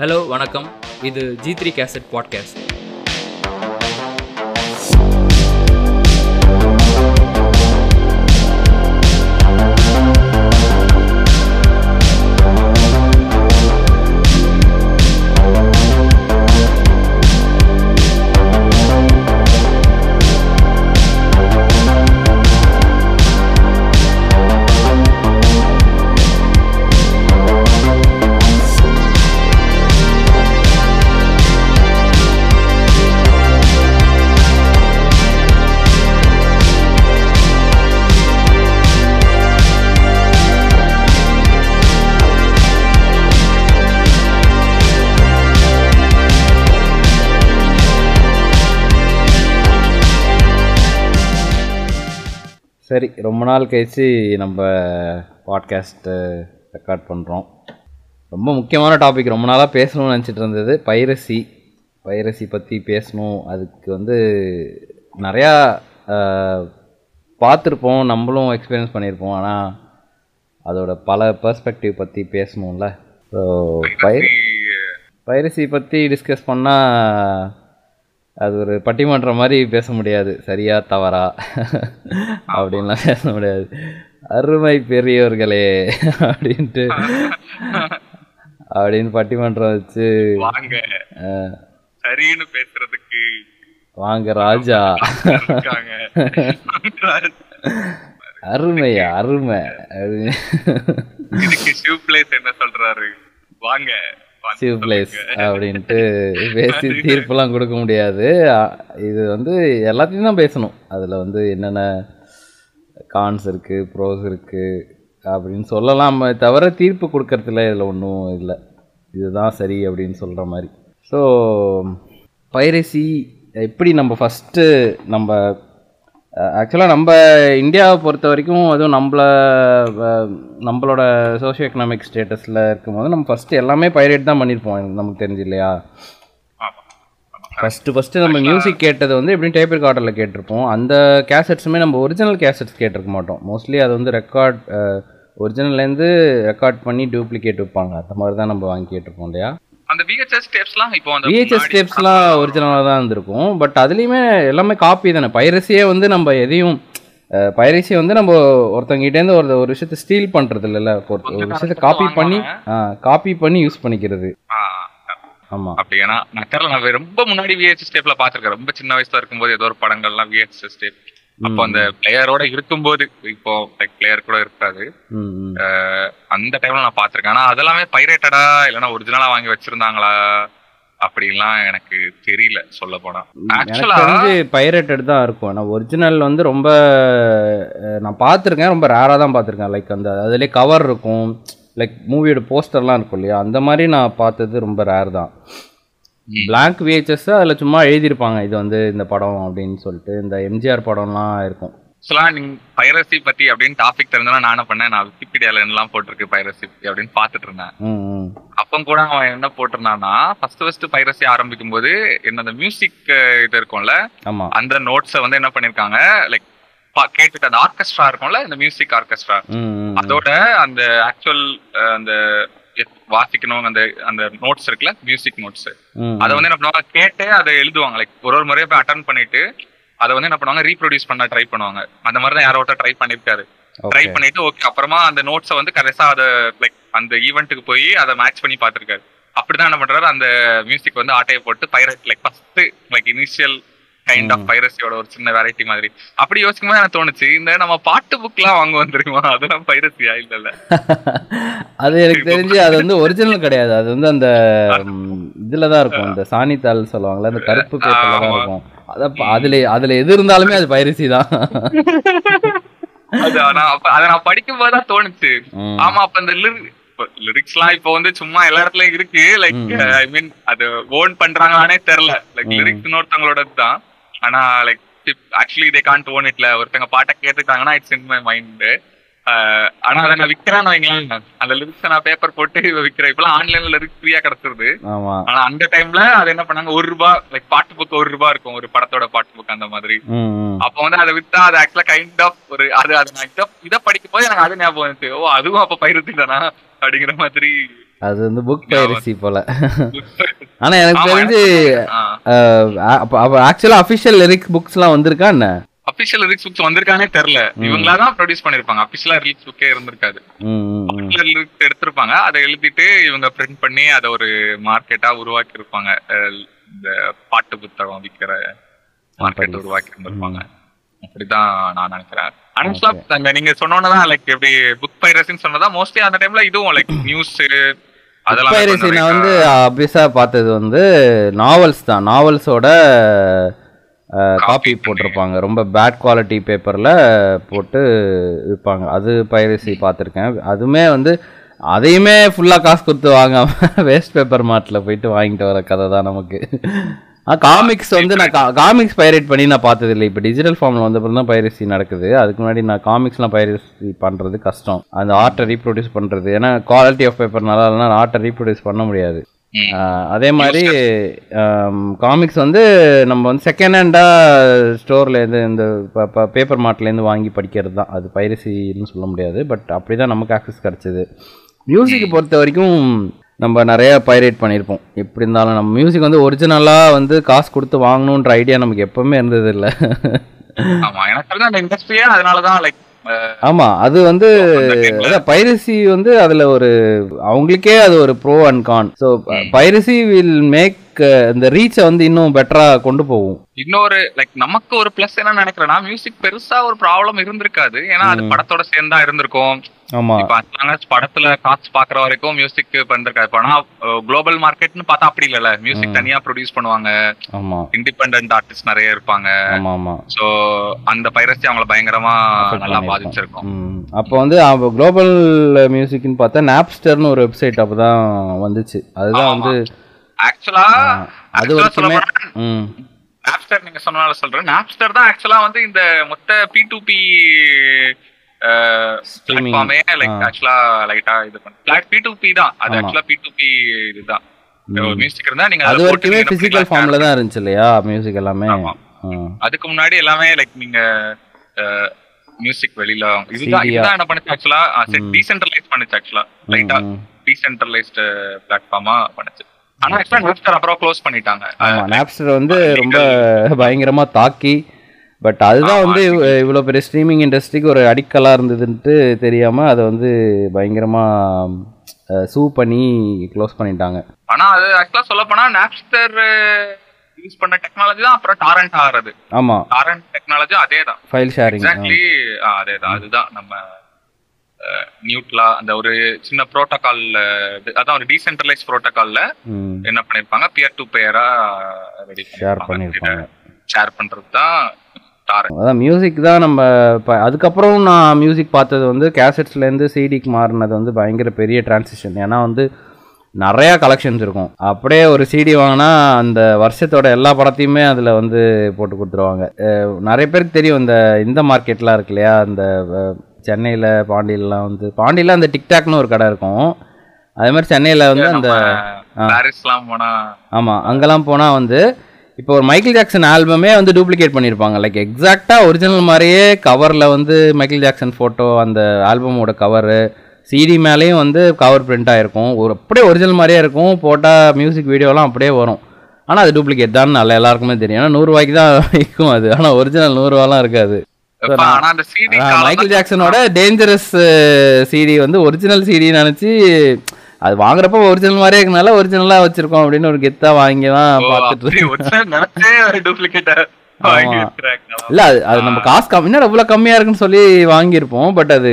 Hello வணக்கம். இது G three cassette podcast ரொம்ப நாள் கழிச்சு நம்ம பாட்காஸ்ட்டு ரெக்கார்ட் பண்ணுறோம் ரொம்ப முக்கியமான டாபிக் ரொம்ப நாளாக பேசணும்னு நினச்சிட்டு இருந்தது. பைரசி. பைரசி பற்றி பேசணும். அதுக்கு வந்து நிறையா பார்த்துருப்போம். நம்மளும் எக்ஸ்பீரியன்ஸ் பண்ணியிருப்போம் ஆனால் அதோட பல பர்ஸ்பெக்டிவ் பற்றி பேசணும்ல. ஸோ பை பைரசி பற்றி டிஸ்கஸ் பண்ணால் அது ஒரு பட்டிமன்றம் மாதிரி பேச முடியாது. சரியா தவறா? அப்படின்லாம் பேச முடியாது. அருமை பெரியவர்களே அப்படின்ட்டு. அப்படின்னு பட்டிமன்றம் வச்சு வாங்க. சரின்னு பேசுறதுக்கு வாங்க ராஜா. அருமை பிளேஸ் என்ன சொல்றாரு? வாங்க. சிவ் பிளேஸ். அப்படின்ட்டு பேசி தீர்ப்பெல்லாம் கொடுக்க முடியாது. இது வந்து எல்லாத்தையும் தான் பேசணும். அதில் வந்து என்னென்ன கான்ஸ் இருக்குது ப்ரோஸ் இருக்குது அப்படின்னு சொல்லலாம் தவிர தீர்ப்பு கொடுக்கறதுல இதில் ஒன்றும் இல்லை. இதுதான் சரி அப்படின்னு சொல்கிற மாதிரி. ஸோ பைரசி எப்படி நம்ம ஃபஸ்ட்டு நம்ம ஆக்சுவலாக நம்ம இந்தியாவை பொறுத்த வரைக்கும் அதுவும் நம்மள நம்மளோட சோஷியோ எக்கனாமிக் ஸ்டேட்டஸில் இருக்கும்போது நம்ம ஃபஸ்ட்டு எல்லாமே பைரேட் தான் பண்ணியிருப்போம் எனக்கு நமக்கு தெரிஞ்சு இல்லையா. ஃபஸ்ட்டு ஃபஸ்ட்டு நம்ம மியூசிக் கேட்டது வந்து எப்படியும் டேப் ரெக்கார்டரில் கேட்டிருப்போம். அந்த கேசட்ஸுமே நம்ம ஒரிஜினல் கேசட்ஸ் கேட்டிருக்க மாட்டோம். மோஸ்ட்லி அது வந்து ரெக்கார்ட் ஒரிஜினல்லேருந்து ரெக்கார்ட் பண்ணி டூப்ளிகேட் வைப்பாங்க அந்த மாதிரி தான் நம்ம வாங்கி கேட்டிருப்போம் இல்லையா? அந்த VHS டேப்ஸ்லாம் இப்போ அந்த விஹெச்எஸ் டேப்ஸ்லாம் ஒரிஜினலாக தான் இருந்திருக்கும். பட் அதுலேயுமே எல்லாமே காப்பி தானே. பைரசியே வந்து நம்ம எதையும் பைரசியை வந்து நம்ம ஒருத்தவங்கிட்டேருந்து ஒரு ஒரு விஷயத்தை ஸ்டீல் பண்ணுறது இல்லைல்ல ஒரு விஷயத்தை காப்பி பண்ணி காப்பி பண்ணி யூஸ் பண்ணிக்கிறது. ஆ, ஆமாம் அப்படி. ஏன்னா நான் தெரியல நான் ரொம்ப முன்னாடி விஹெச்எஸ் டேப்ல பாத்திருக்கேன் ரொம்ப சின்ன வயசுல இருக்கும்போது ஏதோ ஒரு படங்கள்லாம் விஹெச்எஸ் டேப் அப்போ அந்த பிளேயரோட இருக்கும்போது இப்போ லைக் பிளேயர் கூட இருக்காது. அந்த டைம்ல நான் பாத்திருக்கேன் ஆனா அதெல்லாமே பைரேட்டடா இல்லைன்னா ஒரிஜினலா வாங்கி வச்சிருந்தாங்களா? அப்படின்லாம் எனக்கு தெரியல சொல்ல போனா ஆக்சுவலா தெரிஞ்சு பைரேட்டட் தான் இருக்கும். நான் ஒரிஜினல் வந்து ரொம்ப நான் பார்த்துருக்கேன். ரொம்ப ரேராக தான் பார்த்துருக்கேன். லைக் அந்த அதுலேயே கவர் இருக்கும். லைக் மூவியோட போஸ்டர்லாம் இருக்கும் இல்லையா? அந்த மாதிரி நான் பார்த்தது ரொம்ப ரேர் தான். பிளாங்க் விஹெச்எஸ் அதில் சும்மா எழுதியிருப்பாங்க இது வந்து இந்த படம் அப்படின்னு சொல்லிட்டு. இந்த எம்ஜிஆர் படம்லாம் இருக்கும். ஆக்சுவலா நீங்க பைரசி பத்தி அப்படின்னு டாபிக் தெரிஞ்சா நான் என்ன பண்ணேன்? நான் விக்கிபீடியால என்னலாம் போட்டிருக்கு பைரசி அப்படின்னு பாத்துட்டு இருந்தேன். அப்போ கூட அவன் என்ன போட்டிருந்தான்னா ஃபர்ஸ்ட் ஃபர்ஸ்ட் பைரசி ஆரம்பிக்கும் போது என்ன அந்த மியூசிக் இது இருக்கும்ல அந்த நோட்ஸை வந்து என்ன பண்ணிருக்காங்க லைக் கேட்டுட்டு அந்த ஆர்கெஸ்ட்ரா இருக்கும்ல இந்த மியூசிக் ஆர்கெஸ்ட்ரா அதோட அந்த ஆக்சுவல் அந்த வாசிக்கணும் அந்த அந்த நோட்ஸ் இருக்குல்ல மியூசிக் நோட்ஸ் அதை வந்து என்ன பண்ணுவாங்க கேட்டு அதை எழுதுவாங்க. லைக் ஒரு ஒரு முறையை போய் அட்டன் பண்ணிட்டு அதை வந்து என்ன பண்ணுவாங்க ரீப்ரொடியூஸ் பண்ண ட்ரை பண்ணுவாங்க. அந்த மாதிரி தான் யாரோ ட்ரை பண்ணிருக்காரு. ட்ரை பண்ணிட்டு ஓகே அப்புறமா அந்த நோட்ஸை வந்து கடைசா அதை லைக் அந்த ஈவெண்ட்டுக்கு போய் அதை மேட்ச் பண்ணி பார்த்திருக்காரு. அப்படிதான் என்ன பண்றாரு அந்த மியூசிக் வந்து ஆட்டையை போட்டு pirate like first like initial kind of பைரசியோட ஒரு சின்ன வெரைட்டி மாதிரி. அப்படி யோசிக்கும் போது எனக்கு தோணுச்சு இந்த நம்ம பாட்டு புக்லாம் வாங்குவோம் தெரியுமா? அதெல்லாம் பைரசியா இல்ல இல்ல. அது எனக்கு தெரிஞ்சு அது வந்து ஒரிஜினல் கிடையாது. அது வந்து அந்த இதில் தான் இருக்கும். இந்த சாணித்தாள் சொல்லுவாங்கல்ல அந்த கருப்பு பேப்பரில் தான். இருக்கும். அத அதுல அதுல எது இருந்தாலுமே அது பைரசி தான். அது நான் அப்ப- அதை நான் படிக்கும் போது தான் தோணுச்சு. ஆமா அப்ப இந்த லிரிக்ஸ் எல்லாம் இப்போ வந்து சும்மா எல்லா இடத்துலயும் இருக்கு. லைக். ஐ மீன் அது ஓன் பண்றாங்களானே தெரியல. லைக். லிரிக்ஸ் ஒருத்தவங்களோட தான். ஆனா like actually they can't own இட்ல ஒருத்தங்க பாட்டை கேட்டுட்டாங்கன்னா இட்ஸ் இன் மை மைண்ட் ஆனா அதை நான் விக்கிறேன்னு வைங்களேன். அந்த லிரிக்ஸ் நான் பேப்பர் போட்டு விக்கிறேன் இப்பெல்லாம் ஆன்லைன்ல லிரிக்ஸ் ஃப்ரீயா கிடைச்சிருது. ஆனா அந்த டைம்ல அது என்ன பண்ணாங்க? ஒரு ரூபா லைக் பாட்டு புக் ஒரு ரூபா இருக்கும். ஒரு படத்தோட பாட்டு புக் அந்த மாதிரி. அப்ப வந்து அதை வித்தா அது ஆக்சுவலா கைண்ட் ஆஃப் ஒரு அது அது நான் இத இதை படிக்கும் போது எனக்கு அது ஞாபகம் வந்துச்சு. ஓ அதுவும் அப்ப பயிற்சி தானா? அப்படிங்கிற மாதிரி அது வந்து புக் பைரசி போல. ஆனா எனக்கு தெரிஞ்சு ஆக்சுவலா அஃபிஷியல் லிரிக்ஸ் புக்ஸ்லாம் வந்திருக்கா என்ன? அபிஷியல் லிரிக்ஸ் புக்ஸ் வந்திருக்கானே தெரியல இவங்களா தான் ப்ரொடியூஸ் பண்ணிருப்பாங்க. அபிஷியலா லிரிக்ஸ் புக்கே இருந்திருக்காது. லிரிக்ஸ் எடுத்திருப்பாங்க. அதை எழுதிட்டு இவங்க பிரிண்ட் பண்ணி அதை ஒரு மார்க்கெட்டா உருவாக்கி இருப்பாங்க இந்த பாட்டு புத்தகம் விக்கிற மார்க்கெட் உருவாக்கி இருந்திருப்பாங்க. அப்படிதான் நான் நினைக்கிறேன். ஆனா நீங்க சொன்னோன்னதான் லைக் எப்படி புக் பைரசின்னு சொன்னதா மோஸ்ட்லி அந்த டைம்ல இதுவும் லைக் நியூஸ் பைரசி நான் வந்து அபியஸா பார்த்தது வந்து நாவல்ஸ் தான். நாவல்ஸோட காப்பி போட்டிருப்பாங்க. ரொம்ப பேட் குவாலிட்டி பேப்பரில் போட்டு விற்பாங்க அது பைரசி பார்த்துருக்கேன். அதுவுமே வந்து அதையுமே ஃபுல்லாக காசு கொடுத்து வாங்காம வேஸ்ட் பேப்பர் மார்ட்டில் போயிட்டு வாங்கிட்டு வர கதை தான் நமக்கு. காமிக்ஸ் வந்து நான் காமிக்ஸ் பைரேட் பண்ணி நான் பார்த்தது இல்லை இப்போ டிஜிட்டல் ஃபார்மில் வந்த அப்புறம் தான் பைரசி நடக்குது. அதுக்கு முன்னாடி நான் காமிக்ஸ்லாம் பைரசி பண்ணுறது கஷ்டம். அந்த ஆர்ட்டை ரீப்ரொடியூஸ் பண்ணுறது ஏன்னா குவாலிட்டி ஆஃப் பேப்பர் நல்லா இல்லைனா ஆர்ட்டை ரீப்ரொடியூஸ் பண்ண முடியாது. அதே மாதிரி காமிக்ஸ் வந்து நம்ம வந்து செகண்ட் ஹேண்டாக ஸ்டோர்லேருந்து இந்த பேப்பர் மார்ட்லேருந்து வாங்கி படிக்கிறது தான். அது பைரசின்னு சொல்ல முடியாது. பட் அப்படி தான் நமக்கு ஆக்சஸ் கிடச்சிது. மியூசிக்கை பொறுத்த வரைக்கும் நம்ம நிறைய பைரேட் பண்ணியிருப்போம். எப்படி இருந்தாலும் நம்ம மியூசிக் வந்து ஒரிஜினலாக வந்து காசு கொடுத்து வாங்கணுன்ற ஐடியா நமக்கு எப்பவுமே இருந்தது இல்லை ஆமா ஆமாம் அது வந்து பைரசி வந்து அதில் ஒரு அவங்களுக்கே அது ஒரு pro and con so piracy will make இந்த ரீச்சை வந்து இன்னும் பெட்டராக கொண்டு போகும். இன்னொரு லைக் நமக்கு ஒரு பிளஸ் என்ன நினைக்கிறேன்னா மியூசிக் பெருசா ஒரு ப்ராப்ளம் இருந்திருக்காது. ஏன்னா அது படத்தோட சேர்ந்தா இருந்திருக்கும். படத்துல காசு பாக்குற வரைக்கும் மியூசிக் பண்ணிருக்காது ஆனா குளோபல் மார்க்கெட்னு பார்த்தா அப்படி இல்லல மியூசிக் தனியா ப்ரொடியூஸ் பண்ணுவாங்க. இண்டிபெண்டன்ட் ஆர்டிஸ்ட் நிறைய இருப்பாங்க. சோ அந்த பைரசி அவங்கள பயங்கரமா நல்லா பாதிச்சிருக்கும். அப்போ வந்து குளோபல் மியூசிக்னு பார்த்தா நாப்ஸ்டர்னு ஒரு வெப்சைட் அப்போ தான் வந்துச்சு. அதுதான் வந்து ஆக்சுவலா அது வரைக்குமே நாப்ஸ்டர் நீங்க சொன்னால சொல்றேன் நாப்ஸ்டர் தான் ஆக்சுவலா வந்து இந்த மொத்த பி டு பி. பிளாட்ஃபார்மே லைக் ஆக்சுவலா லைட்டா இது பண்ண பி டு பி தான் அது. ஆக்சுவலா பி டு பி இதுதான் மியூசிக் இருந்தா நீங்க அது வரைக்குமே பண்ணிக்கலாம். ஃபார்மில் தான் இருந்துச்சு இல்லையா மியூசிக் எல்லாமே. அதுக்கு முன்னாடி எல்லாமே லைக் நீங்க மியூசிக் வெளியில இதுதான்? இதுதான் என்ன பண்ணுச்சு ஆக்சுவலா டீசென்ட்ரலைஸ் பண்ணுச்சு ஆக்சுவலா லைட்டா. டீசென்ட்ரலைஸ்டு பிளாட்ஃபார்மா பண்ணுச்சு ஆனா ஆக்சுவலா நாப்ஸ்டர் அப்புறம் க்ளோஸ் பண்ணிட்டாங்க. ஆமா நாப்ஸ்டர் வந்து ரொம்ப பயங்கரமா தாக்கி. பட் அதுதான் வந்து இவ்- இவ்வளவு பெரிய ஸ்ட்ரீமிங் இண்டஸ்ட்ரிக்கு ஒரு அடிக்கலா இருந்ததுன்ட்டு தெரியாம அதை வந்து பயங்கரமா சூ பண்ணி க்ளோஸ் பண்ணிட்டாங்க. ஆனா அது ஆக்சுவலா சொல்ல போனா நாப்ஸ்டர் யூஸ் பண்ண டெக்னாலஜி தான் அப்புறம் டாரண்ட் ஆறது ஆமா. டாரண்ட் டெக்னாலஜி அதே தான் ஃபைல் ஷேரிங் எக்ஸாக்ட்லி அதே தான் அதுதான் நம்ம நியூட்லா அந்த ஒரு சின்ன ப்ரோட்டோகால்ல அதான் ஒரு டீசென்ட்ரலைஸ் ப்ரோட்டோகால்ல என்ன பண்ணிருப்பாங்க? பியர் டு பியரா ரெடி ஷேர் பண்ணியிருப்பாங்க ஷேர் பண்றது தான் அதான் மியூசிக் தான் நம்ம இப்போ அதுக்கப்புறம் நான் மியூசிக் பார்த்தது வந்து கேசட்ஸ்லேருந்து சிடிக்கு மாறினது வந்து பயங்கர பெரிய டிரான்சிஷன் ஏன்னா வந்து நிறையா கலெக்ஷன்ஸ் இருக்கும். அப்படியே ஒரு சிடி வாங்கினா அந்த வருஷத்தோட எல்லா படத்தையுமே அதில் வந்து போட்டு கொடுத்துருவாங்க. நிறைய பேருக்கு தெரியும் இந்த இந்த மார்க்கெட்லாம் இருக்கு இல்லையா? இந்த சென்னையில் பாண்டியிலலாம் வந்து பாண்டியில் அந்த டிக்டாக்னு ஒரு கடை இருக்கும். அதே மாதிரி சென்னையில் வந்து அந்த ஆமாம் அங்கெல்லாம் போனால் வந்து இப்போ ஒரு மைக்கேல் ஜாக்சன் ஆல்பமே வந்து டூப்ளிகேட் பண்ணியிருப்பாங்க லைக் எக்ஸாக்டாக ஒரிஜினல் மாதிரியே கவரில் வந்து மைக்கேல் ஜாக்சன் ஃபோட்டோ அந்த ஆல்பமோட கவரு சிடி மேலேயும் வந்து கவர் பிரிண்ட் ஆகிருக்கும் ஒரு அப்படியே ஒரிஜினல் மாதிரியே இருக்கும். போட்டால் மியூசிக் வீடியோலாம் அப்படியே வரும். ஆனால் அது டூப்ளிகேட் தான். நல்லா எல்லாருக்குமே தெரியும். ஏன்னா நூறுரூவாய்க்கு தான் விற்கும் அது. ஆனால் ஒரிஜினல் நூறுரூவாலாம் இருக்காது. மைக்கேல் ஜாக்சனோட டேஞ்சரஸ் சிடி வந்து ஒரிஜினல் சிடி நினச்சி அது வாங்குறப்ப ஒரிஜினல் மாதிரியே இருக்கனால ஒரிஜினலாக வச்சிருக்கோம் அப்படின்னு ஒரு கெத்தாக வாங்கி தான் பார்த்துட்டு இல்ல அது அது நம்ம காசு கம்மி என்ன இவ்வளவு கம்மியா இருக்குன்னு சொல்லி வாங்கியிருப்போம் பட் அது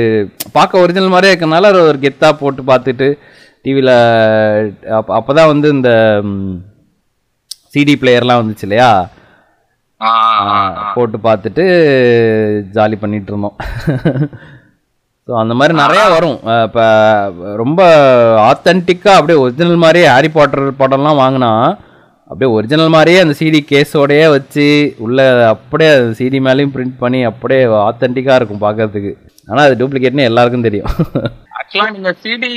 பார்க்க ஒரிஜினல் மாதிரியே இருக்கனால அது ஒரு கெத்தா போட்டு பார்த்துட்டு டிவியில் அப்போ அப்போதான் வந்து இந்த சிடி பிளேயர்லாம் வந்துச்சு இல்லையா. போட்டு பார்த்துட்டு ஜாலி பண்ணிட்டு இருந்தோம் ஸோ அந்த மாதிரி நிறையா வரும். இப்போ ரொம்ப ஆத்தென்டிக்காக அப்படியே ஒரிஜினல் மாதிரியே ஹாரி பாட்டர் படம்லாம் வாங்கினா அப்படியே ஒரிஜினல் மாதிரியே அந்த சிடி கேஸோடையே வச்சு உள்ள அப்படியே சிடி மேலேயும் பிரிண்ட் பண்ணி அப்படியே ஆத்தென்டிக்காக இருக்கும் பார்க்கறதுக்கு. ஆனால் அது டூப்ளிகேட்னு எல்லாருக்கும் தெரியும். ஆக்சுவலா நீங்க சிடி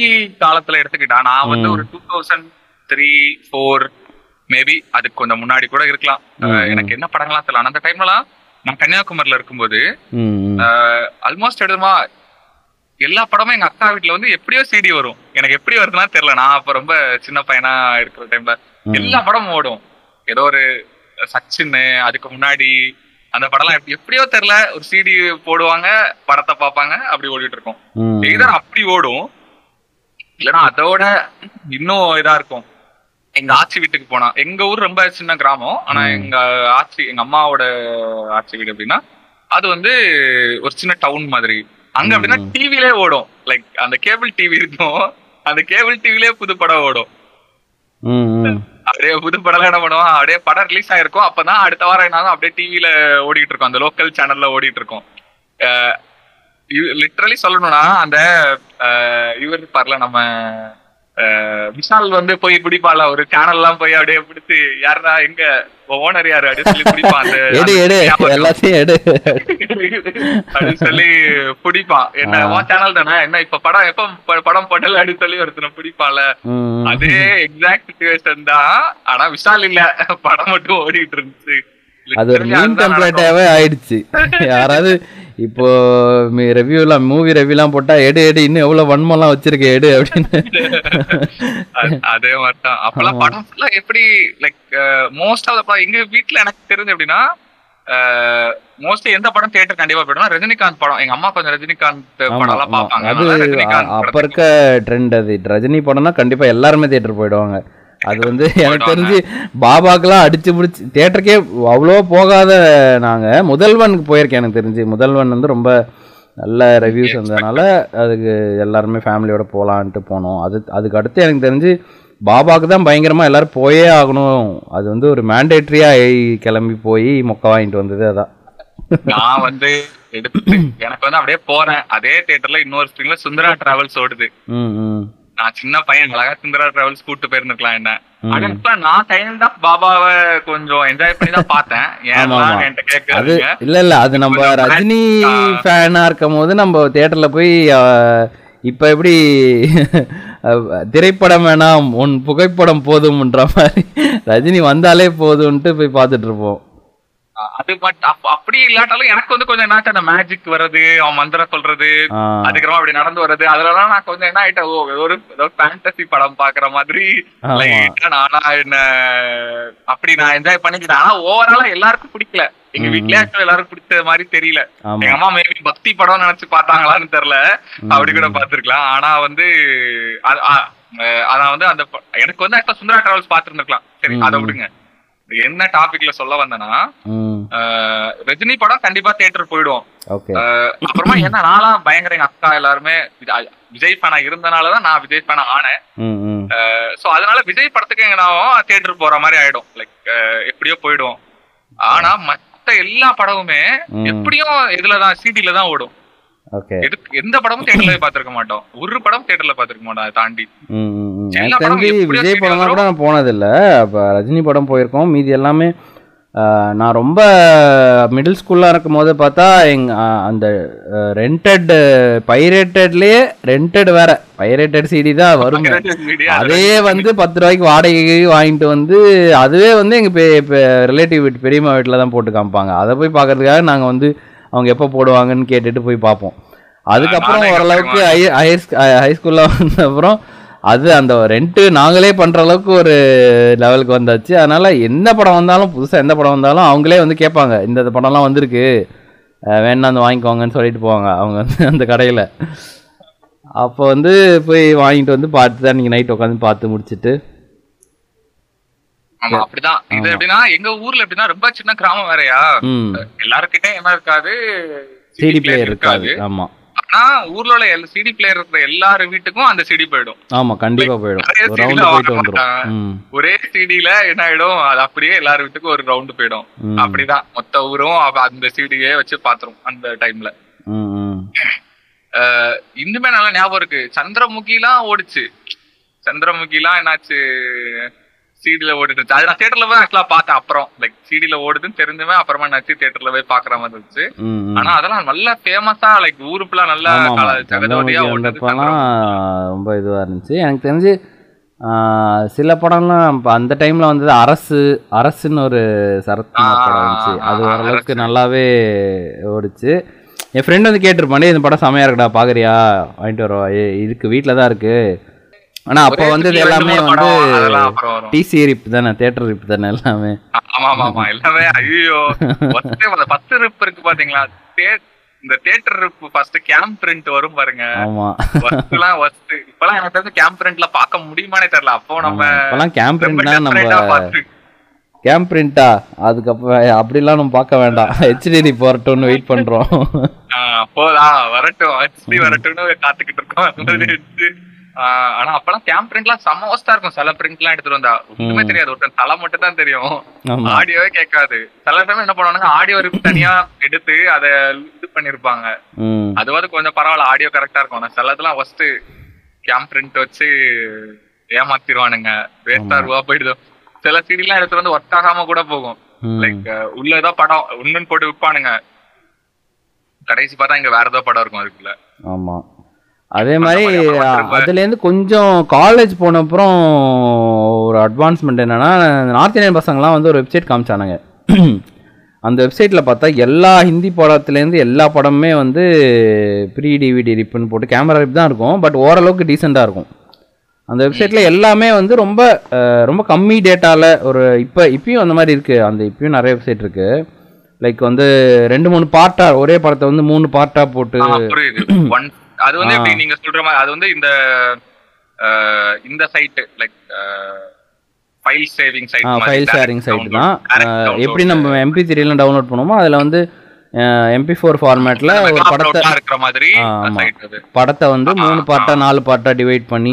காலத்துல எடுத்துக்கிட்டா நான் வந்து. ஒரு two thousand three four maybe அதுக்கு கொஞ்சம் முன்னாடி கூட இருக்கலாம். எனக்கு என்ன படங்கள்லாம் தெரியல ஆனா அந்த டைம்லலாம் நான் கன்னியாகுமரியில இருக்கும்போது. ஆல்மோஸ்ட் எடுமா எல்லா படமும் எங்க அக்கா வீட்ல வந்து எப்படியோ சிடி வரும் எனக்கு எப்படி வருதுன்னா தெரியல நான் அப்ப ரொம்ப சின்ன பையனா இருக்கிற டைம்ல. எல்லா படமும் ஓடும் ஏதோ ஒரு சச்சின் அதுக்கு முன்னாடி அந்த படம்லாம் எப்படி- எப்படியோ தெரியல ஒரு சிடி போடுவாங்க படத்தை பார்ப்பாங்க அப்படி ஓடிட்டு இருக்கும். எய்தர் அப்படி ஓடும் இல்லைன்னா அதோட இன்னும் இதா இருக்கும் எங்க ஆச்சி வீட்டுக்கு போனா எங்க ஊர் ரொம்ப சின்ன கிராமம். ஆனா. எங்க ஆச்சி எங்க அம்மாவோட ஆச்சி வீடு அப்படின்னா அது வந்து ஒரு சின்ன டவுன் மாதிரி. அங்க அப்படின்னா. டிவிலே ஓடும். லைக் அந்த கேபிள் டிவி இருக்கும். அந்த கேபிள் டிவிலே புது படம் ஓடும். அப்படியே புது படம் என்ன பண்ணுவான்? அப்படியே படம் ரிலீஸ் ஆயிருக்கும். அப்பதான் அடுத்த வாரம் என்ன அப்படியே டிவில ஓடிட்டு இருக்கும். அந்த லோக்கல் சேனல்ல ஓடிட்டு இருக்கும். லிட்டரலி சொல்லணும்னா அந்த இவர் இருப்பார்ல நம்ம விஷால் வந்து போய் பிடிப்பால ஒரு சேனல் எல்லாம் போய் அப்படியே பிடிச்சு யாருடா எங்க? ஓனர் யாரு? அப்படின்னு சொல்லி பிடிப்பான் எல்லாத்தையும் எடு. அப்படின்னு சொல்லி பிடிப்பான். என்ன. உன் சேனல் தானே? என்ன இப்ப படம் எப்ப படம் போடல? அப்படின்னு சொல்லி ஒருத்தனை பிடிப்பான்ல. ம். அதே எக்ஸாக்ட் சிச்சுவேஷன் தான். ஆனா விஷால் இல்ல. படம் மட்டும் ஓடிட்டு இருந்துச்சு. அது ஒரு மீன். டெம்ப்ளேட்டாவே ஆயிடுச்சு. யாராவது இப்போ ரிவ்யூலாம் மூவி ரிவ்யூலாம் போட்டா எடு எடு இன்னும் எவ்வளவு வன்மம்லாம் வச்சிருக்க எடு அப்படின்னு. அது- மாதிரிதான். அப்பெல்லாம். படம் ஃபுல்லா எப்படி லைக் மோஸ்ட் ஆஃப் படம் எங்க வீட்ல எனக்கு தெரிஞ்சு எப்படின்னா மோஸ்ட்லி எந்த படம் தியேட்டர் கண்டிப்பா போயிடும் ரஜினிகாந்த் படம். எங்க அம்மா கொஞ்சம் ரஜினிகாந்த் படம் எல்லாம் ஆமா. பாப்பாங்க அது அப்ப இருக்க ட்ரெண்ட் அது. ரஜினி படம்னா கண்டிப்பா எல்லாருமே தியேட்டர் போயிடுவாங்க. அது வந்து எனக்கு. தெரிஞ்சு பாபாக்கெல்லாம் அடிச்சு பிடிச்சி தியேட்டருக்கே அவ்வளோ போகாத நாங்க. முதல்வனுக்கு போயிருக்கேன் எனக்கு தெரிஞ்சு. முதல்வன் வந்து ரொம்ப நல்ல ரிவ்யூஸ் வந்ததுனால அதுக்கு எல்லாருமே ஃபேமிலியோட போகலான்ட்டு போனோம். அது அதுக்கு அடுத்து எனக்கு தெரிஞ்சு பாபாக்கு தான் பயங்கரமா எல்லாரும் போயே ஆகணும். அது வந்து ஒரு மேண்டேட்ரியா கிளம்பி போய் மொக்க வாங்கிட்டு வந்தது அதான். நான் வந்து எடுத்து எனக்கு வந்து அப்படியே போறேன். அதே தியேட்டர்ல இன்னொரு ஸ்க்ரீன்ல சுந்தரா டிராவல்ஸ் ஓடுது. நான் சின்ன பையன் அழகா சுந்தரா டிராவல்ஸ் கூட்டு போயிருந்துக்கலாம் என்ன. இப்ப நான் கைண்ட் ஆஃப் பாபாவை கொஞ்சம் என்ஜாய் பண்ணி தான் பார்த்தேன். அது இல்ல இல்ல அது நம்ம ரஜினி. ஃபேனா இருக்கும் போது நம்ம தியேட்டர்ல போய் இப்ப எப்படி திரைப்படம் வேணாம் உன் புகைப்படம் போதும்ன்ற மாதிரி ரஜினி வந்தாலே போதும்ன்ட்டு போய் பார்த்துட்டு இருப்போம். அது பட் அப்படி இல்லாட்டாலும் எனக்கு வந்து கொஞ்சம் என்னாச்சு அந்த மேஜிக் வர்றது அவன் மந்திரம் சொல்றது அதுக்கப்புறமா அப்படி நடந்து வர்றது அதுலலாம் நான் கொஞ்சம் என்ன ஆயிட்டேன் ஓ ஒரு ஏதோ ஃபேண்டசி படம் பாக்குற மாதிரி நானா என்ன அப்படி நான் என்ஜாய் பண்ணிக்கிட்டேன். ஆனா ஓவராலா எல்லாருக்கும் பிடிக்கல. எங்க. வீட்லயே actually எல்லாருக்கும் பிடிச்ச மாதிரி தெரியல. எங்க அம்மா மேபி பக்தி படம் நினைச்சு பார்த்தாங்களான்னு தெரியல. அப்படி கூட பார்த்திருக்கலாம். ஆனா வந்து அதான் வந்து அந்த எனக்கு வந்து ஆக்சுவலா சுந்தரா டிராவல்ஸ் பார்த்திருந்துக்கலாம் சரி. அதை விடுங்க. என்ன டாபிக்ல சொல்ல வந்தேன்னா ரஜினி படம் கண்டிப்பா தியேட்டர் போயிடுவோம் அப்புறமா என்ன நான்லாம் பயங்கர எங்க அக்கா எல்லாருமே விஜய் ஃபேனா இருந்தனாலதான் நான் விஜய் ஃபேனா ஆனேன். சோ அதனால விஜய் படத்துக்கு எங்க நான் தியேட்டர் போற மாதிரி ஆயிடும். லைக் எப்படியோ போயிடுவோம் ஆனா மத்த எல்லா படமுமே. எப்படியும் இதுலதான் சிடில தான் ஓடும். எந்த படமும் தியேட்டர்ல பாத்திருக்க மாட்டோம். ஒரு படம் தியேட்டர்ல பாத்திருக்க மாட்டோம் அதை தாண்டி. எனக்கு தெரிஞ்சு விஜய் படம்லாம் வரும். கூட நான் போனதில்ல. அப்போ ரஜினி படம் போயிருக்கோம். மீதி எல்லாமே நான் ரொம்ப மிடில் ஸ்கூல்லாம் இருக்கும் போது பார்த்தா எங் அந்த ரெண்டட் பைரேட்டட்லேயே ரெண்டட் வேற. பைரேட்டட் சிடி தான் வருங்க. அதே வந்து பத்து ரூபாய்க்கு வாடகைக்கு வாங்கிட்டு வந்து அதுவே வந்து எங்கள் ரிலேட்டிவ் வீட்டு பெரியம்மா வீட்டில் தான் போட்டு காமிப்பாங்க. அதை போய் பார்க்கறதுக்காக நாங்கள் வந்து அவங்க எப்போ போடுவாங்கன்னு கேட்டுட்டு போய் பார்ப்போம். அதுக்கப்புறம் ஓரளவுக்கு ஹையர் ஹையர் ஹை ஸ்கூலில் வந்த அப்புறம் அது அந்த ரெண்ட்டு நாங்களே பண்ணுற அளவுக்கு ஒரு லெவலுக்கு வந்தாச்சு. அதனால் எந்த படம் வந்தாலும் புதுசாக எந்த படம் வந்தாலும் அவங்களே வந்து கேட்பாங்க இந்த படம்லாம் வந்திருக்கு. வேணா வந்து வாங்கிக்கோங்கன்னு சொல்லிட்டு போவாங்க அவங்க வந்து அந்த கடையில். அப்போ வந்து போய் வாங்கிட்டு வந்து பார்த்து தான் நீங்கள் நைட் உட்காந்து பார்த்து முடிச்சிட்டு. ஆமா அப்படிதான். இது ஆமா. எப்படின்னா எங்க ஊர்ல எப்படின்னா ரொம்ப சின்ன கிராமம் வேறயா. எல்லாருக்கிட்ட என்ன இருக்காது. சிடி பிளேயர் இருக்காது. ஆமாம் ஆனா ஊர்ல உள்ள சிடி பிளேயர் இருக்கிற எல்லார் வீட்டுக்கும் அந்த சிடி போயிடும். ஆமா கண்டிப்பா போயிடும். ஒரு சிடில என்ன ஆயிடும்? அது அப்படியே எல்லார் வீட்டுக்கும் ஒரு ரவுண்டு போயிடும். அப்படிதான். மொத்த ஊரும் அந்த சிடியே வச்சு பாத்துரும் அந்த டைம்ல இன்னுமே நல்லா ஞாபகம் இருக்கு. சந்திரமுகிலாம் ஓடுச்சு. சந்திரமுகிலாம் என்னாச்சு? சிடில ஓடிட்டு அது நான் தியேட்டர்ல போய் ஆக்சுவலா பார்த்தேன் அப்புறம். லைக் சிடில ஓடுதுன்னு தெரிஞ்சுமே அப்புறமா நச்சு தியேட்டர்ல போய் பாக்குற மாதிரி இருந்துச்சு. ஆனா அதெல்லாம் நல்ல ஃபேமஸா லைக் ஊருக்குலாம் நல்லா ஜெகஜோதியா ஓடுது ரொம்ப இதுவாக இருந்துச்சு. எனக்கு தெரிஞ்சு சில படம்லாம் இப்போ அந்த டைமில் வந்தது அரசு அரசுன்னு ஒரு சரத்குமார் படம் இருந்துச்சு. அது ஓரளவுக்கு. நல்லாவே ஓடிச்சு. என் ஃப்ரெண்ட் வந்து கேட்டிருப்பானே இந்த படம் செமையா இருக்குடா பார்க்குறியா வாங்கிட்டு வரவா இதுக்கு வீட்டில் தான் இருக்கு. ஆனால் அப்போ ரெண்டு எல்லாமே வந்து டிசி ரிப் தானே தேட்டர் ரிப் தானே எல்லாமே. ஆமா ஆமா ஆமா எல்லாமே ஐயோ பத்து ரிப் இருக்கு பாத்தீங்களா? இந்த theatre rip first cam print வரும் பாருங்க. ஆமாம் ஃபர்ஸ்ட்லாம் ஃபர்ஸ்ட் இப்பலாம் எனக்கு தெரிஞ்சு கேம் பிரிண்ட்ல பார்க்க முடியுமானே தெரியல. அப்போ நம்ம இப்போலாம் கேம் ரொம்ப பிரிண்ட்னா நம்ம கேம் பிரிண்டா அதுக்கப்புறம் அப்படிலாம் நம்ம பார்க்க வேண்டாம். ஹெச்டிடி போறட்டும்னு வெயிட் பண்றோம். போதா வரட்டும். ஹெச்டி வரட்டும்னு காத்துக்கிட்டு இருக்கோம். ஆனா அப்பெல்லாம் கேம் பிரிண்ட்லாம் செம்ம ஒஸ்டா இருக்கும். சில பிரிண்ட்லாம் எடுத்துட்டு வந்தா. ஒண்ணுமே தெரியாது. ஒருத்தன் தலை மட்டும் தான் தெரியும் ஆடியோவே கேட்காது. சில டைம் என்ன பண்ணுவாங்க ஆடியோ ரிப் தனியா எடுத்து அத இது பண்ணிருப்பாங்க. அதுவாது கொஞ்சம் பரவாயில்ல ஆடியோ கரெக்டா இருக்கும். ஆனா சிலதெல்லாம் ஃபர்ஸ்ட் கேம் பிரிண்ட் வச்சு ஏமாத்திடுவானுங்க வேஸ்டா ரூபா போயிடுது. சில CD எல்லாம் எடுத்து வந்து ஒர்க் ஆகாம கூட போகும். லைக் உள்ள ஏதோ படம் உண்மைன்னு போட்டு விற்பானுங்க கடைசி பார்த்தா இங்க வேற ஏதோ படம் இருக்கும் அதுக்குள்ள. ஆமா. அதே மாதிரி அதுலேருந்து கொஞ்சம் காலேஜ் போன அப்புறம் ஒரு அட்வான்ஸ்மெண்ட் என்னன்னா நார்த் இந்தியன் பசங்கலாம் வந்து ஒரு வெப்சைட் காமிச்சானுங்க. அந்த வெப்சைட்டில் பார்த்தா எல்லா ஹிந்தி படத்துலேருந்து எல்லா படமுமே வந்து ப்ரீ டிவிடி ரிப்புன்னு போட்டு கேமரா ரிப் தான் இருக்கும் பட் ஓரளவுக்கு டீசெண்டாக இருக்கும். அந்த வெப்சைட்டில் எல்லாமே வந்து ரொம்ப ரொம்ப கம்மி டேட்டாவில் ஒரு இப்போ இப்பயும் அந்த மாதிரி இருக்குது அந்த இப்பயும் நிறைய வெப்சைட் இருக்குது லைக் வந்து ரெண்டு மூணு பார்ட்டாக ஒரே படத்தை வந்து மூணு பார்ட்டாக போட்டு ஒன் அது வந்து எப்படி நீங்க சொல்ற மாதிரி அது வந்து இந்த இந்த site like file saving site file sharing site தான். எப்படி நம்ம எம்பி த்ரீலாம் டவுன்லோட் பண்ணுவோமோ அதில் வந்து எம்பி ஃபோர் ஃபார்மேட்டில் ஒரு படத்தை இருக்கிற மாதிரி படத்தை வந்து மூணு பார்ட்டாக நாலு பார்ட்டாக டிவைட் பண்ணி.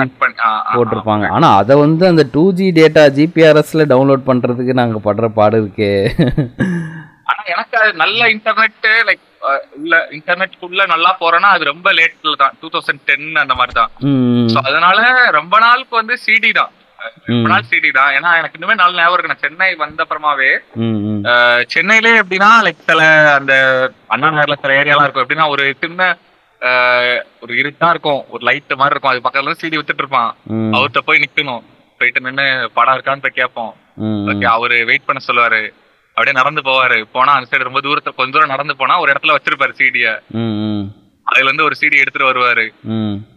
போட்டிருப்பாங்க. ஆனால் அதை வந்து அந்த டூ ஜி டேட்டா ஜிபிஆர்எஸ்ல டவுன்லோட் பண்ணுறதுக்கு நாங்கள் படுற பாடு இருக்கே. ஆனா எனக்கு அது நல்ல இன்டர்நெட் லைக் உள்ள இன்டர்நெட் நல்லா போறேன்னா அது ரொம்ப லேட்ல தான். டூ தௌசண்ட் டென் அந்த மாதிரி தான். அதனால ரொம்ப நாளுக்கு வந்து சிடி தான். ரொம்ப நாள் சிடி தான். ஏன்னா எனக்கு இன்னுமே நல்ல ஞாபகம் இருக்கு. நான் சென்னை வந்த அப்புறமாவே சென்னையிலே எப்படின்னா லைக் சில அந்த அண்ணா நகர்ல சில ஏரியாலாம் இருக்கும். எப்படின்னா ஒரு சின்ன ஒரு இருட்டா இருக்கும். ஒரு லைட் மாதிரி இருக்கும். அது பக்கத்துல சிடி வித்துட்டு இருப்பான். அவர்கிட்ட போய் நிக்கணும். போயிட்டு நின்னு படம் இருக்கான்னு போய் கேட்போம். ஓகே அவரு வெயிட் பண்ண சொல்லுவாரு. அப்படியே நடந்து போவாரு. போனா அந்த சைடு ரொம்ப தூரத்துல கொஞ்ச தூரம் நடந்து போனா ஒரு இடத்துல வச்சிருப்பாரு சீடிய அதுல இருந்து ஒரு சீடி எடுத்துட்டு வருவாரு.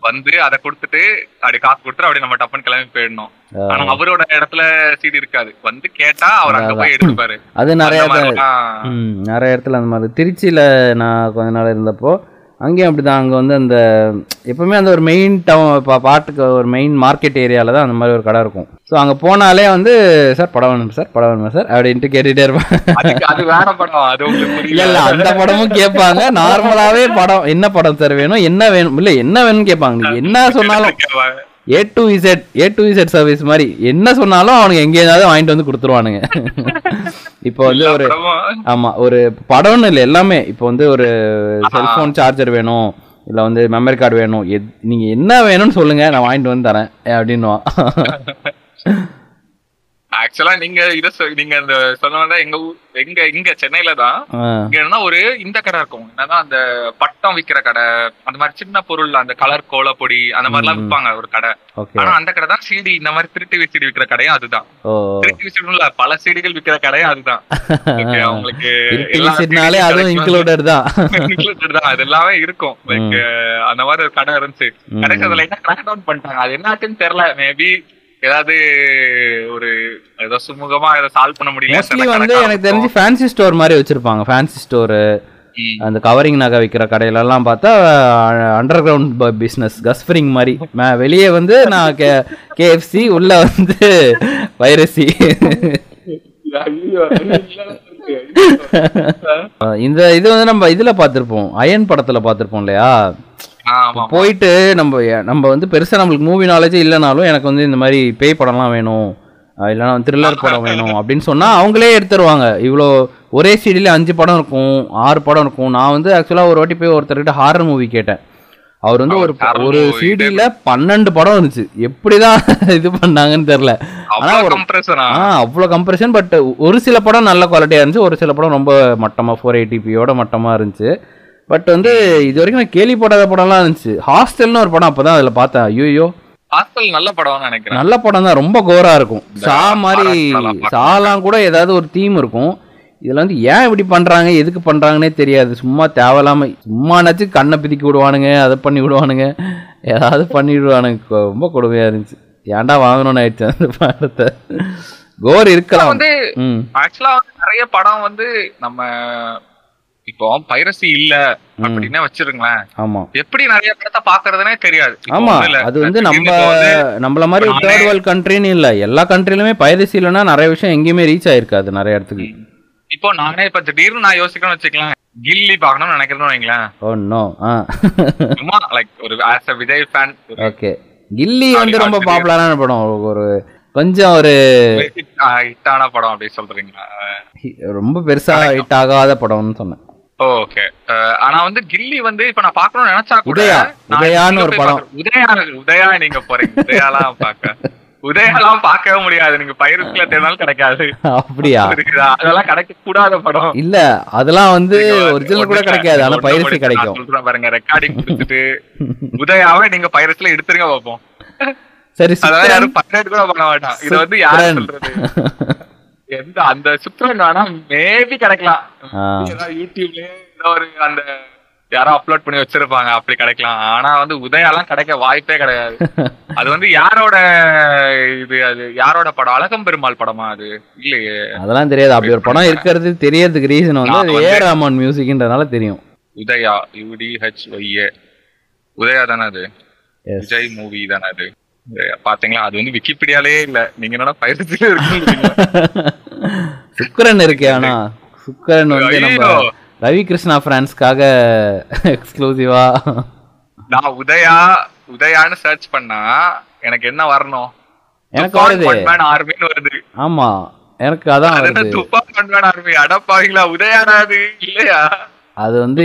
வந்து அதை கொடுத்துட்டு அப்படி காசு கொடுத்துட்டு அப்படியே நம்ம டப்புன்னு கிளம்பி போயிடணும். ஆனா அவரோட இடத்துல சீடி இருக்காது. வந்து கேட்டா அவர் அங்க போய் எடுத்துப்பாரு. அது நிறைய நிறைய இடத்துல அந்த மாதிரி. திருச்சியில் நான் கொஞ்ச நாள் இருந்தப்போ அங்கேயும் அப்படி தான் அங்கே வந்து அந்த எப்பவுமே அந்த ஒரு மெயின் டவுன் பாட்டுக்கு ஒரு மெயின் மார்க்கெட் ஏரியாவில் தான் அந்த மாதிரி ஒரு கடை இருக்கும். ஸோ அங்கே போனாலே வந்து சார் படம் வேணும் சார்? படம் வேணுமா சார்? அப்படின்ட்டு கேட்டுகிட்டே இருப்பேன். அதுக்கு அது வேற படம். அது இல்ல அந்த படமும் கேட்பாங்க. நார்மலாவே படம் என்ன படம் சார் வேணும் என்ன வேணும் இல்ல என்ன வேணும்னு கேட்பாங்க. என்ன சொன்னாலும் A to Z A to Z service மாதிரி என்ன சொன்னாலும் அவனுங்க எங்கே இருந்தாலும் வாங்கிட்டு வந்து கொடுத்துருவானுங்க. இப்போ வந்து ஒரு ஆமா ஒரு படம்னு இல்லை எல்லாமே. இப்போ வந்து ஒரு செல்போன் சார்ஜர் வேணும் இல்ல வந்து மெமரி கார்டு வேணும். எத்- நீங்க என்ன வேணும்னு சொல்லுங்க நான் வாங்கிட்டு வந்து தரேன் அப்படின்னுவான். ஆக்சுவலா நீங்க இத நீங்க அந்த சொன்ன எங்க ஊர் எங்க இங்க சென்னையில தான். இங்க என்னன்னா ஒரு இந்த கடை இருக்கும். என்னன்னா அந்த பட்டம் விக்கிற கடை அந்த மாதிரி சின்ன பொருள் அந்த கலர் கோலப்பொடி அந்த மாதிரி எல்லாம் விற்பாங்க ஒரு கடை. ஆனா அந்த கடை தான் சிடி இந்த மாதிரி திருட்டு விசிடி விக்கிற கடையும் அதுதான். திருட்டு விசிடி இல்ல பல சீடிகள் விக்கிற கடையும் அதுதான். அவங்களுக்கு CD அதுவும் கிடைக்கும். இன்க்ளூடட் தான். Included தான். அது எல்லாமே இருக்கும். லைக் அந்த மாதிரி ஒரு கடை இருந்துச்சு. கடைசி அதுல என்ன கிராக் டவுன் பண்ணிட்டாங்க? அது என்னாச்சுன்னு தெரியல. மேபி ஏதாவது ஒரு ஏதோ சுமூகமா ஏதோ சால்வ் பண்ண முடியல மோஸ்ட்லி வந்து எனக்கு தெரிஞ்சு ஃபேன்சி ஸ்டோர் மாதிரி வச்சிருப்பாங்க. ஃபேன்சி ஸ்டோரு அந்த கவரிங் நகை விற்கிற கடையிலலாம் பார்த்தா அண்டர் கிரவுண்ட் பிஸ்னஸ் கஸ்ஃபரிங் மாதிரி. மே- வெளியே வந்து நான் கே கேஎஃப்சி உள்ள வந்து வைரசி இந்த இது வந்து நம்ம இதில் பார்த்துருப்போம். அயன் படத்தில் பார்த்துருப்போம் இல்லையா? போயிட்டு நம்ம நம்ம வந்து பெருசாக நம்மளுக்கு மூவி நாலேஜே இல்லைனாலும் எனக்கு வந்து இந்த மாதிரி பேய் படம்லாம் வேணும். அஹ் இல்லைன்னா த்ரில்லர் படம் வேணும் அப்படின்னு சொன்னால் அவங்களே எடுத்துருவாங்க. இவ்வளோ ஒரே சீடியில் அஞ்சு படம் இருக்கும் ஆறு படம் இருக்கும். நான் வந்து ஆக்சுவலாக ஒரு வாட்டி போய் ஒருத்தர்கிட்ட ஹாரர் மூவி கேட்டேன். அவர் வந்து ஒரு ஒரு சிடியில் பன்னெண்டு படம் இருந்துச்சு. எப்படிதான் இது பண்ணாங்கன்னு தெரில ஆனா அவ்வளோ கம்ப்ரெஷன் பட் ஒரு சில படம் நல்ல குவாலிட்டியாக இருந்துச்சு. ஒரு சில படம் ரொம்ப மட்டமாக ஃபோர் எயிட்டிபியோட மட்டமாக இருந்துச்சு. பட் வந்து இது வரைக்கும் நான் கேள்விப்படாத படம்லாம் இருந்துச்சு. ஹாஸ்டல்னு ஒரு படம் அப்போ தான் அதில் பார்த்தேன். ஐயோ ஹாஸ்டல் நல்ல படம்னு நினைக்கிறேன். நல்ல படம் தான். ரொம்ப கோரா இருக்கும். சா மாதிரி சாலாம் கூட ஏதாவது ஒரு தீம் இருக்கும். இதுல வந்து ஏன் இப்படி பண்றாங்க? எதுக்கு பண்றாங்கன்னே தெரியாது. சும்மா தேவையில்லாம சும்மானாச்சு கண்ணை பிதிக்கி விடுவானுங்க அதை பண்ணி விடுவானுங்க. ஏதாவது பண்ணி விடுவானுங்க. ரொம்ப கொடுமையா இருந்துச்சு. ஏன்டா வாங்கணும்னு ஆயிடுச்சு அந்த படத்தை. கோர் இருக்கலாம். வந்து ம். ஆக்சுவலா நிறைய படம் வந்து நம்ம இப்போ பைரசி இல்ல அப்படின்னே வச்சிருங்களேன். ஆமா. எப்படி நிறைய படத்தை பாக்குறதுனே தெரியாது. ஆமா. அது வந்து நம்ம நம்மள மாதிரி தேர்ட் வேர்ல்ட் கண்ட்ரின்னு இல்ல. எல்லா கண்ட்ரிலுமே பைரசி இல்லைன்னா நிறைய விஷயம் எங்கேயுமே ரீச் ஆயிருக்காது நிறைய இடத்துக்கு. இப்போ நானே இப்ப திடீர்னு நான் யோசிக்கணும்னு வச்சுக்கலாம் கில்லி பார்க்கணும்னு நினைக்கிறேன்னு வைங்களேன். ஓ நோ சும்மா லைக் ஒரு as a Vijay fan okay Ghilli வந்து ரொம்ப பாப்புலரான படம். ஒரு- கொஞ்சம் ஒரு ஹிட்டான படம் அப்படி சொல்றீங்களா? ரொம்ப பெருசா ஹிட் ஆகாத படம்னு சொன்னேன். ஓகே ஆனா வந்து கில்லி வந்து இப்ப நான் பார்க்கணும்னு நினைச்சா கூட உதயா, உதயான்னு ஒரு படம். உதயா உதயா நீங்க போறீங்க. உதயாலாம் பார்க்க. உதயாலாம் பார்க்கவே முடியாது. நீங்க பயிர்ல தேர்ந்தாலும் கிடைக்காது. அப்படியா? அதெல்லாம் கிடைக்க கூடாத படம். இல்ல அதெல்லாம் வந்து ஒரிஜினல் கூட கிடைக்காது. ஆனா முடிச்சு கிடைக்கும். சொல்றேன் பாருங்க ரெக்கார்டிங் கொடுத்துட்டு. உதயாவை நீங்க பைரஸ்ல எடுத்துருங்க பார்ப்போம். சரி அதெல்லாம் யாரும் பைரேட் கூட பண்ண மாட்டான். இது வந்து யாரு சுக்ரன். சொல்றது? எந்த அந்த சுக்ரன் வேணா மேபி கிடைக்கலாம். ஏதோ ஒரு அந்த யாரோ அப்லோட் பண்ணி வச்சிருப்பாங்க அப்படி கிடைக்கலாம். ஆனா வந்து உதயாலாம் கிடைக்க வாய்ப்பே கிடையாது. அது வந்து யாரோட இது அது யாரோட படம்? அழகம் பெருமாள் படமா அது? இல்லையே. அதெல்லாம் தெரியாது. அப்படி ஒரு படம் இருக்கிறது தெரியறதுக்கு ரீசன் வந்து ஏ ராமன் மியூசிக்ன்றதுனால தெரியும். உதயா யூடிஹெச் ஒய்ஏ உதயா தானே அது. விஜய் மூவி தானே அது. பாத்தீங்களா? அது வந்து விக்கிபீடியாலே இல்ல. நீங்க என்னன்னா பயிற்சியில இருக்குன்னு சுக்கரன் இருக்கே ஆனா சுக்கரன் வந்து நம்ம. ரவி கிருஷ்ணா பிரான்ஸ்க்காக எக்ஸ்க்ளூசிவா நான் உதயா உதயான்னு சர்ச் பண்ணா எனக்கு என்ன வரணும்? எனக்கு வருது. ஆர்மின்னு வருது. ஆமா எனக்கு அதான் வருது. துப்பான் ஒன்மேன் ஆர்மி அடப்பாவீங்களா உதயானா அது? இல்லையா? அது வந்து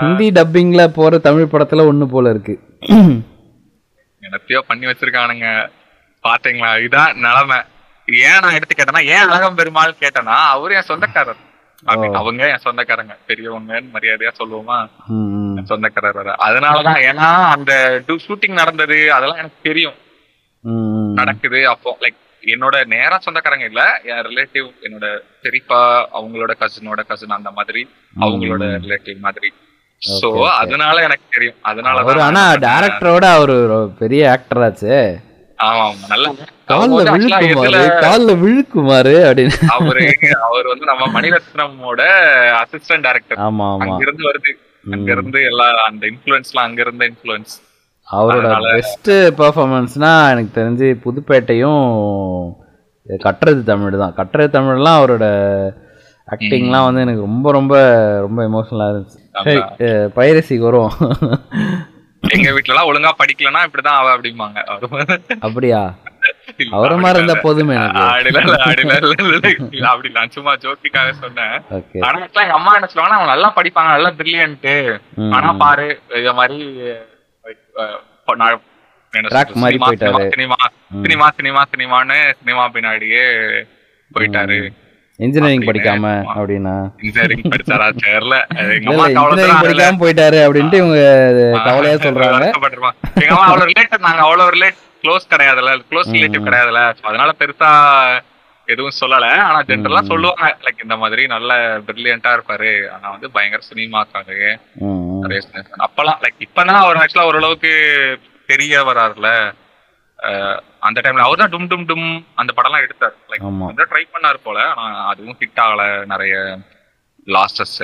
ஹிந்தி டப்பிங்ல போற தமிழ் படத்துல ஒண்ணு போல இருக்கு. என்னத்தையோ பண்ணி வச்சிருக்கானுங்க. பாத்தீங்களா? இதுதான் நிலைமை. ஏன் நான் எடுத்து கேட்டேன்னா ஏன் அழகம் பெருமாள் கேட்டேன்னா அவரு என் சொந்தக்காரர். அவங்க என் சொந்தக்காரங்க. பெரியவங்கன்னு மரியாதையா சொல்லுவோமா. என் சொந்தக்காரர் அதனாலதான் ஏன்னா அந்த ஷூட்டிங் நடந்தது அதெல்லாம் எனக்கு தெரியும். நடக்குது அப்போ லைக் என்னோட நேரா சொந்தக்காரங்க இல்ல என் ரிலேட்டிவ் என்னோட பெரியப்பா அவங்களோட கசினோட கசின் அந்த மாதிரி அவங்களோட ரிலேட்டிவ் மாதிரி. சோ. அதனால எனக்கு தெரியும். அவரு அதனாலதான் ஆனா டேரக்டரோட அவரு பெரிய ஆக்டர் ஆச்சு. அவரு அவர் வந்து நம்ம மணிரத்னமோட அசிஸ்டன்ட் டைரக்டர் ஆமா ஆமா. இருந்து வருது. அங்க. இருந்து எல்லா அந்த இன்ஃபுளுன்ஸ்லாம் அங்க இருந்த இன்ஃபுளுன்ஸ் அவரோட அதனால- பெஸ்ட் பெர்ஃபார்மன்ஸ்னா எனக்கு தெரிஞ்சு புதுப்பேட்டையும் கட்டுறது தமிழ் தான். கட்டுறது தமிழ்லாம் அவரோட ஆக்டிங்லாம் வந்து எனக்கு ரொம்ப ரொம்ப ரொம்ப எமோஷனலாக இருந்துச்சு. சரி பைரசிக்கு வரும். எங்க வீட்ல எல்லாம் ஒழுங்கா படிக்கலன்னா இப்படிதான் அவ அப்படிம்பாங்க. அப்படியா? அவரை மாதிரி இருந்தா போதுமே அப்படி நான் சும்மா ஜோக்கிக்காக சொன்னேன். ஆனா எங்க அம்மா என்ன சொல்லுவாங்கன்னா அவன் நல்லா படிப்பாங்க நல்லா பிரில்லியன்ட் ஆனா பாரு இத மாதிரி சினிமா, போயிட்டாரு. சினிமா. சினிமா சினிமா சினிமான்னு சினிமா பின்னாடியே போயிட்டாரு. இன்ஜினியரிங் படிக்காம அப்படின்னா? இன்ஜினியரிங் படிச்சாரா? தெரியல. இன்ஜினியரிங் படிக்காம போயிட்டாரு அப்படின்ட்டு இவங்க கவலையா சொல்றாங்க. எங்க அம்மா அவ்வளவு ரிலேட்டட் நாங்க அவ்வளவு ரிலேட் க்ளோஸ் கிடையாதுல க்ளோஸ் ரிலேட்டிவ் கிடையாதுல அதனால பெருசா எதுவும் சொல்லல. ஆனா ஜென்ரலா சொல்லுவாங்க. லைக் இந்த மாதிரி நல்ல பிரில்லியண்டா இருப்பாரு. ஆனா வந்து பயங்கர cinema- அப்பெல்லாம் லைக் இப்பதான் அவர் ஆக்சுவலா ஓரளவுக்கு தெரிய வராருல அந்த டைம்ல அவர் தான் டும் டும் டும் அந்த படம்லாம் எடுத்தார். லைக் வந்து ட்ரை பண்ணாரு போல ஆனா அதுவும் ஹிட் ஆகல நிறைய losses.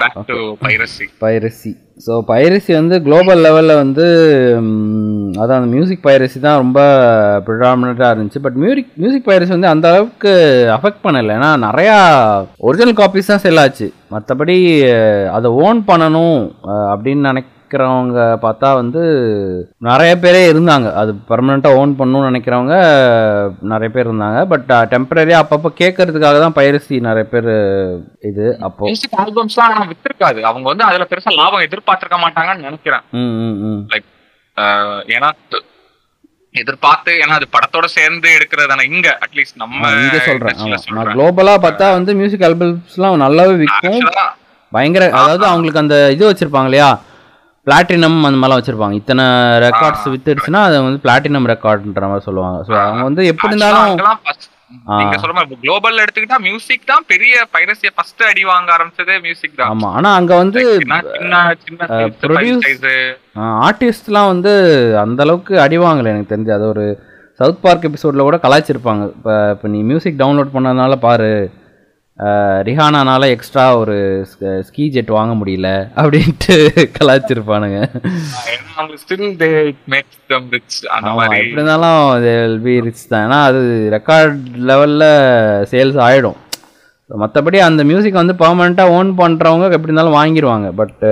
Back to piracy piracy so piracy வந்து குளோபல் லெவலில் வந்து அதான் அந்த மியூசிக் பைரசி தான் ரொம்ப ப்ரிடாமினண்ட்டாக இருந்துச்சு. பட் மியூசிக் மியூசிக் பைரசி வந்து அந்த அளவுக்கு அஃபெக்ட் பண்ணலை. ஏன்னா நிறையா ஒரிஜினல் காப்பீஸ் தான் செல் ஆச்சு. மற்றபடி அதை ஓன் பண்ணணும் அப்படின்னு நினைக்க நினைக்கிறவங்க பார்த்தா வந்து நிறைய பேரே இருந்தாங்க. அது பர்மனெண்ட்டாக ஓன் பண்ணணும்னு நினைக்கிறவங்க நிறைய பேர் இருந்தாங்க. பட் டெம்பரரியாக அப்பப்போ கேட்கறதுக்காக தான் பைரசி நிறைய பேர் இது அப்போ. மியூசிக் ஆல்பம்ஸ்லாம் ஆனா வித்திருக்காது. அவங்க வந்து அதுல பெருசா லாபம் எதிர்பார்த்திருக்க மாட்டாங்கன்னு நினைக்கிறேன். ஆஹ் ஏன்னா எதிர்பார்த்து ஏன்னா அது படத்தோட சேர்ந்து எடுக்கிறதான. இங்க அட்லீஸ்ட் நம்ம இங்கே சொல்றேன். குளோபலாக பார்த்தா வந்து மியூசிக் ஆல்பம்ஸ்லாம் நல்லாவே விற்கும் பயங்கர அதாவது அவங்களுக்கு அந்த இது வச்சிருப்பாங்க இல்லையா? பிளாட்டினம் அந்த மாதிரிலாம் வச்சிருப்பாங்க. இத்தனை ரெக்கார்ட்ஸ் வித்துடுச்சுன்னா அதை வந்து பிளாட்டினம் ரெக்கார்ட்ன்ற மாதிரி சொல்லுவாங்க. ஸோ அவங்க வந்து எப்படி இருந்தாலும். நீங்க சொல்ற மாதிரி குளோபல் எடுத்துக்கிட்டா மியூசிக் தான் பெரிய பைரசிய ஃபர்ஸ்ட் அடி வாங்க ஆரம்பிச்சதே மியூசிக் தான். ஆமா ஆனா அங்க வந்து ஆர்டிஸ்ட்லாம் வந்து அந்த அளவுக்கு அடி வாங்கல எனக்கு தெரிஞ்சு. அது ஒரு சவுத் பார்க் எபிசோட்ல கூட கலாய்ச்சிருப்பாங்க. இப்போ நீ மியூசிக் டவுன்லோட் பண்ணதுனால பாரு. ரிஹானானால எக்ஸ்ட்ரா ஒரு ஸ்கீ ஜெட் வாங்க முடியல அப்படின்ட்டு மாதிரி எப்படி இருந்தாலும் பி ரிச் தான். ஏன்னா அது ரெக்கார்ட் லெவலில் சேல்ஸ் ஆகிடும் மற்றபடி அந்த மியூசிக் வந்து பர்மனெண்ட்டாக ஓன் பண்ணுறவங்க எப்படி இருந்தாலும் வாங்கிடுவாங்க பட்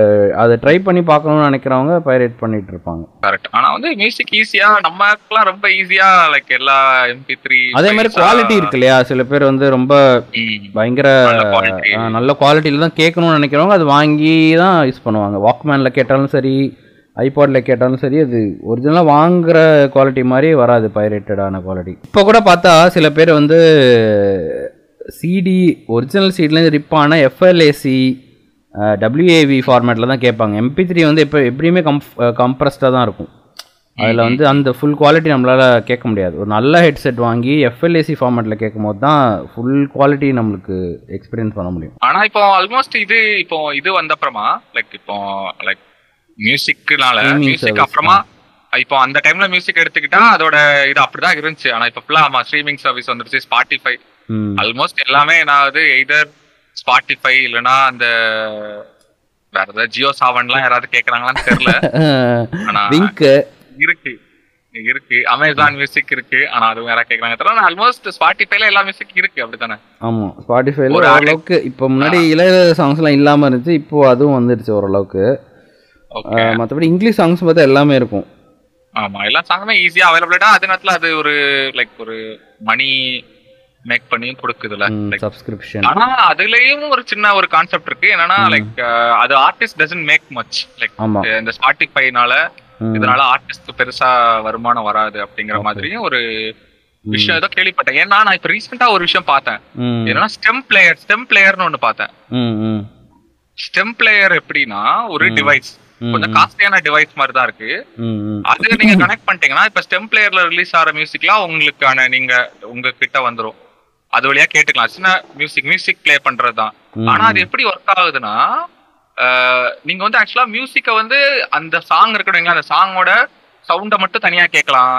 அதை ட்ரை பண்ணி பார்க்கணும்னு நினைக்கிறவங்க பைரேட் பண்ணிட்டு இருப்பாங்க. கரெக்ட் ஆனா வந்து மியூசிக் ஈஸியா நமக்குலாம் ரொம்ப ஈஸியா லைக் எல்லா எம்பி த்ரீ அதே மாதிரி குவாலிட்டி இருக்கு இல்லையா? சில பேர் வந்து ரொம்ப பயங்கர நல்ல குவாலிட்டியில் தான் கேட்கணும்னு நினைக்கிறவங்க அது வாங்கி தான் யூஸ் பண்ணுவாங்க. வாக்மேனில் கேட்டாலும் சரி ஐபாடில் கேட்டாலும் சரி அது ஒரிஜினலாக வாங்குற குவாலிட்டி மாதிரி வராது பைரேட்டடான குவாலிட்டி இப்போ கூட பார்த்தா சில பேர் வந்து சிடி ஒரிஜினல் சீட்லேருந்து ரிப்பான எஃப்எல்ஏசி டபிள்யூஏவி ஃபார்மேட்டில் தான் கேட்பாங்க. எம்பி த்ரீ வந்து எப்போ எப்படியுமே கம்ப் கம்ப்ரஸ்டாக தான் இருக்கும். அதில் வந்து அந்த ஃபுல் குவாலிட்டி நம்மளால் கேட்க முடியாது. ஒரு நல்ல ஹெட்செட் வாங்கி எஃப்எல்ஏசி ஃபார்மேட்டில் கேட்கும் போது தான் ஃபுல் குவாலிட்டி நம்மளுக்கு எக்ஸ்பீரியன்ஸ் பண்ண முடியும். ஆனா இப்போ ஆல்மோஸ்ட் இது இப்போ இது வந்த அப்புறமா லைக் இப்போ லைக் மியூசிக்னால மியூசிக் அப்புறமா இப்போ அந்த டைம்ல மியூசிக் எடுத்துக்கிட்டா அதோட இது அப்படிதான் இருந்துச்சு. ஆனா இப்போ ஃபுல்லா ஆமா ஸ்ட்ரீமிங் சர்வீஸ் வந்துருச்சு. ஸ்பாட்டிஃபை ஆல்மோஸ்ட் எல்லாமே நான் எய்தர் ஸ்பாட்டிஃபை இல்லனா அந்த வேற ஏதாவது ஜியோ சாவன்லாம் யாராவது கேக்குறாங்களான்னு தெரியல. ஆனா இருக்கு. இருக்கு. அமேசான் மியூசிக் இருக்கு. ஆனா அது வேற கேக்குறாங்க தெரியல. ஆல்மோஸ்ட் ஸ்பாட்டிஃபைல எல்லா மியூசிக் இருக்கு அப்படித்தானே? ஆமாம் ஸ்பாட்டிஃபைல ஓரளவுக்கு இப்போ முன்னாடி இளைய சாங்ஸ்லாம் இல்லாமல் இருந்துச்சு இப்போ அதுவும் வந்துடுச்சு ஓரளவுக்கு. மற்றபடி இங்கிலீஷ் சாங்ஸ் பார்த்தா எல்லாமே இருக்கும். ஆமா எல்லா சாங்குமே ஈஸியா அவைலபிளா அதே நேரத்துல அது ஒரு லைக் ஒரு மணி மேக் பண்ணி கொடுக்குதுல சப்ஸ்கிரிப்ஷன் ஆனா அதுலயும் ஒரு சின்ன ஒரு கான்செப்ட் இருக்கு. என்னன்னா லைக் அது artist doesn't make much like. இந்த ஸ்பாட்டிஃபைனால. இதனால ஆர்டிஸ்ட் பெருசா வருமானம் வராது அப்படிங்கிற மாதிரியும் ஒரு விஷயம் ஏதோ கேள்விப்பட்டேன். ஏன்னா நான் இப்ப ரீசெண்டா ஒரு விஷயம் பார்த்தேன். என்னன்னா ஸ்டெம் பிளேயர் ஸ்டெம் பிளேயர்னு ஒண்ணு பார்த்தேன். ஸ்டெம் பிளேயர் எப்படின்னா ஒரு டிவைஸ் கொஞ்சம் காஸ்ட்லியான டிவைஸ் மாதிரி தான் இருக்கு. அது நீங்க கனெக்ட் பண்ணிட்டீங்கன்னா இப்ப ஸ்டெம் பிளேயர்ல ரிலீஸ் ஆகிற மியூசிக்லாம் உங்களுக்கான நீங்க உங்க கிட்ட வந்துரும். அது வழியா கேட்டுக்கலாம். சின்ன மியூசிக் மியூசிக் ப்ளே பண்றது தான் ஆனா அது எப்படி ஒர்க் ஆகுதுன்னா நீங்க வந்து ஆக்சுவலா மியூசிக்கை வந்து அந்த சாங் இருக்கணுங்களா அந்த சாங்கோட சவுண்டை மட்டும் தனியா கேட்கலாம்.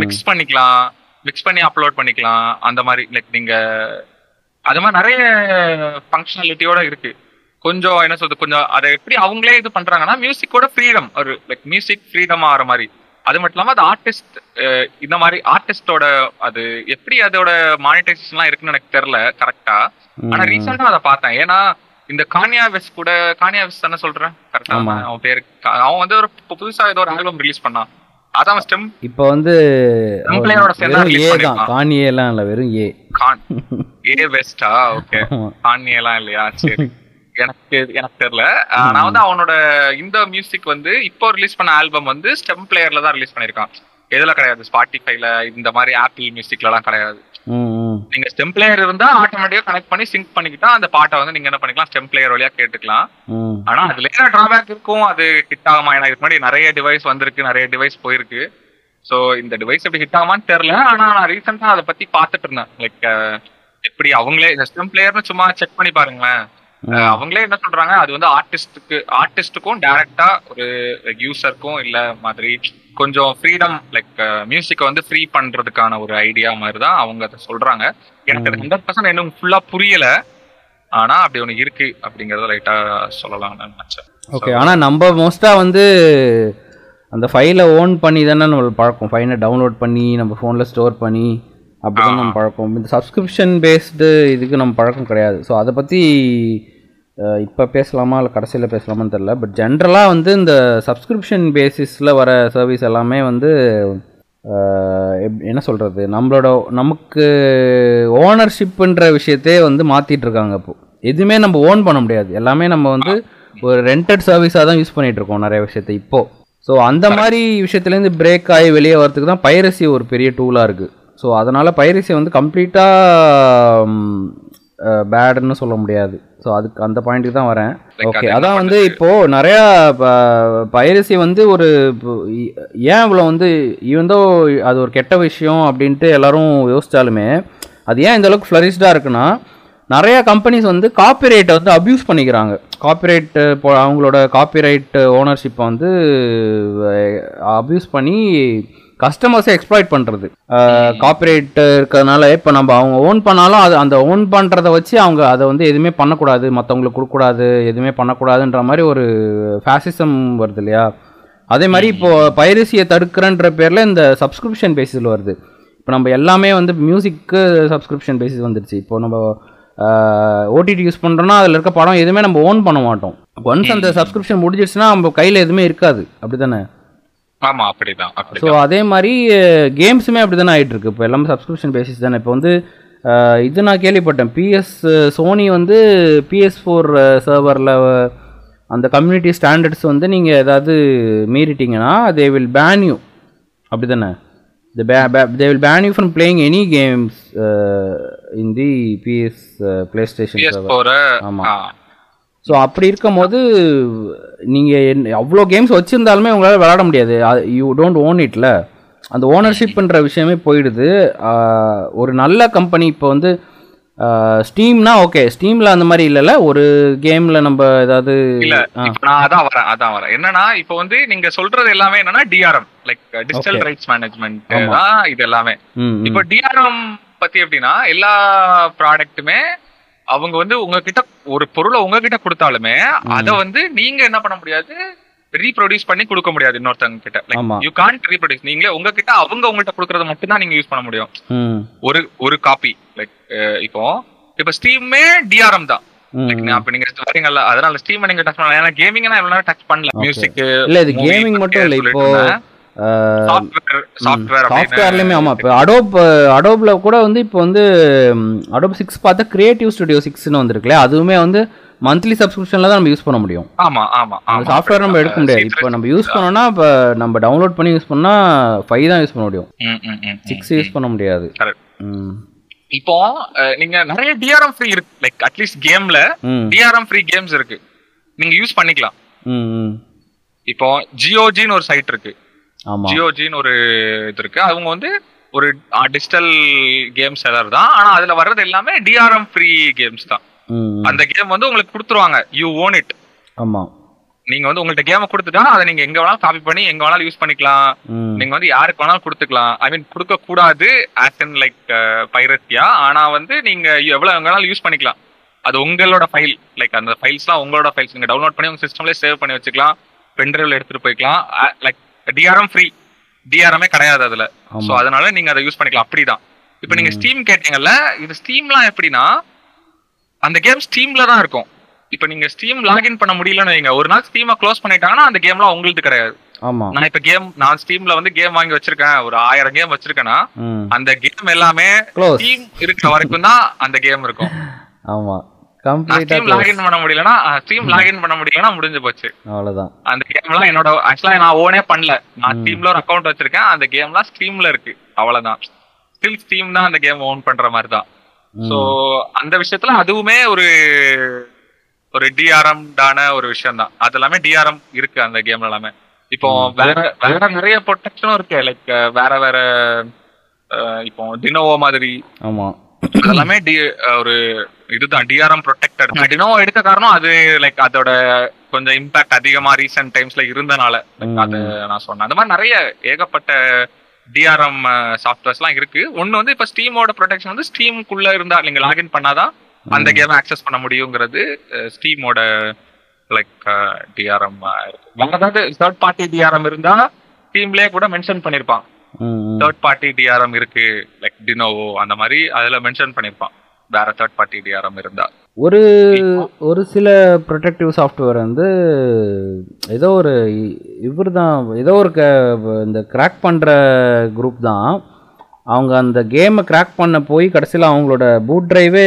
மிக்ஸ் பண்ணிக்கலாம். மிக்ஸ் பண்ணி அப்லோட் பண்ணிக்கலாம். அந்த மாதிரி லைக் நீங்க அது மாதிரி நிறைய ஃபங்க்ஷனாலிட்டியோட இருக்கு. கொஞ்சம் என்ன சொல்றது கொஞ்சம் அதை எப்படி அவங்களே இது பண்றாங்கன்னா மியூசிக்கோட ஃப்ரீடம் ஒரு லைக் மியூசிக் ஃப்ரீடம் ஆகிற மாதிரி. அது மட்டும் இல்லாம அது ஆர்டிஸ்ட் இந்த மாதிரி ஆர்டிஸ்டோட அது எப்படி அதோட மானிட்டைசேஷன்லாம் இருக்குன்னு எனக்கு தெரியல கரெக்டா ஆனா ரீசெண்டா அதை பார்த்தேன். ஏன்னா இந்த கானியா வெஸ்ட் கூட கானியா வெஸ்ட் தானே சொல்றேன்? கரெக்டா. அவன் பேரு அவன் வந்து ஒரு புதுசா ஏதோ ஒரு ஆல்பம் ரிலீஸ் பண்ணான். அதான் ஸ்டெம் இப்போ வந்து ஏ தான். பண்ணிருக்கான். காணியெல்லாம் இல்லை வெறும் ஏ கான் ஏ வெஸ்டா ஓகே ஆமா. கான்னியெல்லாம் இல்லையா? சரி. எனக்கு எனக்கு தெரியல. நான் வந்து அவனோட இந்த மியூசிக் வந்து இப்போ ரிலீஸ் பண்ண ஆல்பம் வந்து ஸ்டெம் பிளேயர்ல தான் ரிலீஸ் பண்ணிருக்கான் எதுல கிடையாது. ஸ்பாட்டிஃபைல இந்த மாதிரி ஆப்பிள் மியூசிக்ல எல்லாம் கிடையாது. நீங்க ஸ்டெம் பிளேயர் இருந்தா ஆட்டோமேட்டிக்கா கனெக்ட் பண்ணி சிங்க் பண்ணிக்கிட்டா அந்த பாட்டை வந்து நீங்க என்ன பண்ணிக்கலாம் ஸ்டெம் பிளேயர் வழியா கேட்டுக்கலாம். ஆனா அதுல என்ன டிராபேக் இருக்கும். அது ஹிட் ஆகுமா? ஏன்னா இதுக்கு முன்னாடி நிறைய டிவைஸ் வந்திருக்கு. நிறைய டிவைஸ் போயிருக்கு. சோ இந்த டிவைஸ் எப்படி ஹிட் ஆகுமான்னு தெரியல. ஆனா நான் ரீசெண்டா அதை பத்தி பார்த்துட்டு இருந்தேன். லைக் எப்படி அவங்களே இந்த ஸ்டெம் பிளேயர்னு சும்மா செக் பண்ணி பாருங்களேன். அவங்களே என்ன சொல்றாங்க? அது வந்து ஆர்டிஸ்டுக்கு ஆர்டிஸ்டுக்கும் டைரக்டா ஒரு யூசருக்கும் இல்ல மாதிரி கொஞ்சம் ஃப்ரீடம் லைக் மியூசிக்கை வந்து ஃப்ரீ பண்றதுக்கான ஒரு ஐடியா மாதிரி தான் அவங்க அதை சொல்றாங்க. எனக்கு அது ஹண்ட்ரட் பர்சன்ட் இன்னும் ஃபுல்லா புரியல. ஆனா அப்படி ஒண்ணு இருக்கு அப்படிங்கறத லைட்டா சொல்லலாம்னு நினைச்சேன். ஓகே ஆனால் நம்ம மோஸ்ட்டாக வந்து அந்த ஃபைலை ஓன் பண்ணி தானே நம்ம பழக்கம். ஃபைலை டவுன்லோட் பண்ணி நம்ம ஃபோனில் ஸ்டோர் பண்ணி அப்படி தான் நம்ம பழக்கம். இந்த சப்ஸ்கிரிப்ஷன் பேஸ்டு இதுக்கு நம்ம பழக்கம் கிடையாது. ஸோ அதை பற்றி இப்போ பேசலாமா இல்லை கடைசியில் பேசலாமான்னு தெரில பட் ஜென்ரலாக வந்து இந்த சப்ஸ்கிரிப்ஷன் பேசிஸில் வர சர்வீஸ் எல்லாமே வந்து என்ன சொல்கிறது நம்மளோட நமக்கு ஓனர்ஷிப்புன்ற விஷயத்தையே வந்து மாற்றிட்டு இருக்காங்க இப்போ. எதுவுமே நம்ம ஓன் பண்ண முடியாது. எல்லாமே நம்ம வந்து ஒரு ரெண்டட் சர்வீஸாக தான் யூஸ் பண்ணிட்டு இருக்கோம் நிறைய விஷயத்தை இப்போ. ஸோ அந்த மாதிரி விஷயத்துலேருந்து பிரேக் ஆகி வெளியே வரதுக்கு தான் பைரசி ஒரு பெரிய டூலாக இருக்குது ஸோ அதனால் பைரசி வந்து கம்ப்ளீட்டாக பேடுன்னு சொல்ல முடியாது. ஸோ அதுக்கு அந்த பாயிண்ட்டுக்கு தான் வரேன். ஓகே அதான் வந்து இப்போ நிறையா பைரசி வந்து ஒரு இப்போ ஏன் இவ்வளோ வந்து ஈவந்தோ அது ஒரு கெட்ட விஷயம் அப்படின்ட்டு எல்லாரும் யோசிச்சாலுமே அது ஏன் இந்த அளவுக்கு ஃப்ளரிஷ்டாக இருக்குன்னா நிறைய கம்பெனிஸ் வந்து காப்பிரைட்டை வந்து அப்யூஸ் பண்ணிக்கிறாங்க. காப்பிரைட் அவங்களோட காப்பிரைட் ஓனர்ஷிப்பை வந்து அப்யூஸ் பண்ணி கஸ்டமர்ஸை எக்ஸ்ப்ளாய்ட் பண்ணுறது காப்பிரைட் இருக்கிறதுனால இப்போ நம்ம அவங்க ஓன் பண்ணாலும் அது அந்த ஓன் பண்ணுறத வச்சு அவங்க அதை வந்து எதுவுமே பண்ணக்கூடாது. மற்றவங்களுக்கு கொடுக்கக்கூடாது எதுவுமே பண்ணக்கூடாதுன்ற மாதிரி ஒரு ஃபேசிசம் வருது இல்லையா? அதே மாதிரி இப்போ பைரசியை தடுக்கிறன்ற பேரில் இந்த சப்ஸ்கிரிப்ஷன் பேசிஸில் வருது. இப்போ நம்ம எல்லாமே வந்து மியூசிக்கு சப்ஸ்கிரிப்ஷன் பேசிஸ் வந்துருச்சு. இப்போ நம்ம ஓடிடி யூஸ் பண்ணுறோன்னா அதில் இருக்க படம் எதுவுமே நம்ம ஓன் பண்ண மாட்டோம். ஒன்ஸ் அந்த சப்ஸ்கிரிப்ஷன் முடிஞ்சிருச்சுன்னா நம்ம கையில் எதுவுமே இருக்காது. அப்படி தானே ஆமா அப்படிதான் ஸோ அதே மாதிரி கேம்ஸுமே அப்படி தானே ஆகிட்டு இருக்கு இப்போ எல்லாமே சப்ஸ்கிரிப்ஷன் பேசிஸ் தானே. இப்போ வந்து இது நான் கேள்விப்பட்டேன். பிஎஸ் சோனி வந்து பிஎஸ் ஃபோர் சர்வரில் அந்த கம்யூனிட்டி ஸ்டாண்டர்ட்ஸ் வந்து நீங்கள் ஏதாவது மீறிட்டீங்கன்னா தே வில் பேன் யூ அப்படி தானே they will ban you from playing any games in the PS PlayStation PS server போற ஆமா. ஸோ அப்படி இருக்கும்போது நீங்கள் அவ்வளோ கேம்ஸ் வச்சுருந்தாலுமே உங்களால் விளாட முடியாது. யூ டோன்ட் ஓன் இட்ல அந்த ஓனர்ஷிப்ன்ற விஷயமே போயிடுது. ஒரு நல்ல கம்பெனி இப்போ வந்து ஸ்டீம்னா ஓகே ஸ்டீமில் அந்த மாதிரி இல்லைல்ல? ஒரு கேமில் நம்ம ஏதாவது இல்ல. நான் அதான் வரேன் அதான் வரேன். என்னன்னா இப்ப வந்து நீங்க சொல்றது எல்லாமே என்னன்னா DRM like digital. Rights management. தான் இது எல்லாமே. இப்ப டிஆர்எம் பத்தி எப்படின்னா எல்லா ப்ராடக்ட்டுமே அவங்க வந்து உங்ககிட்ட ஒரு பொருளை உங்ககிட்ட கொடுத்தாலுமே அத வந்து நீங்க என்ன பண்ண முடியாது? ரீப்ரொடியூஸ் பண்ணி கொடுக்க முடியாது இன்னொருத்தவங்க கிட்ட. லைக். யூ கான்ட் ரீப்ரொடியூஸ் நீங்களே உங்ககிட்ட அவங்க உங்கள்கிட்ட கொடுக்கறத மட்டும் தான் நீங்க யூஸ் பண்ண முடியும். ஒரு ஒரு காப்பி லைக் இப்போ இப்ப ஸ்டீமே டிஆர்எம் தான். அப்ப நீங்க வரீங்கல்ல அதனால ஸ்டீம் நீங்க டச் பண்ணலாம் ஏன்னா கேமிங் நான் இவ்வளவு நேரம் டச் பண்ணல. மியூசிக் இல்ல இது கேமிங் மட்டும் இல்லை இப்போ சாஃப்ட்வேர்லையுமே ஆமாம் இப்போ அடோப் அடோப்ல கூட வந்து இப்போ வந்து அடோப் சிக்ஸ் பார்த்தா கிரியேட்டிவ் ஸ்டுடியோ சிக்ஸ்னு வந்திருக்குல்ல அதுவுமே வந்து மந்த்லி சப்ஸ்கிரிப்ஷனில் தான் நம்ம யூஸ் பண்ண முடியும். ஆமா ஆமா சாஃப்ட்வேர் நம்ம எடுக்க முடியாது. இப்போ நம்ம யூஸ் பண்ணோம்னா இப்போ நம்ம டவுன்லோட் பண்ணி யூஸ் பண்ணா ஃபைவ் தான் யூஸ் பண்ண முடியும். ம், ம். சிக்ஸ் யூஸ் பண்ண முடியாது. இப்போ நீங்க நிறைய டிஆர்எம் ஃப்ரீ இருக்கு. லைக் அட்லீஸ்ட் கேம்ல டிஆர்எம் ஃப்ரீ கேம்ஸ் இருக்கு. நீங்க யூஸ் பண்ணிக்கலாம். ம் இப்போ ஜியோஜின்னு ஒரு சைட் இருக்கு. ஜியோஜின்னு ஒரு இது இருக்கு. அவங்க வந்து ஒரு டிஜிட்டல் கேம் செலர் தான். ஆனா அதுல வர்றது எல்லாமே டிஆர்எம் ஃப்ரீ கேம்ஸ் தான். அந்த கேம் வந்து உங்களுக்கு கொடுத்துருவாங்க. யூ ஓன் இட் ஆமாம் நீங்க வந்து உங்கள்ட்ட கேமை கொடுத்துட்டா அதை நீங்க எங்க வேணாலும் காப்பி பண்ணி எங்க வேணாலும் யூஸ் பண்ணிக்கலாம். நீங்க வந்து யாருக்கு வேணாலும் கொடுத்துக்கலாம். ஐ மீன் கொடுக்க கூடாது ஆஸ் இன் லைக் பைரத்தியா ஆனா வந்து நீங்க எவ்வளவு எங்க வேணாலும் யூஸ் பண்ணிக்கலாம். அது உங்களோட ஃபைல் லைக் அந்த ஃபைல்ஸ்லாம் உங்களோட ஃபைல்ஸ் நீங்க டவுன்லோட் பண்ணி உங்க சிஸ்டம்லயே சேவ் பண்ணி வச்சுக்கலாம். பென்ட்ரைவ்ல எடுத்துட்டு போய்க்கலாம். லைக் டிஆர்எம் ஃப்ரீ டிஆர்எம்ஏ கிடையாது அதுல. ஆமா. சோ அதனால நீங்க அதை யூஸ் பண்ணிக்கலாம். அப்படிதான். இப்போ நீங்க ஸ்டீம் கேட்டீங்கல்ல இது ஸ்டீம்லாம் எப்படின்னா அந்த கேம் ஸ்டீம்ல தான் இருக்கும். இப்போ நீங்க ஸ்டீம் லாகின் பண்ண முடியலன்னு வைங்க. ஒரு நாள் ஸ்டீமை க்ளோஸ் பண்ணிட்டாங்கன்னா அந்த கேம்லாம் உங்களுக்கு கிடையாது. நான் இப்ப கேம் நான் ஸ்டீம்ல வந்து கேம் வாங்கி வச்சிருக்கேன். ஒரு ஆயிரம் கேம் வச்சிருக்கேன்னா அந்த கேம் எல்லாமே. ஸ்டீம் இருக்கிற வரைக்கும் தான் அந்த கேம் இருக்கும். ஆமாம் ஸ்டீம் லாகின் பண்ண முடியலன்னா ஸ்டீம் லாகின் பண்ண முடியலன்னா முடிஞ்சு போச்சு. அவ்வளோதான் அந்த கேம்லாம் என்னோட ஆக்சுவலா நான் ஓனே பண்ணல. நான் ஸ்டீம்ல ஒரு அக்கவுண்ட் வச்சிருக்கேன். அந்த கேம்லாம் ஸ்டீம்ல இருக்கு. அவ்வளவுதான். ஸ்டில் தான் அந்த கேம் ஓன் பண்ற மாதிரி தான் சோ அந்த விஷயத்துல அதுவுமே ஒரு ஒரு டிஆர்எம் டான ஒரு விஷயம் தான் அது எல்லாமே டிஆர்எம் இருக்கு அந்த கேம்ல எல்லாமே. இப்போ வேற வேற நிறைய ப்ரொடெக்ஷனும் இருக்கு. லைக் வேற வேற இப்போ டினோவோ மாதிரி ஆமாம் அதெல்லாமே டி ஒரு இதுதான். டிஆர்எம் ப்ரொடெக்டர் டினோவோ எடுக்க காரணம் அது லைக் அதோட கொஞ்சம் இம்பாக்ட் அதிகமா ரீசெண்ட் டைம்ஸ்ல இருந்தனால அது நான் சொன்னேன். அந்த மாதிரி நிறைய ஏகப்பட்ட டிஆர்எம் சாஃப்ட்வேர்ஸ்லாம் இருக்கு. ஒன்னு வந்து இப்ப ஸ்டீமோட ப்ரொடெக்ஷன் வந்து ஸ்டீமுக்குள்ள இருந்தா நீங்க லாகின் பண்ணாதான் அந்த கேம் ஆக்சஸ் பண்ண முடியுங்கிறது ஸ்டீமோட லைக் டிஆர்எம் வேற ஏதாவது தேர்ட் பார்ட்டி டிஆர்எம் இருந்தா ஸ்டீம்லயே கூட மென்ஷன் பண்ணிருப்பான். தேர்ட் பார்ட்டி டிஆர்எம் இருக்கு லைக் டினோவோ அந்த மாதிரி அதுல மென்ஷன் பண்ணிருப்பான். வேற தேர்ட் பார்ட்டி டிஆர்எம் இருந்தா. ஒரு ஒரு சில ப்ரொடெக்டிவ் சாஃப்ட்வேர் வந்து ஏதோ ஒரு இவர் தான் ஏதோ ஒரு க இந்த கிராக் பண்ணுற குரூப் தான். அவங்க அந்த கேமை கிராக் பண்ண போய் கடைசியில் அவங்களோட பூட் டிரைவே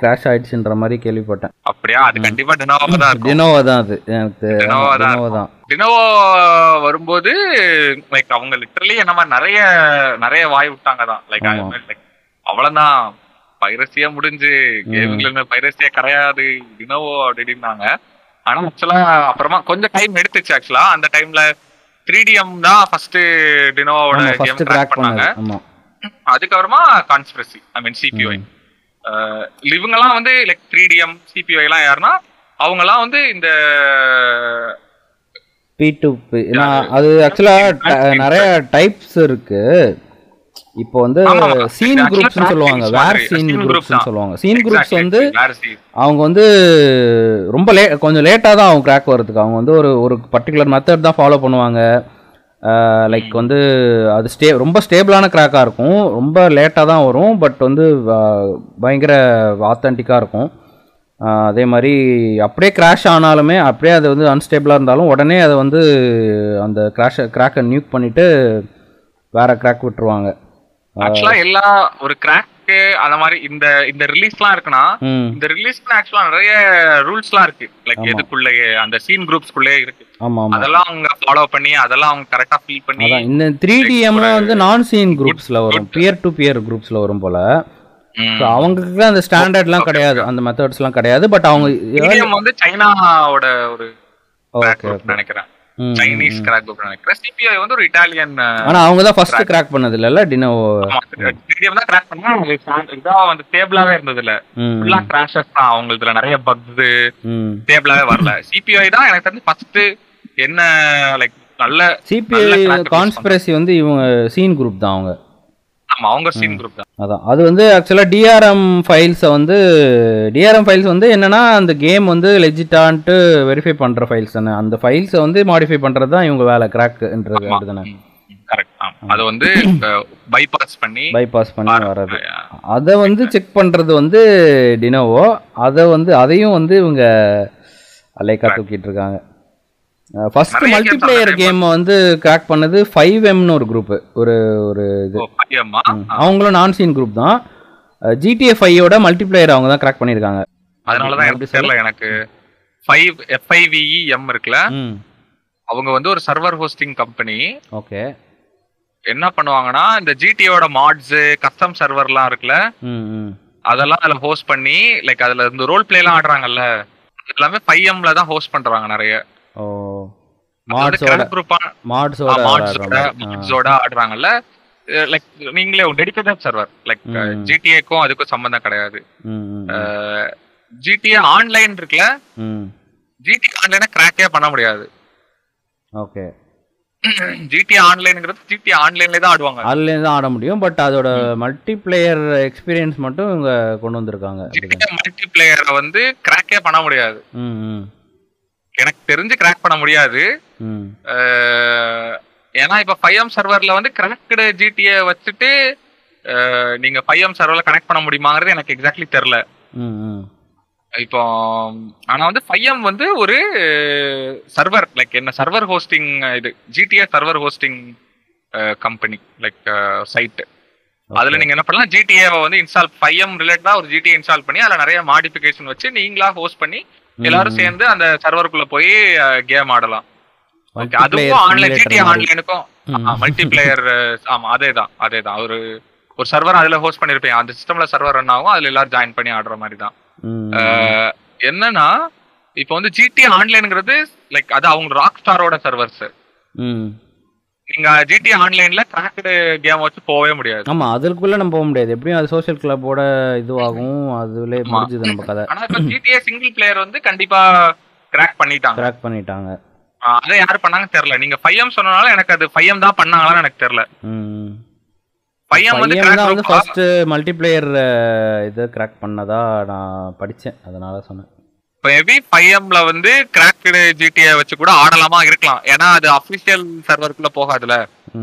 கிராஷ் ஆயிடுச்சுன்ற மாதிரி கேள்விப்பட்டேன். அப்படியா? அது கண்டிப்பா டினோவா தான் இருக்கும். டினோவா தான் அது. எனக்கு டினோவா தான். டினோவோ வரும்போது லைக் அவங்க லிட்டரலி மாதிரி நிறைய நிறைய வாய் விட்டாங்க தான். லைக் அவ்வளவுதான். பைரசியா முடிஞ்சு கேமிங்ல பைரசியா கிடையாது டினோவோ அப்படின்னாங்க. ஆனா ஆக்சுவலா அப்புறமா கொஞ்சம் டைம் எடுத்துச்சு ஆக்சுவலா அந்த டைம்ல த்ரீ டிஎம் தான் ஃபர்ஸ்ட் டினோவோட கேம் கிராக் பண்ணாங்க. அதுக்கப்புறமா கான்ஸ்பிரசி ஐ மீன் சிபிஐ இவங்கெல்லாம் வந்து லைக் த்ரீ டிஎம் சிபிஐ எல்லாம் யாருன்னா அவங்கெல்லாம் வந்து இந்த பி டு பி நான் அது ஆக்சுவலாக நிறைய டைப்ஸ் இருக்கு. இப்போ வந்து. சீன் குரூப்ஸ்னு சொல்லுவாங்க. வேர். சீன் குரூப்ஸ்னு. சொல்லுவாங்க. சீன் குரூப்ஸ் வந்து. அவங்க வந்து ரொம்ப லே கொஞ்சம் லேட்டாக தான் அவங்க கிராக் வரதுக்கு அவங்க வந்து ஒரு ஒரு பர்டிகுலர் மெத்தட் தான் ஃபாலோ பண்ணுவாங்க. லைக் வந்து அது ஸ்டே ரொம்ப ஸ்டேபிளான கிராக்காக இருக்கும். ரொம்ப லேட்டாக தான் வரும். பட் வந்து பயங்கர ஆத்தென்டிக்காக இருக்கும். அதே மாதிரி அப்படியே கிராஷ் ஆனாலுமே அப்படியே அது வந்து அன்ஸ்டேபிளாக இருந்தாலும் உடனே அதை வந்து அந்த கிராஷை கிராக்கை நியூக் பண்ணிவிட்டு வேற கிராக் விட்டுருவாங்க. ஆக்சுவலா எல்லா ஒரு கிராக்கு அந்த மாதிரி இந்த இந்த ரிலீஸ்லாம் இருக்குன்னா இந்த ரிலீஸ்க்கு ஆக்சுவலா நிறைய ரூல்ஸ்லாம் இருக்கு. லைக் எதுக்குள்ளேயே அந்த சீன் குரூப்ஸ்குள்ளே இருக்கு. அதெல்லாம் அவங்க ஃபாலோ பண்ணி அதெல்லாம் அவங்க கரெக்டா ஃபில் பண்ணி இந்த த்ரீ டிஎம்லாம் வந்து நான் சீன் குரூப்ஸில் வரும். பியர் டு பியர் குரூப்ஸில் வரும் போல். அவங்களுக்கு அந்த ஸ்டாண்டர்ட்லாம் கிடையாது. அந்த மெத்தட்ஸ்லாம் கிடையாது. பட் அவங்க வந்து சைனாவோட ஒரு நினைக்கிறேன். சைனீஸ் கிராக் குரூப் நினைக்கிறேன். சிபிஐ வந்து ஒரு இட்டாலியன் ஆனால் அவங்க தான் ஃபர்ஸ்ட் கிராக் பண்ணது இல்லைல்ல டினோவோ டிடிஎம் தான் கிராக் பண்ணா இதா வந்து ஸ்டேபிளாவே இருந்தது இல்ல ஃபுல்லா கிராஷஸ் தான் அவங்களுக்கு நிறைய பக்ஸ் ம். ஸ்டேபிளாவே வரல. சிபிஐ தான் எனக்கு தெரிஞ்சு ஃபர்ஸ்ட் என்ன லைக் நல்ல சிபிஐ கான்ஸ்பிரசி வந்து இவங்க சீன் குரூப் தான் அவங்க. அவங்க சீன் குரூப் தான். அதான். அது வந்து ஆக்சுவலாக டிஆர்எம் ஃபைல்ஸை வந்து டிஆர்எம் ஃபைல்ஸ் வந்து என்னன்னா அந்த கேம் வந்து லெஜிட்டான்ட்டு வெரிஃபை பண்ணுற ஃபைல்ஸ் தானே. அந்த ஃபைல்ஸை வந்து மாடிஃபை பண்ணுறது தான் இவங்க வேலை கிராக்ன்றது கரெக்ட் அது வந்து பைபாஸ் பண்ணி பைபாஸ் பண்ணி வர்றது. அதை வந்து செக் பண்ணுறது வந்து டினோவோ அதை வந்து அதையும் வந்து இவங்க லைக்கா தூக்கிட்டு இருக்காங்க. ஃபர்ஸ்ட் மல்டிப்ளேயர் கேம் வந்து கிராக் பண்ணது ஃபைவ் எம்னு ஒரு குரூப் ஒரு ஒரு இது. அவங்களும் நான் சீன் குரூப் தான் ஜிடிஏ ஃபைவோட மல்டிப்ளேயர் அவங்க தான் கிராக் பண்ணியிருக்காங்க. அதனாலதான் எப்படி எனக்கு தெரியல எனக்கு ஃபைவ் எஃப்ஐவிஇ எம் இருக்குல்ல? அவங்க வந்து ஒரு சர்வர் ஹோஸ்டிங் கம்பெனி ஓகே. என்ன பண்ணுவாங்கன்னா இந்த ஜிடியோட மாட்ஸ் கஸ்டம் சர்வர்லாம் இருக்குல்ல? அதெல்லாம் அதுல ஹோஸ்ட் பண்ணி லைக் அதுல இந்த ரோல் பிளே எல்லாம் ஆடுறாங்கல்ல? எல்லாமே ஃபைவ் எம்ல தான் ஹோஸ்ட் பண்றாங்க நிறைய. ஓ. மாட்ஸோட மாட்ஸோட மாட்ஸோட ஆடுறாங்கல்ல. லைக் நீங்களே டெடிக்கேட்டட் சர்வர் லைக். ஜிடிஏக்கும் அதுக்கும் சம்பந்தம் கிடையாது. ஜிடிஏ ஆன்லைன் இருக்குல்ல? ஜிடி ஆன்லைனை கிராக்கே பண்ண முடியாது. ஓகே. ஜிடி ஆன்லைனுங்கிறது ஜிடி ஆன்லைன்ல தான் ஆடுவாங்க. அதுலேருந்து தான் ஆட முடியும். பட் அதோட மல்டிப்ளேயர் எக்ஸ்பீரியன்ஸ் மட்டும் இவங்க கொண்டு வந்திருக்காங்க. ஜிடி மல்டி பிளேயரை வந்து கிராக்கே பண்ண முடியாது. ம். எனக்கு தெரிஞ்சு கிராக் பண்ண முடியாது. ஏன்னா இப்ப ஃபைவ் எம் சர்வர்ல வந்து கனெக்டடு ஜிடிஏ வச்சுட்டு நீங்க ஃபைவ் எம் சர்வர்ல கனெக்ட் பண்ண முடியுமாங்கிறது எனக்கு எக்ஸாக்ட்லி தெரியல. ம் இப்போ ஆனா வந்து ஃபைவ் எம் வந்து ஒரு சர்வர் லைக் என்ன சர்வர் ஹோஸ்டிங் இது GTA server hosting company like site அதுல நீங்க என்ன பண்ணலாம் ஜிடிஏவை வந்து இன்ஸ்டால் ஃபைவ் எம் ரிலேட்டடா ஒரு ஜிடிஏ இன்ஸ்டால் பண்ணி அதுல நிறைய மாடிஃபிகேஷன் வச்சு நீங்களா ஹோஸ்ட் பண்ணி எல்லாரும் சேர்ந்து அந்த சர்வருக்குள்ள போய் கேம் ஆடலாம். அதுவும் ஆன்லைன் ஜிடி ஆன்லைனுக்கும் மல்டிபிளேயர் ஆமா அதேதான் அதேதான். ஒரு ஒரு சர்வர் அதுல ஹோஸ்ட் பண்ணிருப்பீங்க அந்த சிஸ்டம்ல சர்வர் ரன் ஆகும் அதுல எல்லாரும் ஜாயின் பண்ணி ஆடுற மாதிரி தான் என்னன்னா இப்போ வந்து ஜிடி ஆன்லைன்ங்கிறது லைக் அது அவங்க ராக் ஸ்டாரோட சர்வர்ஸ் நீங்க ஜிடி ஆன்லைன்ல கிராக்டு கேம் வச்சு போகவே முடியாது. ஆமா அதுக்குள்ள நம்ம போக முடியாது. எப்படியும் அது சோஷியல் கிளப்போட இதுவாகும். அதுல முடிஞ்சது நம்ம கதை. ஆனா இப்போ ஜிடிஏ சிங்கிள் பிளேயர் வந்து கண்டிப்பா கிராக் பண்ணிட்டாங்க. கிராக் பண்ணிட்டாங்க. அதை யாரு பண்ணாங்கன்னு தெரியல. நீங்க ஃபைவ் சொன்னனால எனக்கு அது ஃபைவ் தான் பண்ணாங்களான்னு எனக்கு தெரியல. வந்து பையன் வந்து கிராக் ஃபர்ஸ்ட் மல்டிப்ளேயர் இது கிராக் பண்ணதா நான் படிச்சேன். அதனால சொன்னேன். மேபி ஃபைவ் எம்ல வந்து கிராக்டு ஜிடிஏ வச்சு கூட ஆடலாமா இருக்கலாம். ஏன்னா அது அபிஷியல் சர்வருக்குள்ள போகாதுல.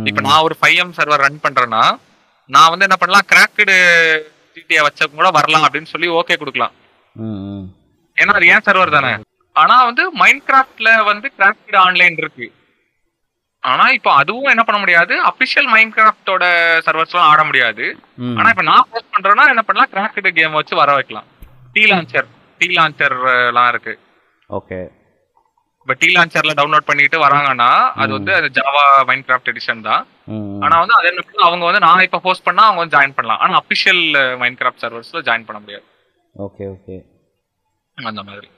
இப்ப நான் ஒரு ஃபைவ் எம் சர்வர் ரன் பண்றேன்னா நான் வந்து என்ன பண்ணலாம்? கிராக்டு ஜிடிஏ வச்ச கூட வரலாம் அப்படின்னு சொல்லி ஓகே கொடுக்கலாம். ஏன்னா அது ஏன் சர்வர் தானே? ஆனா வந்து மைண்ட் கிராஃப்ட்ல வந்து கிராஃப்ட் ஆன்லைன் இருக்கு. ஆனா இப்போ அதுவும் என்ன பண்ண முடியாது? அபிஷியல் மைண்ட் கிராஃப்டோட சர்வர்ஸ் எல்லாம் ஆட முடியாது. ஆனா இப்ப நான் போஸ்ட் பண்றேன்னா என்ன பண்ணலாம்? கிராஃப்ட் கேம் வச்சு வர வைக்கலாம். டீ லான்ச்சர் டீ லான்ச்சர் எல்லாம் இருக்கு. ஓகே இப்ப டீ லான்ச்சர்ல டவுன்லோட் பண்ணிட்டு வராங்கன்னா அது வந்து அது ஜாவா மைண்ட் கிராஃப்ட் எடிஷன் தான் ஆனா வந்து அது பண்ணலாம், அவங்க வந்து நான் இப்ப போஸ்ட் பண்ணா அவங்க வந்து ஜாயின் பண்ணலாம். ஆனா அபிஷியல் மைண்ட் கிராஃப்ட் சர்வர்ஸ்ல ஜாயின் பண்ண முடியாது. ஓகே ஓகே அந்த மாதிரி.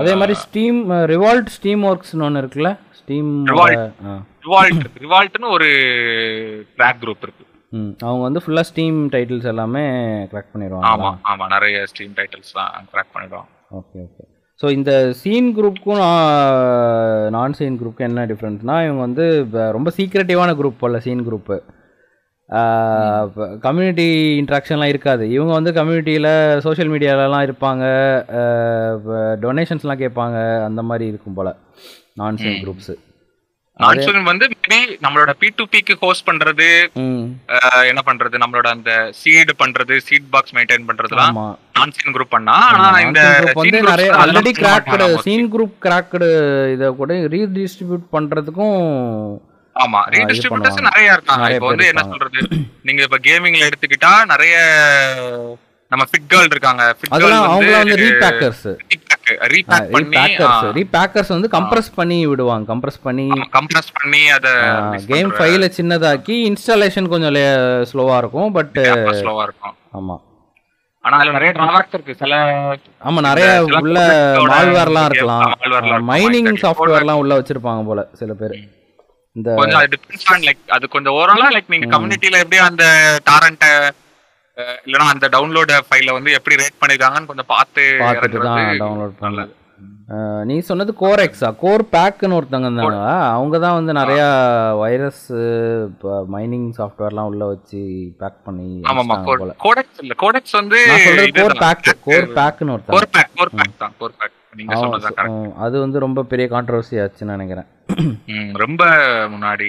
அதே மாதிரி ஸ்டீம் ரிவால்ட் ஸ்டீம் ஒர்க்ஸ்னு ஒன்று இருக்குல்ல? Steam Revolt. ரிவால்ட் ரிவால்ட்னு ஒரு ட்ராக் குரூப் இருக்கு. அவங்க வந்து ஃபுல்லாக ஸ்டீம் டைட்டில்ஸ் எல்லாமே கிராக் பண்ணிடுவாங்க ஆமா நிறைய ஸ்ட்ரீம் டைட்டில்ஸ் தான் கிராக் பண்ணிடுவோம் ஓகே ஓகே ஸோ இந்த சீன் குரூப்புக்கும் நான் சீன் குரூப்புக்கும் என்ன டிஃப்ரென்ஸ்னா இவங்க வந்து இப்ப ரொம்ப சீக்ரெட்டிவான குரூப் போல் சீன் குரூப்பு கம்யூனிட்டி இன்ட்ராக்ஷன்லாம் இருக்காது. இவங்க வந்து கம்யூனிட்டியில் சோஷியல் மீடியாலலாம் இருப்பாங்க. டொனேஷன்ஸ்லாம் கேட்பாங்க. அந்த மாதிரி இருக்கும் போல் நான் சீன் குரூப்ஸு நான்சூன் வந்து மேபி நம்மளோட பி டு பிக்கு ஹோஸ்ட் பண்றது என்ன பண்றது நம்மளோட அந்த சீடு பண்றது சீட் பாக்ஸ் மெயின்டைன் பண்றதுலாம் ஆமாம் நான்சீன் குரூப் பண்ணா ஆனா இந்த வந்து நிறைய already mostly. Scene group cracked இதை கூட ரீடிஸ்ட்ரிபியூட் பண்ணுறதுக்கும் ஆமா ரீடிஸ்ட்ரிபியூட்டர்ஸ். நிறைய இருக்காங்க இப்போ வந்து என்ன. சொல்றது நீங்க இப்ப கேமிங்ல எடுத்துக்கிட்டா நிறைய நம்ம ஃபிட் கேர்ள் இருக்காங்க. ஃபிட் கேர்ள் வந்து வந்து ரீபேக்கர்ஸ் ரீபேக் ரீபேக்கர்ஸ் ரீபேக்கர்ஸ் வந்து கம்ப்ரஸ் பண்ணி விடுவாங்க. கம்ப்ரஸ் பண்ணி கம்ப்ரஸ் பண்ணி அத கேம் ஃபைலை சின்னதாக்கி இன்ஸ்டாலேஷன் கொஞ்சம் ஸ்லோவாக இருக்கும் பட் ஸ்லோவா இருக்கும். ஆமாம் ஆனா அதுல நிறைய டிராபேக்ஸ் இருக்கு. சில ஆமாம் நிறைய உள்ள மால்வேர்லாம் இருக்கலாம். மைனிங். சாஃப்ட்வேர்லாம் உள்ள வச்சிருப்பாங்க போல சில பேர். இந்த கொஞ்சம் லைக் அது கொஞ்சம் ஓவராலா லைக் நீங்க கம்யூனிட்டில எப்படி அந்த டாரண்ட இல்லனா அந்த டவுன்லோட் ஃபைல வந்து எப்படி ரேட் பண்ணிருக்காங்கன்னு கொஞ்சம் பார்த்து டவுன்லோட் பண்ணல. நீ சொன்னது கோர் எக்ஸா கோர் பேக்குன்னு ஒருத்தவங்க இருந்தாங்க அவங்க தான் வந்து நிறையா வைரஸ் மைனிங் சாஃப்ட்வேர்லாம் உள்ள வச்சு பேக் பண்ணி ஆமாமா போல. கோடெக்ஸ் இல்ல. கோடெக்ஸ் வந்து கோர் பேக் கோர் பேக்குன்னு ஒருத்தவங்க. கோர் பேக் கோர் பேக் தான் கோர் பேக் நீங்க சொ- கரெக்ட் அது வந்து ரொம்ப பெரிய கான்ட்ரவர்சி ஆச்சுன்னு நினைக்கிறேன். ரொம்ப முன்னாடி.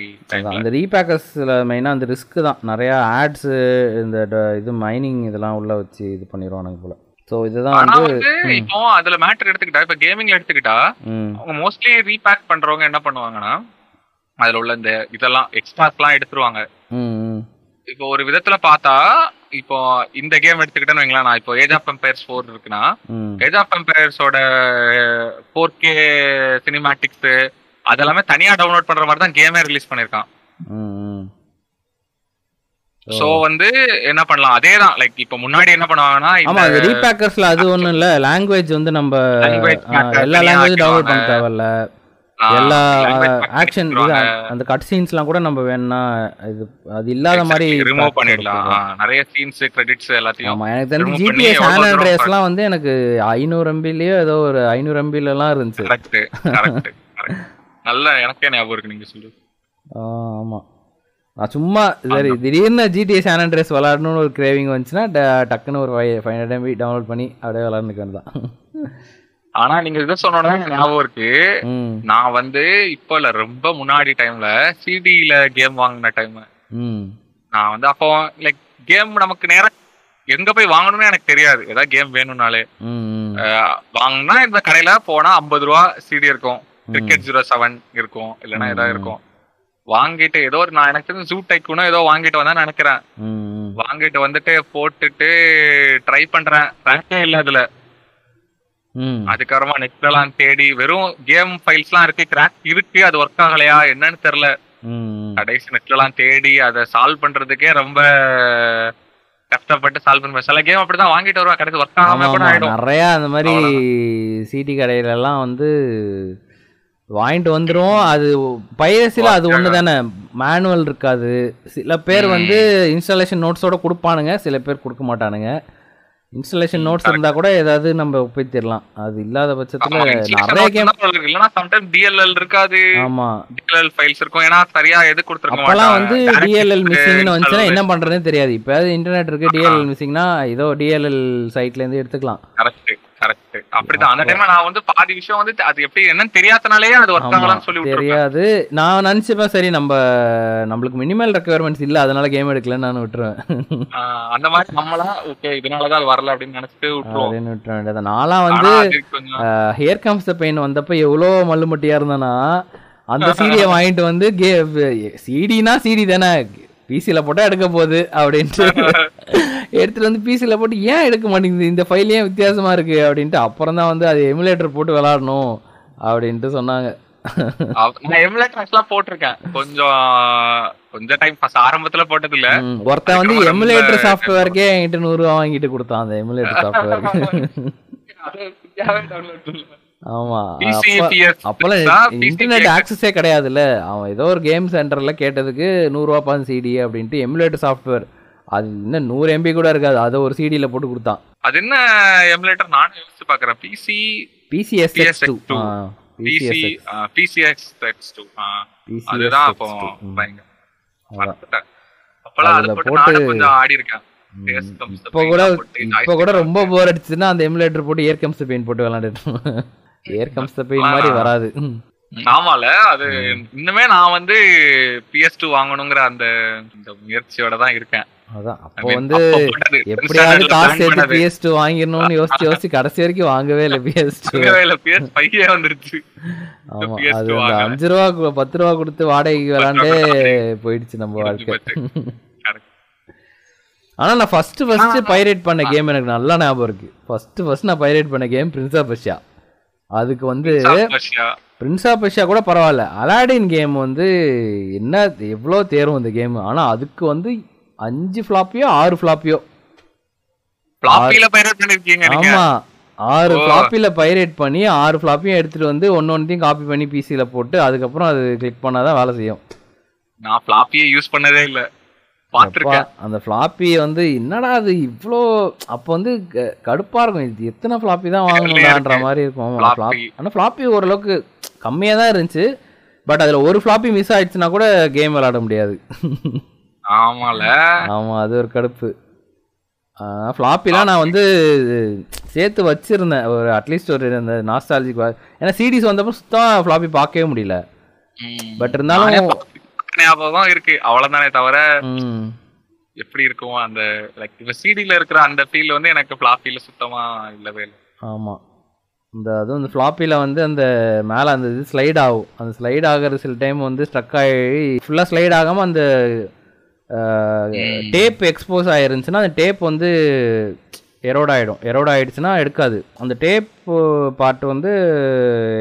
அந்த ரீபேக்கர்ஸில் மெயினாக அந்த ரிஸ்க் தான். நிறையா ஆட்ஸு இந்த இது மைனிங் இதெல்லாம் உள்ள வச்சு இது பண்ணிடுவானுங்க போல. ஸோ இதுதான் வந்து இப்போ அதுல மேட்டர் எடுத்துக்கிட்டா இப்ப கேமிங்ல எடுத்துக்கிட்டா அவங்க மோஸ்ட்லி ரீபேக் பண்றவங்க என்ன பண்ணுவாங்கன்னா அதுல உள்ள இந்த இதெல்லாம் எக்ஸ்ட்ராஸ் எல்லாம் எடுத்துருவாங்க. இப்போ ஒரு விதத்துல பார்த்தா இப்போ இந்த கேம் எடுத்துக்கிட்டேன்னு வைங்களேன் நான் இப்போ ஏஜ் ஆஃப் எம்பையர்ஸ் ஃபோர் இருக்குன்னா ஏஜ் ஆஃப் எம்பையர்ஸோட ஃபோர் கே சினிமேட்டிக்ஸ் அதெல்லாமே தனியா டவுன்லோட் பண்ற மாதிரி தான் கேமே ரிலீஸ் பண்ணிருக்கான். சோ வந்து என்ன பண்ணலாம்? அதே தான் லைக் இப்போ முன்னாடி என்ன பண்ணுவாங்கன்னா ஆமா ரீபேக்கர்ஸ்ல அது ஒண்ணும் இல்ல. லாங்குவேஜ் வந்து நம்ம எல்லா லாங்குவேஜ் டவுன்லோட் பண்ண. தேவையில்ல. எல்லா ஆக்ஷன். அந்த கட் சீன்ஸ்லாம் கூட நம்ம வேணா இது அது இல்லாத மாதிரி ரிமூவ் பண்ணிடலாம். நிறைய சீன்ஸ் கிரெடிட்ஸ் எல்லாத்தையும் ஆமா எனக்கு தெரிஞ்சு எவ்வளவு சான் தூரம் ஆண்ட்ரேஸ்லாம் வந்து எனக்கு ஐநூறு எம்பிலயோ ஏதோ ஒரு ஐநூறு எம்பிலலாம் இருந்துச்சு. கரெக்ட் கரெக்ட் நல்ல எனக்கே ஞாபகம் இருக்கு நீங்க சொல்றது. ஆமா. நான் சும்மா சரி திடீர்னு ஜிடிஏ சான் ஆண்ட்ரேஸ் விளாடணும்னு ஒரு கிரேவிங் வந்துச்சுன்னா டக்குன்னு ஒரு ஃபைவ் ஹண்ட்ரட் எம்பி டவுன்லோட் பண்ணி அப்படியே விளாண்டுக்க வேண்டியதான் ஆனா நீங்க இதை சொன்னோட ஞாபகம் இருக்கு. நான் வந்து இப்போ இல்ல ரொம்ப முன்னாடி டைம்ல சிடில கேம் வாங்கின டைம் நான் வந்து அப்போ லைக் கேம் நமக்கு நேரா எங்க போய் வாங்கணும்னு எனக்கு தெரியாது. ஏதாவது கேம் வேணும்னாலே. வாங்கினா இந்த கடையில போனா ஐம்பது ரூபா சிடி இருக்கும். கிரிக்கெட் ஜீரோ செவன் இருக்கும். இல்லைன்னா ஏதாவது இருக்கும். வாங்கிட்டு ஏதோ ஒரு நான் எனக்கு தெரிஞ்சு ஜூ டைக்குனோ ஏதோ வாங்கிட்டு வந்தா நினைக்கிறேன். வாங்கிட்டு வந்துட்டு போட்டுட்டு ட்ரை பண்றேன். ரேக்கே இல்ல அதுல. அதுக்கப்புறமா நெட்ல எல்லாம் தேடி வெறும் கேம் ஃபைல்ஸ் எல்லாம் இருக்கு கிராக் இருக்கு அது ஒர்க் ஆகலையா என்னன்னு தெரியல. கடைசி நெட்ல எல்லாம் தேடி அதை சால்வ் பண்றதுக்கே ரொம்ப கஷ்டப்பட்டு சால்வ் பண்ணுவேன் சில கேம் அப்படிதான் வாங்கிட்டு வருவேன். கடைசி ஒர்க் ஆகாம கூட ஆயிடும். நிறைய அந்த மாதிரி சிடி கடையில எல்லாம் வந்து வாங்கிட்டு வந்துரும். அது பைரசில அது ஒண்ணு தானே. மேனுவல் இருக்காது. சில பேர் வந்து இன்ஸ்டாலேஷன் நோட்ஸோட கொடுப்பானுங்க. சில பேர் கொடுக்க மாட்டானுங்க. இன்ஸ்டாலேஷன் நோட்ஸ் இருந்தா கூட ஏதாவது நம்ம ஒப்பித்திடலாம் அது இல்லாத பட்சத்துல நிறைய கேம் இல்லனா சம்டைம் டிஎல்எல் இருக்காது. ஆமா. டிஎல்எல் ஃபைல்ஸ் இருக்கும். ஏன்னா சரியா எது கொடுத்துருக்க அப்பெல்லாம் வந்து மாட்டாங்க. டிஎல்எல் மிஸ்ஸிங்னு install என்ன பண்றதுன்னு தெரியாது. இப்போ இன்டர்நெட் இருக்கு டிஎல்எல் மிஸ்ஸிங்னா ஏதோ டிஎல்எல் சைட்ல இருந்து எடுத்துக்கலாம். கரெக்ட் கரெக்ட் அப்படிதான். அந்த டைம்ல நான் வந்து பாதி விஷயம் வந்து அது எப்படி என்னன்னு தெரியாதனாலேயே அது ஒர்க் சொல்லி தெரியாது. நான் நினச்சிப்பேன் சரி நம்ம நம்மளுக்கு மினிமல் ரெக்குயர்மெண்ட்ஸ் இல்லை அதனால கேம் எடுக்கலன்னு நான் விட்டுருவேன். அந்த மாதிரி நம்மளா ஓகே இதனாலதான் அது வரல அப்படின்னு நினைச்சிட்டு விட்டுருவோம். அப்படின்னு விட்டுற வேண்டியது நான்லாம் வந்து ஹேர் கம்ஸ் த பெயின் வந்தப்ப எவ்வளோ மல்லுமட்டியா இருந்தேனா அந்த சீடியை வாங்கிட்டு வந்து கே சிடினா சிடி தானே. பிசியில் போட்டால் எடுக்க போகுது அப்படின்ட்டு. எடுத்துட்டு வந்து பிசியில் போட்டு ஏன் எடுக்க மாட்டேங்குது? இந்த ஃபைல் ஏன் வித்தியாசமா இருக்கு? அப்படின்ட்டு அப்புறம் தான் வந்து அது எமுலேட்டர் போட்டு விளாடணும் அப்படின்ட்டு சொன்னாங்க. நான் போட்டிருக்கேன். கொஞ்சம் கொஞ்சம் டைம் ஃபர்ஸ்ட் ஆரம்பத்துல போட்டது இல்ல ம், ஒருத்தன் வந்து எமுலேட்டர் சாஃப்ட்வேர்க்கே என்கிட்ட நூறுரூவா வாங்கிட்டு கொடுத்தான் அந்த எமுலேட்டர் சாஃப்ட்வேருக்கு. ஆமா. அப்பெல்லாம் இன்டர்நெட் ஆக்சஸே கிடையாதுல்ல. அவன் ஏதோ ஒரு கேம் சென்டர்ல கேட்டதுக்கு நூறுரூவா பான் சிடி அப்படின்ட்டு எமுலேட்டர் சாஃப்ட்வேர் அது இன்னும் நூறு எம்பி கூட இருக்காது. அதை ஒரு சிடியில் போட்டு கொடுத்தான். அது என்ன எமுலேட்டர் நானும் யோசிச்சு பாக்குறேன் PC PCS two PSX2. PC PCX X two அதுதான் அப்போ பயங்கர. அப்பெல்லாம் அது போட்டு கொஞ்சம் ஆடி இருக்கேன் இப்போ கூட போட்டு இப்போ கூட ரொம்ப போர் அடிச்சுன்னா அந்த எமுலேட்டர் போட்டு ஏர் கம்ஸ் பெயின் போட்டு விளாண்டுட்டு ஏர் கம்ஸ் பெயின் மாதிரி வராது. ஆமால அது இன்னுமே நான் வந்து பிஎஸ் டூ வாங்கணுங்கிற அந்த முயற்சியோட தான் இருக்கேன். அதான். அப்போ வந்து. எப்படியாவது காசு சேர்த்து. பிஎஸ் டூ வாங்கிடணும்னு யோசிச்சு யோசிச்சு கடைசி வரைக்கும் வாங்கவே இல்லை பிஎஸ் டூ வந்துருச்சு. ஆமா PS2 அது அந்த. அஞ்சு ரூபா பத்து ரூபா கொடுத்து வாடகைக்கு விளாண்டே போயிடுச்சு நம்ம வாழ்க்கை. ஆனா நான் ஃபர்ஸ்ட் ஃபர்ஸ்ட் பைரேட் பண்ண கேம் எனக்கு நல்லா ஞாபகம் இருக்கு. ஃபர்ஸ்ட் ஃபர்ஸ்ட் நான் பைரேட் பண்ண கேம் பிரின்ஸ் ஆஃப் பர்ஷியா அதுக்கு வந்து. பிரின்ஸ் ஆஃப் பர்ஷியா கூட பரவாயில்ல. அலாடின் கேம் வந்து என்ன எவ்வளோ தேரும் அந்த கேம் ஆனா அதுக்கு வந்து அஞ்சு ஃப்ளாப்பியோ ஆறு ஃப்ளாப்பியோ ஆமா. ஆறு. ஃப்ளாப்பில பைரேட் பண்ணி ஆறு ஃப்ளாப்பியும் எடுத்துட்டு வந்து ஒன்னு ஒன்றையும் காப்பி பண்ணி பிசியில் போட்டு அதுக்கப்புறம் அது கிளிக் பண்ணாதான் வேலை செய்யும். நான் ஃபிளாப்பியே யூஸ் பண்ணதே இல்ல. அந்த ஃப்ளாப்பி வந்து என்னடா அது இவ்வளோ அப்போ வந்து கடுப்பா இருக்கும். இது எத்தனை ஃப்ளாப்பி தான் வாங்கணும்ன்ற மாதிரி இருக்கும். ஆமா, Floppy. flop- ஆனா ஃப்ளாப்பி ஓரளவுக்கு கம்மியா தான் இருந்துச்சு. பட் அதுல ஒரு ஃப்ளாப்பி மிஸ் ஆயிடுச்சுன்னா கூட கேம் விளையாட முடியாது. ஆமால. ஆமா அது ஒரு கடுப்பு. ஃப்ளாப்பிலாம் நான் வந்து சேர்த்து வச்சிருந்தேன். ஒரு அட்லீஸ்ட் ஒரு இந்த நாஸ்டாலஜிக் ஏன்னா சிடிஸ் வந்தப்போ சுத்தம் ஃப்ளாப்பி பார்க்கவே முடியல. பட் இருந்தாலும். ஞாபகம் இருக்கு. அவ்வளவுதானே தவிர எப்படி இருக்கும் அந்த லைக் இப்ப சிடில இருக்கிற அந்த ஃபீல் வந்து எனக்கு ஃபிளாப்பில சுத்தமா இல்லவே இல்லை. ஆமா. இந்த அதுவும் இந்த ஃப்ளாப்பியில் வந்து அந்த மேலே அந்த இது ஸ்லைட் ஆகும். அந்த ஸ்லைட் ஆகிற சில டைம் வந்து ஸ்ட்ரக் ஆகி ஃபுல்லாக ஸ்லைட் ஆகாமல் அந்த டேப் எக்ஸ்போஸ் ஆயிருந்துச்சுன்னா அந்த டேப் வந்து எரோட் ஆகிடும் எரோட் ஆயிடுச்சுன்னா எடுக்காது. அந்த டேப் பார்ட் வந்து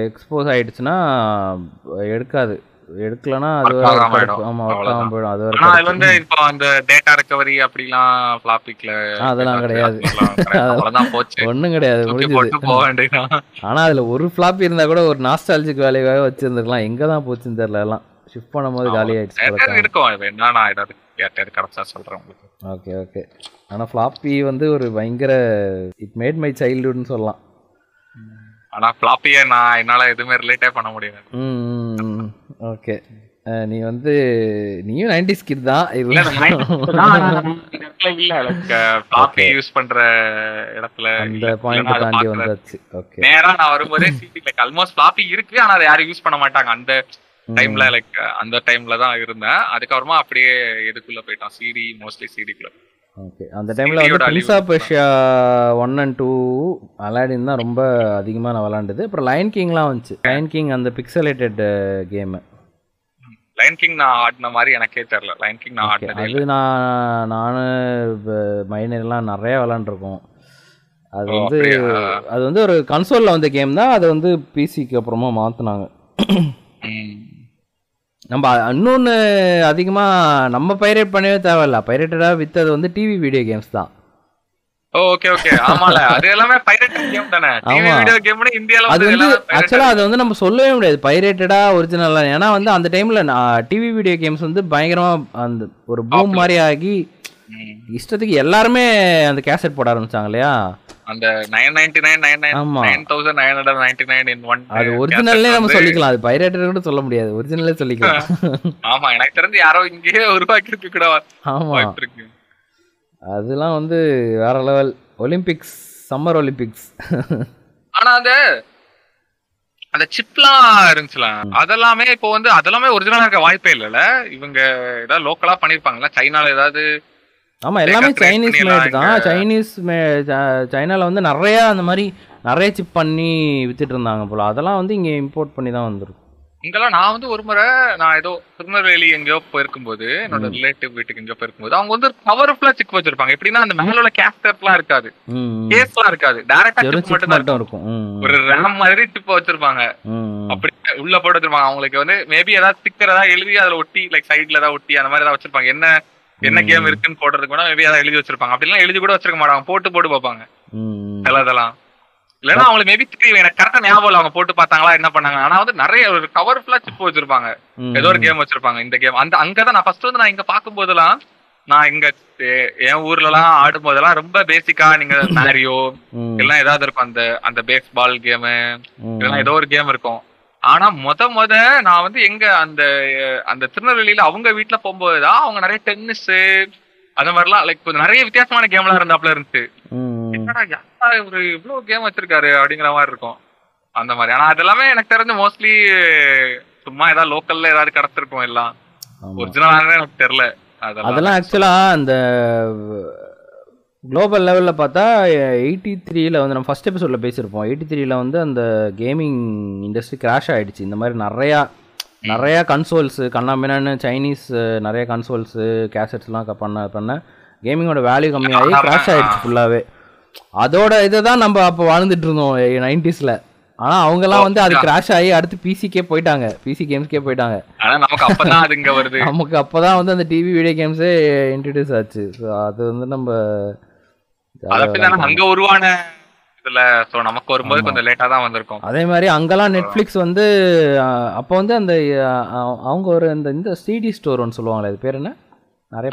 எக்ஸ்போஸ் ஆயிடுச்சுன்னா எடுக்காது. எடுக்கலன்னா அது. ஆமா. ஆகாம போயிடும். அது. வந்து இப்போ அந்த டேட்டா ரெக்கவரி அப்படிலாம் ஃபிளாப்பிக்ல அதெல்லாம் கிடையாது. அவ்வளவுதான் போச்சு. ஒண்ணும் கிடையாது முடிஞ்சது. ஆனா அதுல ஒரு ஃப்ளாப்பி இருந்தா கூட ஒரு நாஸ்டாலஜிக் வேலையாவே வச்சிருந்துருக்கலாம். எங்க தான் போச்சுன்னு தெரியல எல்லாம். ஷிஃப்ட் பண்ணும்போது காலி ஆயிடுச்சு இருக்கும். யார்கிட்ட கிடைச்சா சொல்றேன் உங்களுக்கு. ஓகே ஓகே ஆனா ஃப்ளாப்பி வந்து ஒரு பயங்கர இட் மேட் மை சைல்டுஹுட்னு சொல்லலாம். ஆனா ஃபிளாப்பிய நான் என்னால எதுவுமே ரிலேட்டே பண்ண முடியாது ம் ஓகே நீ வந்து நீயும் நைன்டி ஸ்கிட் தான். இல்ல இல்ல ஃபிளாப்பி யூஸ் பண்ற இடத்துல அந்த இல்ல. பாயிண்ட் தாண்டி. வந்தாச்சு. ஓகே நேரா நான் வரும்போதே சிடி லைக் ஆல்மோஸ்ட் ஃபிளாப்பி இருக்கு. ஆனா அதை யாரும் யூஸ் பண்ண மாட்டாங்க. அந்த டைம்ல லைக் அந்த டைம்ல தான் இருந்தேன். அதுக்கப்புறமா அப்படியே எதுக்குள்ள போயிட்டான். சிடி மோஸ்ட்லி சிடிக்குள்ள ஓகே அந்த டைமில் வந்து prince of Asia one and two Aladdin தான் ரொம்ப அதிகமாக நான் விளாண்டது. அப்புறம் லைன் கிங்லாம் வந்துச்சு. லைன் கிங் அந்த பிக்சலேட்டட் கேமு லைன் கிங் நான் ஆடின மாதிரி எனக்கே தெரியல. லைன் கிங் நான் ஆடினதே அது நான் நான் மைனர்லாம் நிறைய விளாண்டுருக்கோம். அது வந்து? அது வந்து ஒரு கன்சோலில் வந்த கேம் தான். அதை வந்து பிசிக்கு அப்புறமா மாற்றினாங்க. நம்ம இன்னொன்று அதிகமாக நம்ம பைரேட் பண்ணவே தேவையில்ல. பைரேட்டடாக வித்தது வந்து டிவி வீடியோ கேம்ஸ் தான். ஓகே ஓகே ஆமால. அது எல்லாமே பைரேட் கேம் தானே. டிவி ஆமா. வீடியோ கேம்னு இந்தியால அது வந்து. ஆக்சுவலாக அது வந்து நம்ம சொல்லவே முடியாது. பைரேட்டடா ஒரிஜினலா ஏன்னா வந்து அந்த டைம்ல டிவி வீடியோ கேம்ஸ் வந்து பயங்கரமா அந்த ஒரு பூம் மாதிரி ஆகி. இஷ்டத்துக்கு எல்லாருமே அந்த கேசட் போட ஆரம்பிச்சாங்க இல்லையா? அந்த nine ninety nine nine nine. Nine thousand nine hundred ninety nine in one அது ஒரிஜினல்லே நம்ம சொல்லிக்கலாம். அது பைரேட்டட் கூட சொல்ல முடியாது. ஒரிஜினலே சொல்லிக்கலாம். ஆமா எனக்கு தெரிஞ்சு யாரோ இங்கேயே உருவாக்கி இருக்கு கூட. ஆமா. இருக்கு அதெல்லாம் வந்து வேற லெவல் ஒலிம்பிக்ஸ் சம்மர் ஒலிம்பிக்ஸ் ஆனா அந்த அந்த சிப்லாம் இருந்துச்சுல. அதெல்லாமே இப்போ வந்து அதெல்லாமே ஒரிஜினலா இருக்க வாய்ப்பே இல்லைல்ல. இவங்க ஏதாவது லோக்கலா பண்ணிருப்பாங்கல்ல சைனால ஏதாவது ஆமா எல்லாமே சைனீஸ் மேட் தான். சைனீஸ் மே சைனால வந்து நிறைய அந்த மாதிரி நிறைய சிப் பண்ணி வித்துட்டு இருந்தாங்க போல. அதெல்லாம் வந்து இங்க இம்போர்ட் பண்ணி தான் வந்திருக்கும் இங்கெல்லாம் நான் வந்து ஒரு முறை நான் ஏதோ திருநெல்வேலி எங்கேயோ போயிருக்கும்போது என்னோட ரிலேட்டிவ் வீட்டுக்கு எங்கேயோ போயிருக்கும்போது அவங்க வந்து பவர்ஃபுல்லா சிக் வச்சிருப்பாங்க. எப்படின்னா அந்த மேல உள்ள கேஸ்டர்லாம் இருக்காது. கேஸ்லாம் இருக்காது. டேரக்டா சிப் மட்டும் இருக்கும். ஒரு ரேம் மாதிரி டிப் வச்சிருப்பாங்க. அப்படி உள்ள போட்டு வச்சிருப்பாங்க. அவங்களுக்கு வந்து மேபி ஏதாவது ஸ்டிக்கர் ஏதாவது எழுதி அதுல ஒட்டி லைக் சைடுல ஏதாவது ஒட்டி அந்த மாதிரி ஏதாவது வச்சிருப்பாங்க. என்ன என்ன கேம் இருக்குன்னு போடுறதுக்கு கூட மேபி ஏதாவது எழுதி வச்சிருப்பாங்க. அப்படிலாம் எழுதி கூட வச்சிருக்க மாட்டாங்க. போட்டு போட்டு பார்ப்பாங்க. ம், ம். சிலதெல்லாம் இல்லைன்னா அவங்களுக்கு மேபி தெரியும் எனக்கு கரெக்டா ஞாபகம் இல்லை. அவங்க போட்டு பார்த்தாங்களா என்ன பண்ணாங்க. ஆனா வந்து நிறைய ஒரு கவர் ஃபுல்லா சிப் வச்சிருப்பாங்க. ஏதோ ஒரு கேம் வச்சிருப்பாங்க. இந்த கேம் அந்த அங்கதான் நான் ஃபர்ஸ்ட் வந்து நான் இங்க பார்க்கும் போதெல்லாம் நான் இங்க என் ஊர்ல எல்லாம் ஆடும் போதெல்லாம் ரொம்ப பேசிக்கா நீங்க மேரியோ எல்லாம் ஏதாவது இருக்கும். அந்த அந்த பேஸ் பால் கேமு. இதெல்லாம் ஏதோ ஒரு கேம் இருக்கும். ஆனா மொத மொத நான் வந்து எங்க அந்த அந்த திருநெல்வேலியில அவங்க வீட்ல போகும்போதுதான் அவங்க நிறைய டென்னிஸ் அந்த மாதிரிலாம் லைக் கொஞ்சம் நிறைய வித்தியாசமான கேம்லாம் இருந்தாப்ல இருந்துச்சு. என்னடா யாரா இவரு இவ்வளவு கேம் வச்சிருக்காரு அப்படிங்கிற மாதிரி இருக்கும். அந்த மாதிரி. ஆனா அதெல்லாமே எனக்கு தெரிஞ்சு மோஸ்ட்லி சும்மா ஏதாவது லோக்கல்ல ஏதாவது கிடச்சிருக்கும் எல்லாம். ஒரிஜினலானே எனக்கு தெரியல. அதெல்லாம் ஆக்சுவலா அந்த குளோபல் லெவலில் பார்த்தா எயிட்டி த்ரீல வந்து நம்ம ஃபர்ஸ்ட் எபிசோடில் பேசியிருப்போம். எயிட்டி த்ரீல வந்து அந்த கேமிங் இண்டஸ்ட்ரி கிராஷ் ஆயிடுச்சு. இந்த மாதிரி நிறையா நிறையா கன்சோல்ஸு கண்ணாமின்னு சைனீஸ் நிறைய கன்சோல்ஸு கேசட்ஸ்லாம் பண்ண பண்ண கேமிங்கோட வேல்யூ கம்மியாகி கிராஷ் ஆயிடுச்சு ஃபுல்லாகவே அதோட இதை தான் நம்ம அப்போ வாழ்ந்துட்டு இருந்தோம் நைன்டிஸில் ஆனால் அவங்கெல்லாம் வந்து அது கிராஷ் ஆகி அடுத்து பிசிக்கே போயிட்டாங்க. பிசி கேம்ஸ்க்கே போயிட்டாங்க. ஆனா நமக்கு அப்பதான் அது இங்க வருது. நமக்கு அப்பதான் வந்து அந்த டிவி வீடியோ கேம்ஸே இன்ட்ரடியூஸ் ஆச்சு. ஸோ அது வந்து நம்ம அங்க உருவான இதுல சோ நமக்கு வரும்போது கொஞ்சம் லேட்டா தான் வந்திருக்கும். அதே மாதிரி அங்கெல்லாம் நெட்ஃப்ளிக்ஸ் வந்து அப்போ வந்து அந்த அவங்க ஒரு இந்த இந்த சிடி ஸ்டோர் ஒன்று சொல்லுவாங்களே அது பேர் என்ன? நிறைய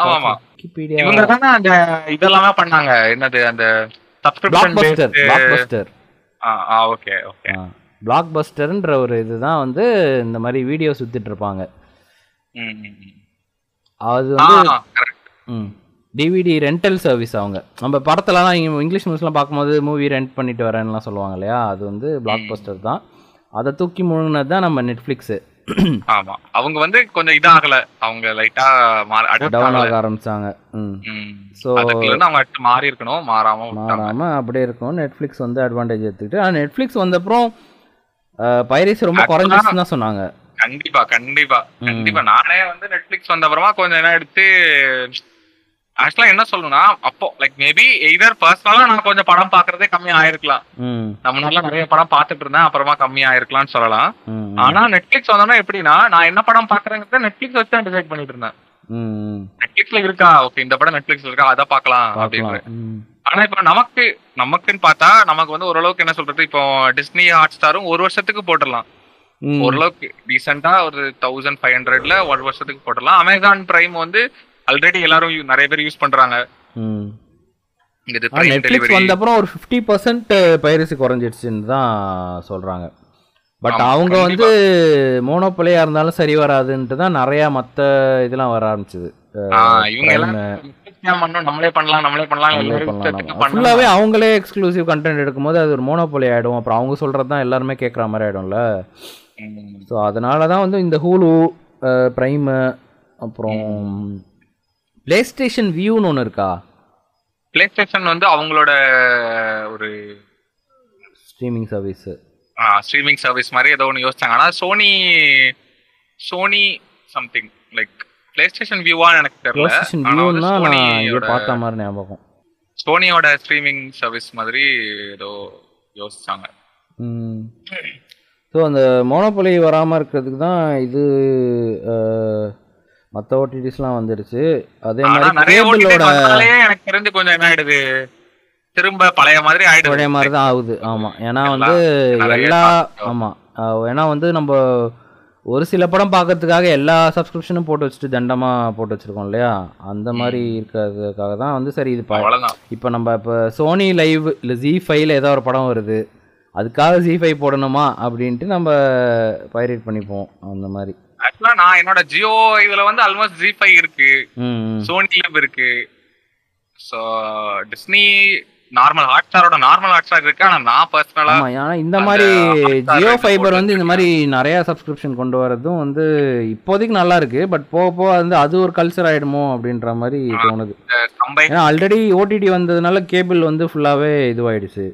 இவங்க தானே அந்த இதெல்லாமே பண்ணாங்க. என்னது அந்த subscription buster ah okay okay block பஸ்டர்ன்ற ஒரு இதுதான் வந்து இந்த மாதிரி வீடியோ சுத்திட்டு இருப்பாங்க. அது வந்து கரெக்ட் ம். டிவிடி ரெண்டல் சர்வீஸ் அவங்க. நம்ம படத்துலலாம் இங்க இங்கிலீஷ் நியூஸ்லாம் பார்க்கும்போது மூவி ரெண்ட் பண்ணிட்டு வரேன்லாம் சொல்லுவாங்க இல்லையா? அது வந்து பிளாக் பஸ்டர் தான். அதை தூக்கி முழுங்கினது தான் நம்ம நெட்ஃப்ளிக்ஸு ஆமா. அவங்க வந்து கொஞ்சம் இதாகல. அவங்க லைட்டா டவுன் ஆக ஆரம்பிச்சாங்க. ம். ஸோ அவங்க மாறி இருக்கணும். மாறாம மாறாமல் அப்படியே இருக்கும் நெட்ஃப்ளிக்ஸ் வந்து அட்வான்டேஜ் எடுத்துக்கிட்டு. ஆனால் நெட்ஃப்ளிக்ஸ் வந்தப்புறம் பைரேசி ரொம்ப குறைஞ்சிச்சுன்னு தான் சொன்னாங்க. கண்டிப்பா கண்டிப்பா கண்டிப்பா. நானே வந்து நெட்ஃபிளிக்ஸ் வந்த அப்புறமா கொஞ்சம் என்ன எடுத்து ஆக்சுவலா என்ன சொல்லணும்னா அப்போ லைக் மேபி எய்தர் பர்சனலா நான் கொஞ்சம் படம் பாக்குறதே கம்மி ஆயிருக்கலாம். நம்ம நல்லா நிறைய படம் பார்த்துட்டு இருந்தேன் அப்புறமா கம்மி ஆயிருக்கலாம்னு சொல்லலாம். ஆனா நெட்ஃபிளிக்ஸ் வந்தோம்னா எப்படின்னா நான் என்ன படம் பாக்குறேங்கிறத நெட்ஃபிளிக்ஸ் வச்சு தான் டிசைட் பண்ணிட்டு இருந்தேன். நெட்ஃபிளிக்ஸ்ல இருக்கா? ஓகே இந்த படம் நெட்ஃபிளிக்ஸ்ல இருக்கா? அதை பார்க்கலாம் அப்படின்னு ஆனா இப்ப நமக்கு நமக்குன்னு பார்த்தா நமக்கு வந்து ஓரளவுக்கு என்ன சொல்றது இப்போ டிஸ்னி ஹாட் ஸ்டாரும் ஒரு வருஷத்துக்கு போட்டுடலாம். ஓரளவுக்கு டீசெண்டா ஒரு தௌசண்ட் ஃபைவ் ஹண்ட்ரட்ல ஒரு வருஷத்துக்கு போட்டுடலாம். அமேசான் பிரைம் வந்து ஆல்ரெடி எல்லாரும் நிறைய பேர் யூஸ் பண்றாங்க. நெட்ஃப்ளிக்ஸ் வந்த அப்புறம் ஒரு ஃபிஃப்டி பர்சன்ட் பைரசி குறைஞ்சிடுச்சுன்னு தான் சொல்கிறாங்க பட் அவங்க வந்து. மோனோப்பிளையாக இருந்தாலும் சரி வராதுன்ட்டு தான் நிறையா மற்ற இதெல்லாம் வர ஆரம்பிச்சது. ஃபுல்லாகவே அவங்களே எக்ஸ்க்ளூசிவ் கண்டென்ட் எடுக்கும்போது அது ஒரு மோனோபொலி ஆகிடும் அப்புறம் அவங்க சொல்கிறது தான் எல்லாருமே கேட்குற மாதிரி ஆகிடும்ல ம். ஸோ அதனால தான் வந்து இந்த ஹூலு ப்ரைமு அப்புறம் ப்ளே ஸ்டேஷன் வியூன்னு ஒன்று இருக்கா? பிளே ஸ்டேஷன் வந்து அவங்களோட ஒரு ஸ்ட்ரீமிங் சர்வீஸு ஸ்ட்ரீமிங் சர்வீஸ் மாதிரி ஏதோ ஒன்று யோசிச்சாங்க. ஆனா Sony Sony something like PlayStation வியூவான்னு எனக்கு தெரியல. சோனியோட பார்த்த மாதிரி ஞாபகம். சோனியோட ஸ்ட்ரீமிங் சர்வீஸ் மாதிரி ஏதோ யோசிச்சாங்க. ஸோ அந்த மோனோபொலி வராமல் இருக்கிறதுக்கு தான் இது மற்ற ஓடிடிஸ்லாம் வந்துடுச்சு அதே மாதிரி கேபிளோட எனக்கு தெரிஞ்சு கொஞ்சம் என்ன ஆயிடுது? திரும்ப பழைய மாதிரி ஆயிடுது. பழைய மாதிரி தான் ஆகுது. ஆமாம் ஏன்னா வந்து எல்லா. ஆமாம் ஏன்னா வந்து நம்ம ஒரு சில படம் பார்க்கறதுக்காக எல்லா சப்ஸ்கிரிப்ஷனும் போட்டு வச்சுட்டு தண்டமாக போட்டு வச்சுருக்கோம் இல்லையா? அந்த மாதிரி இருக்கிறதுக்காக தான் வந்து சரி இது இப்போ நம்ம இப்போ சோனி லைவ் இல்லை ஜி ஃபைவ்ல ஏதோ ஒரு படம் வருது. அதுக்காக ஜி ஃபைவ் போடணுமா? அப்படின்ட்டு நம்ம பைரேட் பண்ணிப்போம். அந்த மாதிரி. ஆக்சுவலா நான் என்னோட ஜியோ இதுல வந்து ஆல்மோஸ்ட் ஜி ஃபைவ் இருக்கு. சோனி லிவ் இருக்கு. ஸோ டிஸ்னி நார்மல் ஹாட் ஸ்டாரோட நார்மல் ஹாட் ஸ்டார் இருக்கு. ஆனா நான் பர்சனலா ஏன்னா இந்த மாதிரி ஜியோ ஃபைபர் வந்து இந்த மாதிரி நிறைய சப்ஸ்கிரிப்ஷன் கொண்டு வரதும் வந்து இப்போதைக்கு நல்லா இருக்கு. பட் போக போக வந்து அது ஒரு கல்ச்சர் ஆயிடுமோ அப்படின்ற மாதிரி தோணுது. ஏன்னா ஆல்ரெடி ஓடிடி வந்ததுனால கேபிள் வந்து ஃபுல்லாவே இதுவாயிடுச்சு.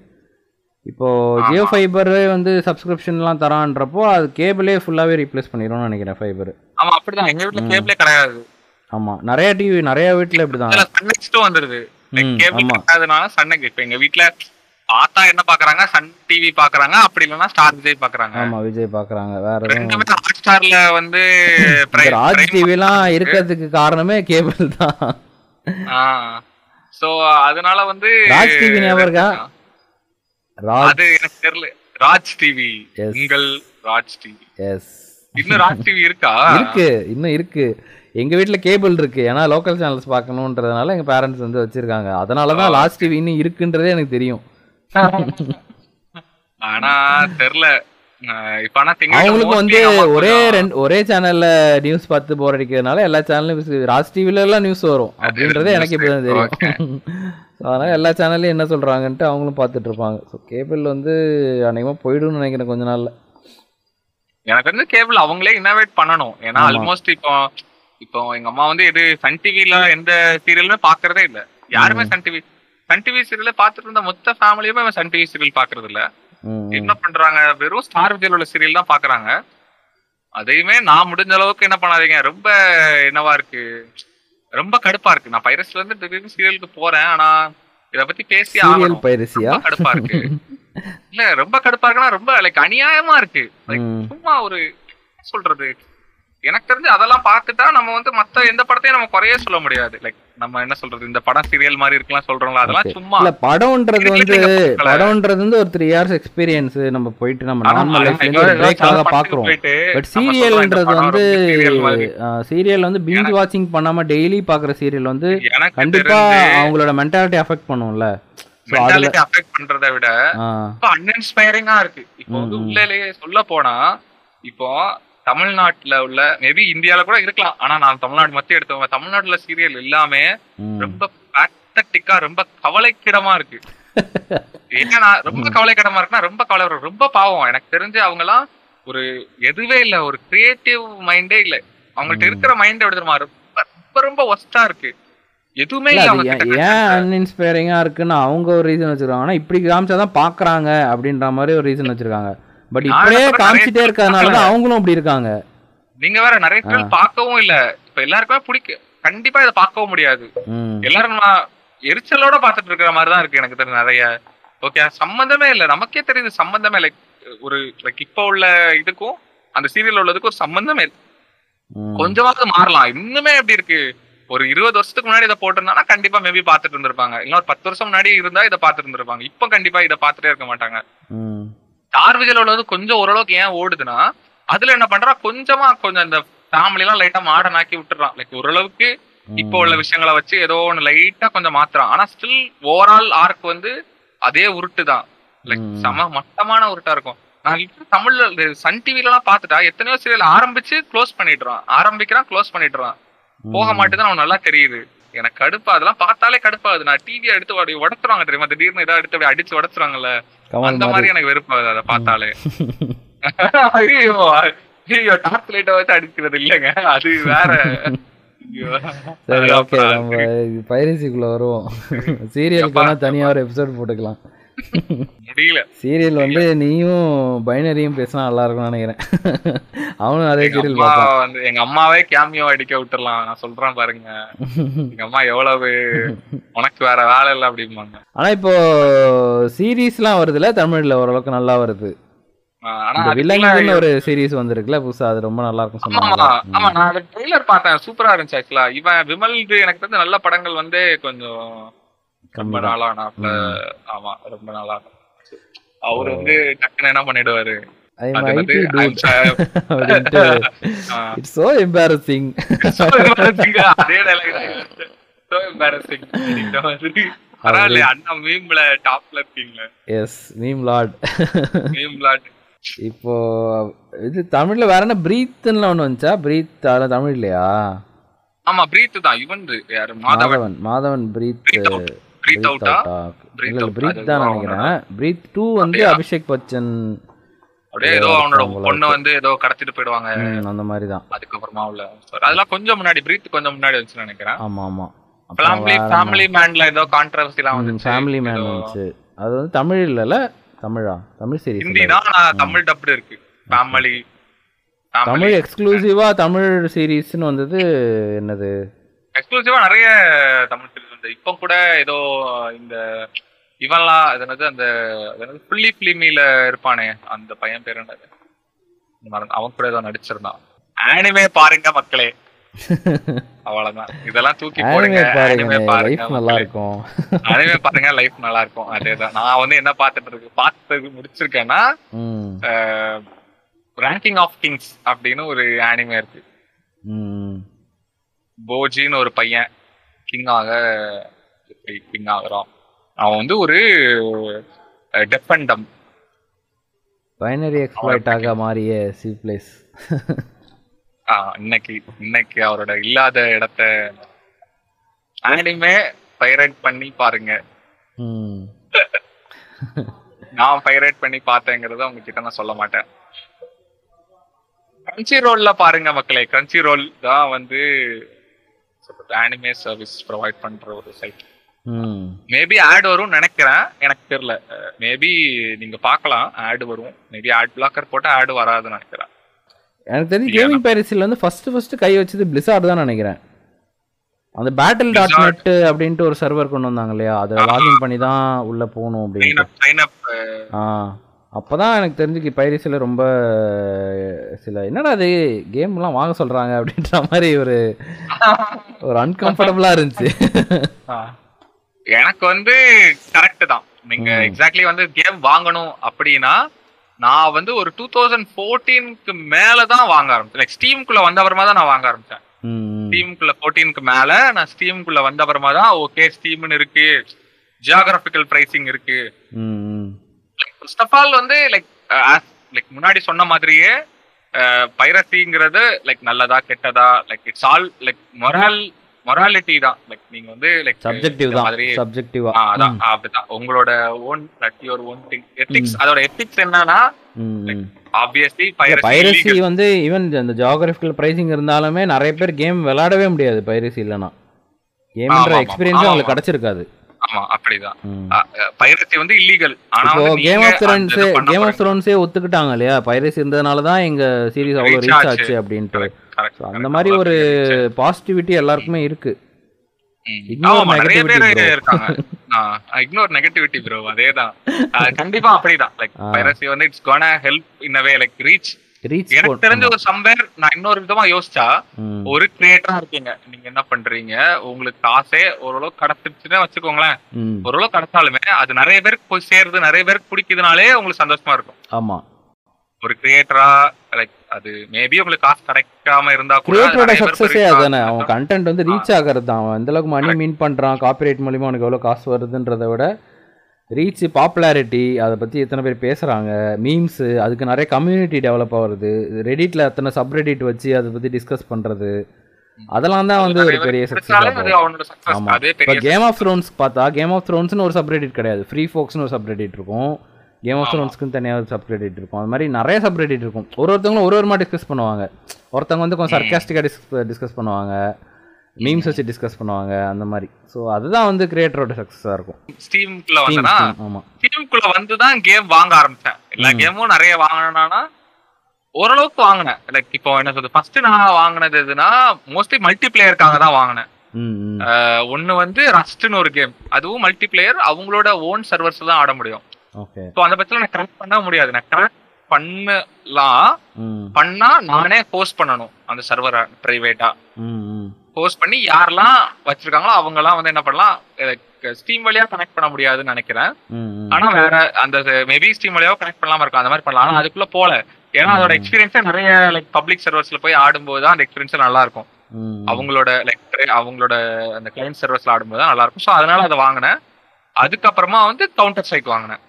இப்போ ஜியோ ஃபைபரே வந்து சப்ஸ்கிரிப்ஷன்லாம் தரான்றப்போ அது கேபிளே ஃபுல்லாவே ரீப்ளேஸ் பண்ணிடும்னு நினைக்கிறேன் ஃபைபர். ஆமா அப்படிதான். எங்க வீட்ல கேபிளே கிடையாது. ஆமா. நிறைய டிவி நிறைய வீட்ல இப்படிதான். இதுல சன் நெக்ஸ்டும் வந்துருது. ம், கேபிள். கிடையாதுனால Sun next. இப்ப எங்க வீட்ல தாத்தா என்ன பாக்குறாங்க? சன் டிவி பாக்குறாங்க. அப்படி இல்லைன்னா ஸ்டார் விஜய் பாக்குறாங்க. ஆமா விஜய் பாக்குறாங்க. வேற ரெண்டுமே ஹாட் ஸ்டார்ல வந்து ராஜ் டிவிலாம் இருக்கிறதுக்கு காரணமே கேபிள் தான். சோ அதனால வந்து ராஜ் டிவி ஞாபகம் இருக்கா? அது எனக்கு தெரியல. Raj TV Yes. உங்கள் ராஜ் டிவி எஸ் இன்னும் ராஜ் டிவி இருக்கா? இருக்கு. இன்னும் இருக்கு. எங்க வீட்ல கேபிள் இருக்கு. ஏன்னா லோக்கல் சேனல்ஸ் பார்க்கணுன்றதுனால எங்க பேரண்ட்ஸ் வந்து வச்சிருக்காங்க. அதனால தான் டிவி இன்னும் இருக்குன்றதே எனக்கு தெரியும். ஆனா தெரியல. அவங்களுக்கு வந்து ஒரே ரெண்டு ஒரே சேனல்ல நியூஸ் பார்த்து போர் அடிக்கிறதுனால எல்லா சேனலும் ராஜ் டிவில எல்லாம் நியூஸ் வரும். அப்படின்றதே எனக்கு இப்பதான் தெரியும். அதனால எல்லா சேனல்லையும் என்ன சொல்றாங்கன்ட்டு அவங்களும் பார்த்துட்டு இருப்பாங்க. ஸோ கேபிள் வந்து அநேகமா போயிடும்னு நினைக்கிறேன் கொஞ்ச நாள்ல. எனக்கு வந்து கேபிள் அவங்களே இன்னோவேட் பண்ணணும். ஏன்னா. ஆல்மோஸ்ட் இப்போ இப்போ எங்க அம்மா வந்து எது சன் டிவில எந்த சீரியலுமே பாக்குறதே இல்ல. யாருமே சன் டிவி சன் டிவி சீரியல பாத்துட்டு இருந்த மொத்த ஃபேமிலியுமே சன் டிவி சீரியல் பாக்குறது இல்ல. என்ன பண்றாங்க? வெறும் ஸ்டார் விஜயில் உள்ள சீரியல் தான் பாக்குறாங்க. அதையுமே நான் முடிஞ்ச அளவுக்கு என்ன பண்ணாதீங்க. ரொம்ப என்னவா இருக்கு? ரொம்ப கடுப்பா இருக்கு. நான் பைரஸ்ல இருந்து திடீர்னு சீரியலுக்கு போறேன் ஆனா இத பத்தி பேசி சீரியல் ஆகணும். பைரசியா? கடுப்பா இருக்கு. இல்ல ரொம்ப கடுப்பா இருக்குன்னா ரொம்ப லைக் அநியாயமா இருக்கு. சும்மா ஒரு சொல்றது? எனக்கு தெரிஞ்சு அதெல்லாம் பார்த்துட்டா நம்ம வந்து மத்த எந்த படத்தையும் நம்ம குறையே சொல்ல முடியாது. லைக் நம்ம என்ன சொல்றது இந்த படம் சீரியல் மாதிரி இருக்கலாம் சொல்றோம்ல அதெல்லாம். சும்மா இல்ல படம்ன்றது வந்து. படம்ன்றது வந்து ஒரு த்ரீ இயர்ஸ் எக்ஸ்பீரியன்ஸ் நம்ம போயிட்டு நம்ம நார்மல் லைஃப்ல பிரேக்காக பாக்குறோம் பட் சீரியல்ன்றது வந்து. சீரியல் வந்து பிஞ்ச் வாட்சிங் பண்ணாம டெய்லி பாக்குற சீரியல் வந்து கண்டிப்பா அவங்களோட மென்டாலிட்டி அஃபெக்ட் பண்ணும்ல மென்டாலிட்டி அஃபெக்ட் பண்றதை விட அன்இன்ஸ்பைரிங்கா இருக்கு இப்போ வந்து. உள்ளேயே சொல்ல போனா இப்போ தமிழ்நாட்டுல உள்ள மேபி இந்தியால கூட இருக்கலாம். ஆனா நான் தமிழ்நாடு மத்திய எடுத்தவங்க தமிழ்நாட்டுல சீரியல் எல்லாமே ரொம்ப பேத்தட்டிக்கா ரொம்ப கவலைக்கிடமா இருக்கு. ஏன்னா ரொம்ப கவலைக்கிடமா இருக்குன்னா ரொம்ப கவலை. ரொம்ப பாவம். எனக்கு தெரிஞ்சு அவங்க எல்லாம் ஒரு எதுவே இல்ல. ஒரு கிரியேட்டிவ் மைண்டே இல்ல. அவங்கள்ட்ட இருக்கிற மைண்ட் எப்படி தெரியுமா ரொம்ப ரொம்ப ரொம்ப ஒஸ்டா இருக்கு. எதுவுமே ஏன் அன்இன்ஸ்பைரிங்கா இருக்குன்னு அவங்க ஒரு ரீசன் வச்சிருக்காங்க. ஆனா இப்படி காமிச்சாதான் பாக்குறாங்க அப்படின்ற மாதிரி ஒரு ரீசன் வச்சிருக்காங்க. பட் இப்படியே காமிச்சிட்டே தான் அவங்களும் அப்படி இருக்காங்க. நீங்க வேற நிறைய பேர் பார்க்கவும் இல்ல. இப்ப எல்லாருக்குமே பிடிக்கும் கண்டிப்பா இதை பார்க்கவும் முடியாது. எல்லாரும் எரிச்சலோட பார்த்துட்டு இருக்கிற மாதிரி தான் இருக்கு எனக்கு தெரிஞ்ச நிறைய. ஓகே சம்பந்தமே இல்ல. நமக்கே தெரியுது சம்பந்தமே லைக் ஒரு லைக் இப்போ உள்ள இதுக்கும் அந்த சீரியல் உள்ளதுக்கும் ஒரு சம்பந்தமே. கொஞ்சமாவது மாறலாம். இன்னுமே எப்படி இருக்கு? ஒரு இருபது வருஷத்துக்கு முன்னாடி இதை போட்டிருந்தானா கண்டிப்பா மேபி பார்த்துட்டு இருந்திருப்பாங்க. இல்ல ஒரு பத்து வருஷம் முன்னாடி இருந்தா இதை பார்த்துட்டு இருந்திருப்பாங்க. இப்போ கண்டிப்பா இதை பார்த்துட்டே இருக்க மாட்டாங்க. ஸ்டார் விஜயில் உள்ளது கொஞ்சம் ஓரளவுக்கு ஏன் ஓடுதுன்னா அதுல என்ன பண்றா கொஞ்சமா கொஞ்சம் இந்த ஃபேமிலி எல்லாம் லைட்டா மாடர்ன் ஆக்கி விட்டுறான். லைக் ஓரளவுக்கு இப்போ உள்ள விஷயங்களை வச்சு ஏதோ ஒண்ணு லைட்டா கொஞ்சம் மாத்துறான். ஆனா ஸ்டில் ஓவரால் ஆர்க் வந்து அதே உருட்டு தான் லைக். செம மட்டமான உருட்டா இருக்கும். நான் தமிழ்ல சன் டிவில எல்லாம் பாத்துட்டா எத்தனையோ சீரியல் ஆரம்பிச்சு க்ளோஸ் பண்ணிடுறான். ஆரம்பிக்கிறான் க்ளோஸ் பண்ணிடுறான். போக மாட்டேதுன்னு அவன் நல்லா தெரியுது. எனக்கு கடுப்பா அதெல்லாம் பார்த்தாலே கடுப்பாகுது. நான் டிவி எடுத்து அப்படி உடச்சுறாங்க தெரியுமா? திடீர்னு ஏதாவது எடுத்து அப்படி அடிச்சு உடச்சுறாங்கல்ல கமல் அந்த மாதிரி எனக்கு வெறுப்பாகுது அதை பார்த்தாலே. ஐயோ ஐயோ டார்ச் லைட்டை வச்சு அடிக்கிறது இல்லைங்க. அது வேற. சரி ஓகே நம்ம பைரசிக்குள்ள வருவோம். சீரியலுக்கு தனியா ஒரு எபிசோட் போட்டுக்கலாம். முடியல. சீரியல் வந்து நீயும் பைனரியும் பேசினா நல்லா இருக்கும்னு நினைக்கிறேன். அவனும் நிறைய சீரியல் வந்து எங்க அம்மாவே கேமியோ அடிக்க விட்டுறலாம் நான் சொல்றேன் பாருங்க. எங்க அம்மா எவ்வளவு உனக்கு வேற வேலை இல்லை அப்படிம்பாங்க. ஆனா இப்போ சீரீஸ்லாம் வருதுல தமிழ்ல ஓரளவுக்கு நல்லா வருது. ஒரு சீரிஸ் வந்திருக்குல்ல புதுசா? அது ரொம்ப நல்லா இருக்கும் சொன்னாங்க. ஆமா. நான் ட்ரெய்லர் பார்த்தேன். சூப்பரா இருந்துச்சு ஆக்சுவலா இவன் விமல் எனக்கு தெரிஞ்ச நல்ல படங்கள் வந்து கொஞ்சம் ரொம்ப கம்மிதான். நாளா நான் ஆமா ரொம்ப நாளா. அவர் வந்து டக்குன்னு என்ன பண்ணிடுவாரு? So embarrassing. அதே அண்ணா மீம்ல டாப்ல இருக்கீங்களே. Yes meme lord. மீம்ல இப்போ இது தமிழ்ல வேற என்ன? பிரீத்னு ஒண்ணு வந்துச்சா? பிரீத் அதெல்லாம் தமிழ் இல்லையா? ஆமா பிரீத் தான். இவன் யாரு? மாதவன். மாதவன் பிரீத் பிரீத் அவுட்டா இல்ல பிரீத் தான் நினைக்கிறேன். பிரீத் டூ வந்து? அபிஷேக் பச்சன் அப்படியே ஏதோ அவனோட பொண்ணை வந்து ஏதோ கடத்திட்டு போயிடுவாங்க. அந்த மாதிரி தான். அதுக்கப்புறமா உள்ள. அதெல்லாம் கொஞ்சம் முன்னாடி பிரீத் கொஞ்சம் முன்னாடி வந்துச்சு நினைக்கிறேன். ஆமா ஆமா. ஃபேமிலி ஃபேமிலி மேன்ல ஏதோ கான்ட்ரவர்சி எல்லாம் வந்துச்சு. ஃபேமிலி மேன் வந்துச்சு. அது வந்து தமிழ் இல்லைல்ல தமிழா? தமிழ் சீரிஸ் ஹிந்தி தான் தமிழ் டப்டு இருக்கு. ஃபேமிலி தமிழ் எக்ஸ்க்ளூசிவா தமிழ் சீரிஸ்னு வந்தது என்னது? எக்ஸ்க்ளூசிவா நிறைய தமிழ் வந்து இப்போ கூட ஏதோ இந்த இவன்லாம் என்னது அந்த புள்ளி பிலிமில இருப்பானே அந்த பையன் பேர் என்னது? அவன் கூட ஏதோ நடிச்சிருந்தான் ஆனிமே பாருங்க மக்களே. அவ்வளவுதான். இதெல்லாம் தூக்கி போடுங்க. anime பாருங்க நல்லா. இருக்கும். அனிமே பாருங்க லைஃப் நல்லா இருக்கும். அதேதான். நான் வந்து என்ன பார்த்துட்டு இருக்கு பார்த்து முடிச்சிருக்கேன்னா ரேங்கிங் ஆஃப் கிங்ஸ் அப்படின்னு ஒரு ஆனிமே இருக்கு. போஜின்னு ஒரு பையன். கிங் ஆக எப்படி கிங் ஆகுறான்? அவன் வந்து ஒரு டெஃபண்டம் பைனரி எக்ஸ்ப்ளாய்ட் ஆக மாறிய சி பிளேஸ் இன்னைக்கு இன்னைக்கு அவரோட இல்லாத இடத்த ஆனிமே பைரேட் பண்ணி பாருங்க. நான் பைரேட் பண்ணி பார்த்தேங்கிறத உங்ககிட்ட நான் சொல்ல மாட்டேன். கிரன்ச்சி ரோல்ல பாருங்க மக்களே கிரன்ச்சி ரோல் தான் வந்து ஆனிமே சர்வீஸ் ப்ரொவைட் பண்ற ஒரு சைட் மேபி ஆட் வரும்னு நினைக்கிறேன். எனக்கு தெரியல. மேபி நீங்க பார்க்கலாம். ஆட் வரும். மேபி ஆட் பிளாக்கர் போட்டா ஆட் வராதுன்னு நினைக்கிறேன். எனக்கு தெரிஞ்சு கேமிங் பைரசியில் வந்து ஃபர்ஸ்ட் ஃபர்ஸ்ட் கை வச்சது பிளிசார்ட் தான் நினைக்கிறேன். அந்த பேட்டில் டாட் நெட் அப்படின்ட்டு ஒரு சர்வர் கொண்டு வந்தாங்க இல்லையா? அதை லாகின் பண்ணி தான் உள்ள போகணும் சைன் அப்படின்ட்டு அப் சைன் அப் ஆ அப்பதான் எனக்கு தெரிஞ்சு பைரசியில் ரொம்ப சில என்னடா அது கேம்லாம் வாங்க சொல்றாங்க அப்படின்ற மாதிரி ஒரு ஒரு அன்கம்ஃபர்டபுளா இருந்துச்சு. எனக்கு வந்து கரெக்ட் தான். நீங்க எக்ஸாக்ட்லி வந்து கேம் வாங்கணும் அப்படின்னா நான் வந்து ஒரு டூ தௌசண்ட் ஃபோர்டீனுக்கு மேல தான் வாங்க ஆரம்பிச்சேன். லைக் ஸ்டீமுக்குள்ள வந்த அப்புறமா தான் நான் வாங்க ஆரம்பிச்சேன். ம் ஸ்டீமுக்குள்ள ஃபோர்டீனுக்கு மேல நான் ஸ்டீமுக்குள்ள வந்த அப்புறமா தான் ஓகே ஸ்டீம்னு இருக்கு. ஜியாகிராபிக்கல் பிரைசிங் இருக்கு. ஃபர்ஸ்ட் ஆஃப் ஆல் வந்து லைக் லைக் முன்னாடி சொன்ன மாதிரியே பைரசிங்கிறது லைக் நல்லதா கெட்டதா like it's all like moral morality தான். லைக் நீங்க வந்து லைக் சப்ஜெக்டிவ் தான். சப்ஜெக்டிவா ஆ, அதான் அப்படிதான். உங்களோட own your own thing ethics அதோட எத்திக்ஸ் என்னன்னா ஆப்வியஸ்லி பைரசி வந்து ஈவன் அந்த ஜியாகிரபிக்கல் பிரைசிங் இருந்தாலுமே நிறைய பேர் கேம் விளையாடவே முடியாது பைரசி இல்லைன்னா. கேம்ன்ற. எக்ஸ்பீரியன்ஸ் அவங்களுக்கு. கிடைச்சிருக்காது. ஆமா அப்படிதான். பைரசி வந்து இல்லீகல் ஆனா Game of Thrones Game of. த்ரோன்ஸே ஒத்துக்கிட்டாங்க இல்லையா? பைரசி இருந்ததுனால தான் எங்க சீரிஸ் அவ்வளோ Reach ரீச் ஆச்சு. அப்படின்ட்டு. அந்த. மாதிரி ஒரு அவ்வளவு பாசிட்டிவிட்டி எல்லாருக்குமே இருக்கு. இக்னோர் நெகட்டிவிட்டி ப்ரோ அதேதான். கண்டிப்பா அப்படிதான். லைக். பைரசி வந்து it's gonna help in way like reach எனக்கு தெரிஞ்ச ஒரு சம்பேர் நான் இன்னொரு விதமா யோசிச்சா ஒரு கிரியேட்டரா இருக்கீங்க. நீங்க என்ன பண்றீங்க? உங்களுக்கு காசே ஓரளவுக்கு கிடைச்சிருச்சுன்னு வச்சுக்கோங்களேன். ஓரளவு கிடைச்சாலுமே அது நிறைய பேருக்கு போய் சேருது நிறைய பேருக்கு பிடிக்குதுனாலே உங்களுக்கு சந்தோஷமா இருக்கும். ஆமா. ஒரு கிரியேட்டரா லைக் அது மேபி உங்களுக்கு காசு கிடைக்காம இருந்தா கூட கிரியேட்டரோட reach அதானே. அவன் கண்டென்ட் வந்து ரீச் ஆகிறது தான் அவன் எந்த அளவுக்கு மணி மீன் பண்றான் காப்பிரைட் மூலியமா அவனுக்கு எவ்வளவு காசு வருதுன்றதை விட ரீச் பாப்புலாரிட்டி அதை பத்தி எத்தனை பேர் பேசுறாங்க மீம்ஸ் அதுக்கு நிறைய கம்யூனிட்டி டெவலப் ஆகுறது ரெடிட்ல எத்தனை சப்ரெடிட் வச்சு அதை பத்தி டிஸ்கஸ் பண்றது அதெல்லாம் தான் வந்து ஒரு பெரிய சக்ஸஸ் அவனோட success. ஆமா. அதே இப்போ கேம் ஆஃப் த்ரோன்ஸ் பார்த்தா கேம் ஆஃப் த்ரோன்ஸ்னு ஒரு சப்ரெடிட் கிடையாது. ஃப்ரீ ஃபோக்ஸ்னு ஒரு சப்ரெடிட் இருக்கும். கேம் ஆஃப் த்ரோன்ஸ்க்குன்னு தனியாக ஒரு சப்ரெடிட் இருக்கும். அது மாதிரி நிறைய சப்ரெடிட் இருக்கும். ஒரு ஒருத்தவங்களும் ஒரு ஒரு மாதிரி டிஸ்கஸ் பண்ணுவாங்க. ஒருத்தவங்க வந்து கொஞ்சம் சர்க்காஸ்டிக்காக டிஸ்கஸ் டிஸ்கஸ் பண்ணுவாங்க. மீம்ஸ் வச்சு டிஸ்கஸ் பண்ணுவாங்க அந்த மாதிரி. ஸோ அதுதான் வந்து கிரியேட்டரோட சக்ஸஸாக இருக்கும். ஸ்டீம்குள்ள வந்தனா ஆமாம் ஸ்டீம்குள்ள வந்து தான் கேம் வாங்க ஆரம்பிச்சேன். எல்லா கேமும் நிறைய வாங்கினானா ஓரளவுக்கு வாங்கினேன். லைக் இப்போ என்ன சொல்றது? ஃபர்ஸ்ட் நான் வாங்கினது எதுனா மோஸ்ட்லி மல்டி பிளேயருக்காக தான் வாங்கினேன். ஒண்ணு வந்து ரஸ்ட்னு ஒரு கேம் அதுவும் மல்டி பிளேயர் அவங்களோட ஓன் சர்வர்ஸ் தான் ஆட முடியும். ஓகே. ஸோ அந்த பட்சத்தில் நான் கரெக்ட் பண்ண முடியாது. நான் கரெக்ட் பண்ணலாம். பண்ணா நானே ஹோஸ்ட் பண்ணணும் அந்த சர்வரை பிரைவேட்டா ஹோஸ்ட் பண்ணி யாரெல்லாம் வச்சிருக்காங்களோ அவங்கலாம் வந்து என்ன பண்ணலாம் ஸ்டீம் வழியா கனெக்ட் பண்ண முடியாதுன்னு நினைக்கிறேன். ஆனா வேற அந்த மேபி ஸ்டீம் வழியா கனெக்ட் பண்ணலாம இருக்கும். அந்த மாதிரி பண்ணலாம். ஆனா அதுக்குள்ள போல. ஏன்னா அதோட எக்ஸ்பீரியன்ஸே நிறைய லைக் பப்ளிக் சர்வர்ஸ்ல போய் ஆடும்போது தான் அந்த எக்ஸ்பீரியன்ஸ் நல்லா இருக்கும். அவங்களோட லைக் அவங்களோட அந்த கிளைண்ட் சர்வீஸ்ல ஆடும்போது தான் நல்லா இருக்கும். ஸோ அதனால அதை வாங்கினேன். அதுக்கப்புறமா வந்து கவுண்டர் ஸ்ட்ரைக் வாங்கினேன்.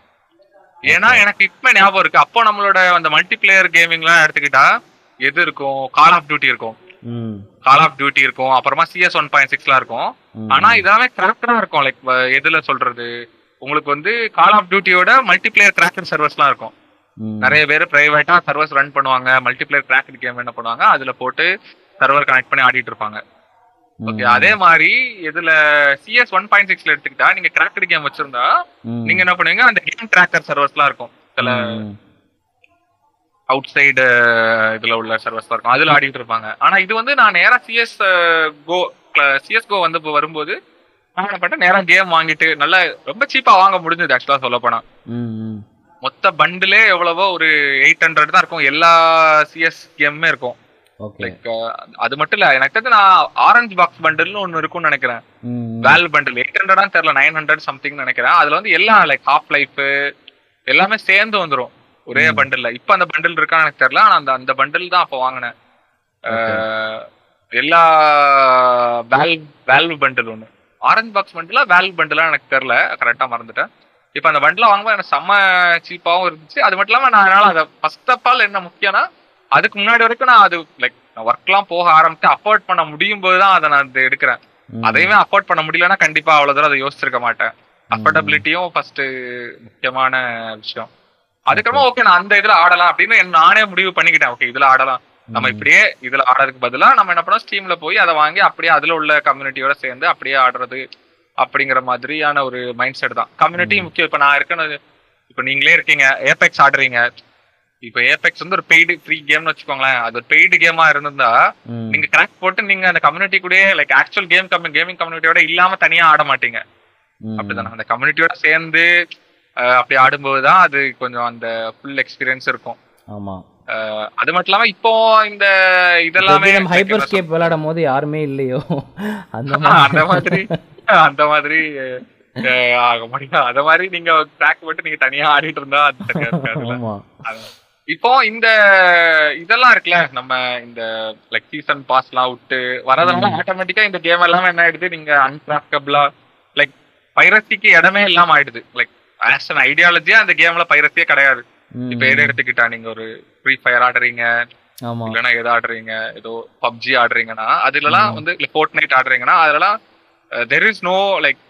ஏன்னா எனக்கு இப்ப ஞாபகம் இருக்கு. அப்போ நம்மளோட அந்த மல்டி பிளேயர் கேமிங்லாம் எடுத்துக்கிட்டா எது இருக்கும்? கால் ஆஃப் டியூட்டி இருக்கும். கால் ஆஃப் டியூட்டி இருக்கும் அப்புறமா சிஎஸ் ஒன் பாயிண்ட் சிக்ஸ்லாம் இருக்கும். ஆனா இதெல்லாமே கிராக்கரா இருக்கும் லைக் எதுல சொல்றது உங்களுக்கு வந்து கால் ஆஃப் டியூட்டியோட மல்டிபிளேயர் கிராக்கர் சர்வர்ஸ்லாம் இருக்கும். நிறைய பேர் பிரைவேட்டா சர்வர்ஸ் ரன் பண்ணுவாங்க மல்டிபிளேயர் கிராக்கர் கேம் என்ன பண்ணுவாங்க அதுல போட்டு சர்வர் கனெக்ட் பண்ணி ஆடிட்டு இருப்பாங்க ஓகே அதே மாதிரி இதுல சிஎஸ் ஒன் பாயிண்ட் சிக்ஸ்ல எடுத்துக்கிட்டா நீங்க கிராக்கர் கேம் வச்சிருந்தா. நீங்க என்ன பண்ணுவீங்க அந்த கேம் கிராக்கர் சர்வர்ஸ்லாம் இருக்கும் சில. அவுட் சைடு இதுல உள்ள சர்வர்ஸ் இருக்கும். அதுல ஆடிட்டு இருப்பாங்க. ஆனா இது வந்து நான் நேரா சிஎஸ் கோ சிஎஸ் கோ வந்து இப்போ வரும்போது நான் என்ன பண்ணிட்டேன் நேரா கேம் வாங்கிட்டு நல்லா ரொம்ப சீப்பா வாங்க முடிஞ்சது ஆக்சுவலா சொல்ல போனா. மொத்த பண்டிலே எவ்வளவோ ஒரு எயிட் ஹண்ட்ரட் தான் இருக்கும். எல்லா சிஎஸ் கேமுமே இருக்கும். லைக் அது மட்டும் இல்ல எனக்கு தெரிஞ்சு நான் ஆரஞ்சு பாக்ஸ் பண்டில்னு ஒன்னு இருக்கும்னு நினைக்கிறேன். வேல் பண்டில் எயிட் ஹண்ட்ரடா தெரியல நைன் ஹண்ட்ரட் சம்திங் நினைக்கிறேன். அதுல வந்து எல்லாம் லைக் ஹாஃப் லைஃப் எல்லாமே சேர்ந்து வந்துரும். ஒரே பண்டில்ல இப்ப அந்த பண்டில் இருக்கான்னு எனக்கு தெரியல. ஆனா அந்த அந்த பண்டில் தான் அப்ப வாங்கினேன். எல்லா வேல் வேல்வ் பண்டில் ஒண்ணு. ஆரஞ்சு பாக்ஸ் பண்டிலா வேல்வ் பண்டிலா எனக்கு தெரியல. கரெக்டா மறந்துட்டேன். இப்ப அந்த பண்டில வாங்கும்போது எனக்கு செம்ம சீப்பாவும் இருந்துச்சு. அது மட்டும் இல்லாம நான் அதனால அதை ஃபர்ஸ்ட் ஆஃப் ஆல் என்ன முக்கியம்னா அதுக்கு முன்னாடி வரைக்கும் நான் அது லைக் ஒர்க்லாம் போக ஆரம்பிச்சு அஃபோர்ட் பண்ண முடியும் போது தான் அதை நான் எடுக்கிறேன். அதையுமே அஃபோர்ட் பண்ண முடியலன்னா கண்டிப்பா அவ்வளவு தூரம் அதை யோசிச்சிருக்க மாட்டேன். அஃபோர்டபிலிட்டியும் ஃபர்ஸ்ட் முக்கியமான விஷயம். அதுக்கப்புறமா ஓகே நான் அந்த இதுல ஆடலாம் அப்படின்னு நானே முடிவு பண்ணிக்கிட்டேன். ஓகே இதுல ஆடலாம். நம்ம இப்படியே இதுல ஆடுறதுக்கு பதிலா நம்ம என்ன பண்ணோம்? ஸ்டீம்ல போய் அதை வாங்கி அப்படியே அதுல உள்ள கம்யூனிட்டியோட சேர்ந்து அப்படியே ஆடுறது அப்படிங்கிற மாதிரியான ஒரு மைண்ட் செட் தான் கம்யூனிட்டி முக்கியம். இப்ப நான் இருக்கேன்னு இப்ப நீங்களே இருக்கீங்க. ஏபெக்ஸ் ஆடுறீங்க. இப்ப ஏபெக்ஸ் வந்து ஒரு பெய்டு ஃப்ரீ கேம்னு வச்சுக்கோங்களேன். அது ஒரு பெய்டு கேமா இருந்திருந்தா ம். நீங்க கிராக் போட்டு நீங்க அந்த கம்யூனிட்டி கூட லைக் ஆக்சுவல் கேம் கேமிங் கம்யூனிட்டியோட இல்லாம தனியா ஆட மாட்டீங்க. அப்படிதானே? அந்த கம்யூனிட்டியோட சேர்ந்து அப்படி ஆடும்போது தான் அது கொஞ்சம் அந்த ஃபுல் எக்ஸ்பீரியன்ஸ் இருக்கும். ஆமா. அது மட்டும் இல்லாம இப்போ இந்த இதெல்லாமே ஹைப்பர் ஸ்கேப் விளையாடும் போது யாருமே இல்லையோ. அந்த அந்த மாதிரி அந்த மாதிரி ஆக முடியும். அந்த மாதிரி நீங்க ட்ராக் போட்டு நீங்க தனியா ஆடிட்டு இருந்தா அது அது- இப்போ இந்த இதெல்லாம் இருக்குல்ல நம்ம இந்த லைக் சீசன் பாஸ் எல்லாம் விட்டு வரதுனால ஆட்டோமேட்டிக்கா இந்த கேம் எல்லாம் என்ன ஆயிடுது? நீங்க அன்கிராக்கபிளா லைக் பைரசிக்கு இடமே இல்லாம ஆயிடுது. லைக் ஆஸ் அன் ஐடியாலஜியா அந்த கேம்ல பைரசியே கிடையாது. இப்ப எது எடுத்துக்கிட்டா நீங்க ஒரு ஃப்ரீ ஃபயர் ஆடுறீங்க. இல்லைன்னா எது ஆடுறீங்க? ஏதோ பப்ஜி ஆடுறீங்கன்னா அதுலலாம் வந்து இல்ல ஃபோர்ட் நைட் ஆடுறீங்கன்னா அதெல்லாம் தெர் இஸ் நோ லைக்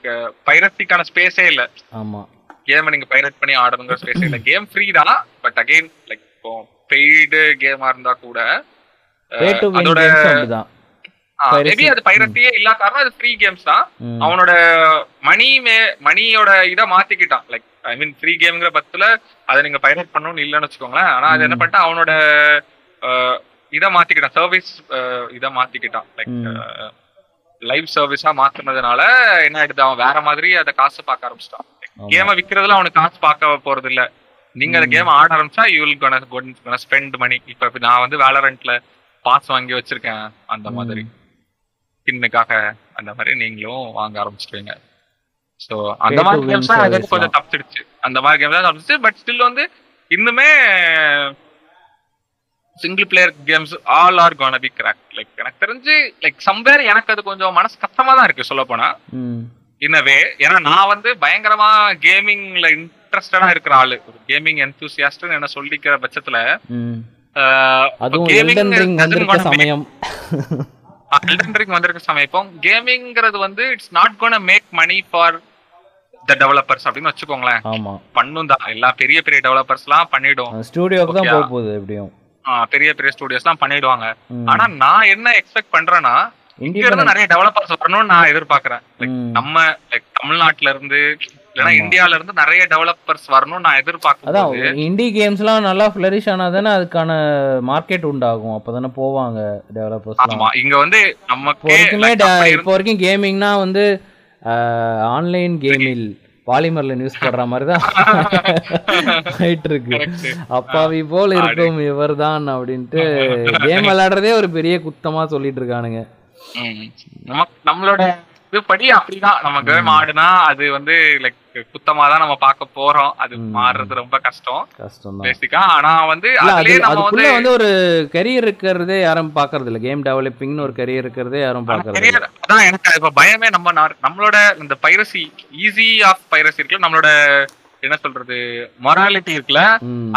பைரசிக்கான ஸ்பேஸே இல்ல. ஆமா. கேம் நீங்க பைரட் பண்ணி ஆடணுங்கிற ஸ்பேஸ் இல்ல. கேம் ஃப்ரீ தான் பட் அகைன் லைக் இப்போ பெய்டு கேமா இருந்தா கூட அதோட. மேபி அது பைரட்டியே இல்லா காரணம் அது ஃப்ரீ கேம்ஸ் தான். அவனோட மணி மே மணியோட இத மாத்திக்கிட்டான். லைக் ஐ மீன் ஃப்ரீ கேம்ங்கிற பத்துல அதை நீங்க பைரட் பண்ணணும்னு இல்லைன்னு வச்சுக்கோங்களேன். ஆனா அது என்ன பண்ணிட்டான்? அவனோட இத மாத்திக்கிட்டான். சர்வீஸ் இத மாத்திக்கிட்டான். லைக். லைவ் சர்வீஸா மாத்துனதுனால என்ன ஆயிடுது? அவன் வேற மாதிரி அதை காசு பார்க்க ஆரம்பிச்சிட்டான். கேமை விக்கிறதுல அவனுக்கு காசு பார்க்க போறது இல்ல நீங்க அந்த கேம் ஆட ஆரம்பிச்சா you will gonna spend money இப்ப இப்ப நான் வந்து வேலரண்ட்ல பாஸ் வாங்கி வச்சிருக்கேன். அந்த மாதிரி. ஸ்கின்னுக்காக அந்த மாதிரி நீங்களும் வாங்க ஆரம்பிச்சிருவீங்க. சோ அந்த மாதிரி கேம்ஸ் தான் service கொஞ்சம் தப்பிச்சிடுச்சு. அந்த மாதிரி கேம்ஸ் தான் தப்பிச்சு பட் ஸ்டில் வந்து இன்னுமே single player games all are gonna be crack like எனக்கு தெரிஞ்சு லைக் சம்வேர் எனக்கு அது கொஞ்சம் மனசு கஷ்டமா தான் இருக்கு சொல்ல போனா. இன்னவே ஏன்னா நான் வந்து பயங்கரமா கேமிங்ல இன்ட்ரெஸ்டடா இருக்கிற ஆளு. ஒரு கேமிங் என்தூசியாஸ்ட்னு என்ன சொல்லிக்கிற பட்சத்துல gaming எல்டன் ரிங் வந்திருக்க சமயம் கேமிங்கிறது வந்து it's not gonna make money for the developers அப்படின்னு வச்சுக்கோங்களேன் ஆமா பண்ணும் தான் எல்லா பெரிய பெரிய டெவலப்பர்ஸ் எல்லாம் பண்ணிடும் ஸ்டூடியோக்கு தான். போக போகுது எப்படியும் பெரிய பெரிய ஸ்டுடியோஸ் எல்லாம் பண்ணிடுவாங்க. ஆனா நான் என்ன எக்ஸ்பெக்ட் பண்றேன்னா இங்க இருந்து. நிறைய டெவலப்பர்ஸ் வரணும்னு நான் எதிர்பார்க்கறேன். நம்ம லைக் தமிழ்நாட்டுல இருந்து இந்தியால இருந்து நிறைய டெவலப்பர்ஸ் வரணும்னு நான் எதிர்பார்க்கும் அதான் இண்டி கேம்ஸ்லாம் நல்லா ஃபிளரிஷ் ஆனா தானே அதுக்கான மார்க்கெட் உண்டாகும். அப்பதானே போவாங்க டெவலப்பர்ஸ்லாம் ஆமா இங்க வந்து நமக்கே வரைக்குமே இப்போ வரைக்கும் கேமிங்னா வந்து ஆன்லைன் கேமில் பாலிமர்ல நியூஸ் போடுற மாதிரி தான் ஆயிட்டு இருக்கு. அப்பாவி போல் இருக்கும் இவர்தான் அப்படின்ட்டு கேம் விளையாடுறதே ஒரு பெரிய குத்தமா சொல்லிட்டு இருக்கானுங்க. நம்மளோட இது படி அப்படிதான். நம்ம கேம் ஆடுனா அது வந்து லைக் குத்தமா தான் நம்ம பார்க்க போறோம். அது. மாறுறது ரொம்ப கஷ்டம். கஷ்டம் பேசிக்கா ஆனா வந்து அதுலயே நம்ம வந்து வந்து ஒரு கரியர் இருக்கிறதே யாரும் பாக்குறது இல்ல. கேம் டெவலப்பிங்னு ஒரு கரியர் இருக்கிறதே யாரும் பாக்குறது அதான் எனக்கு இப்ப பயமே நம்ம நம்மளோட இந்த பைரசி ஈஸி ஆஃப் பைரசி இருக்குல்ல நம்மளோட என்ன சொல்றது மொராலிட்டி இருக்குல்ல.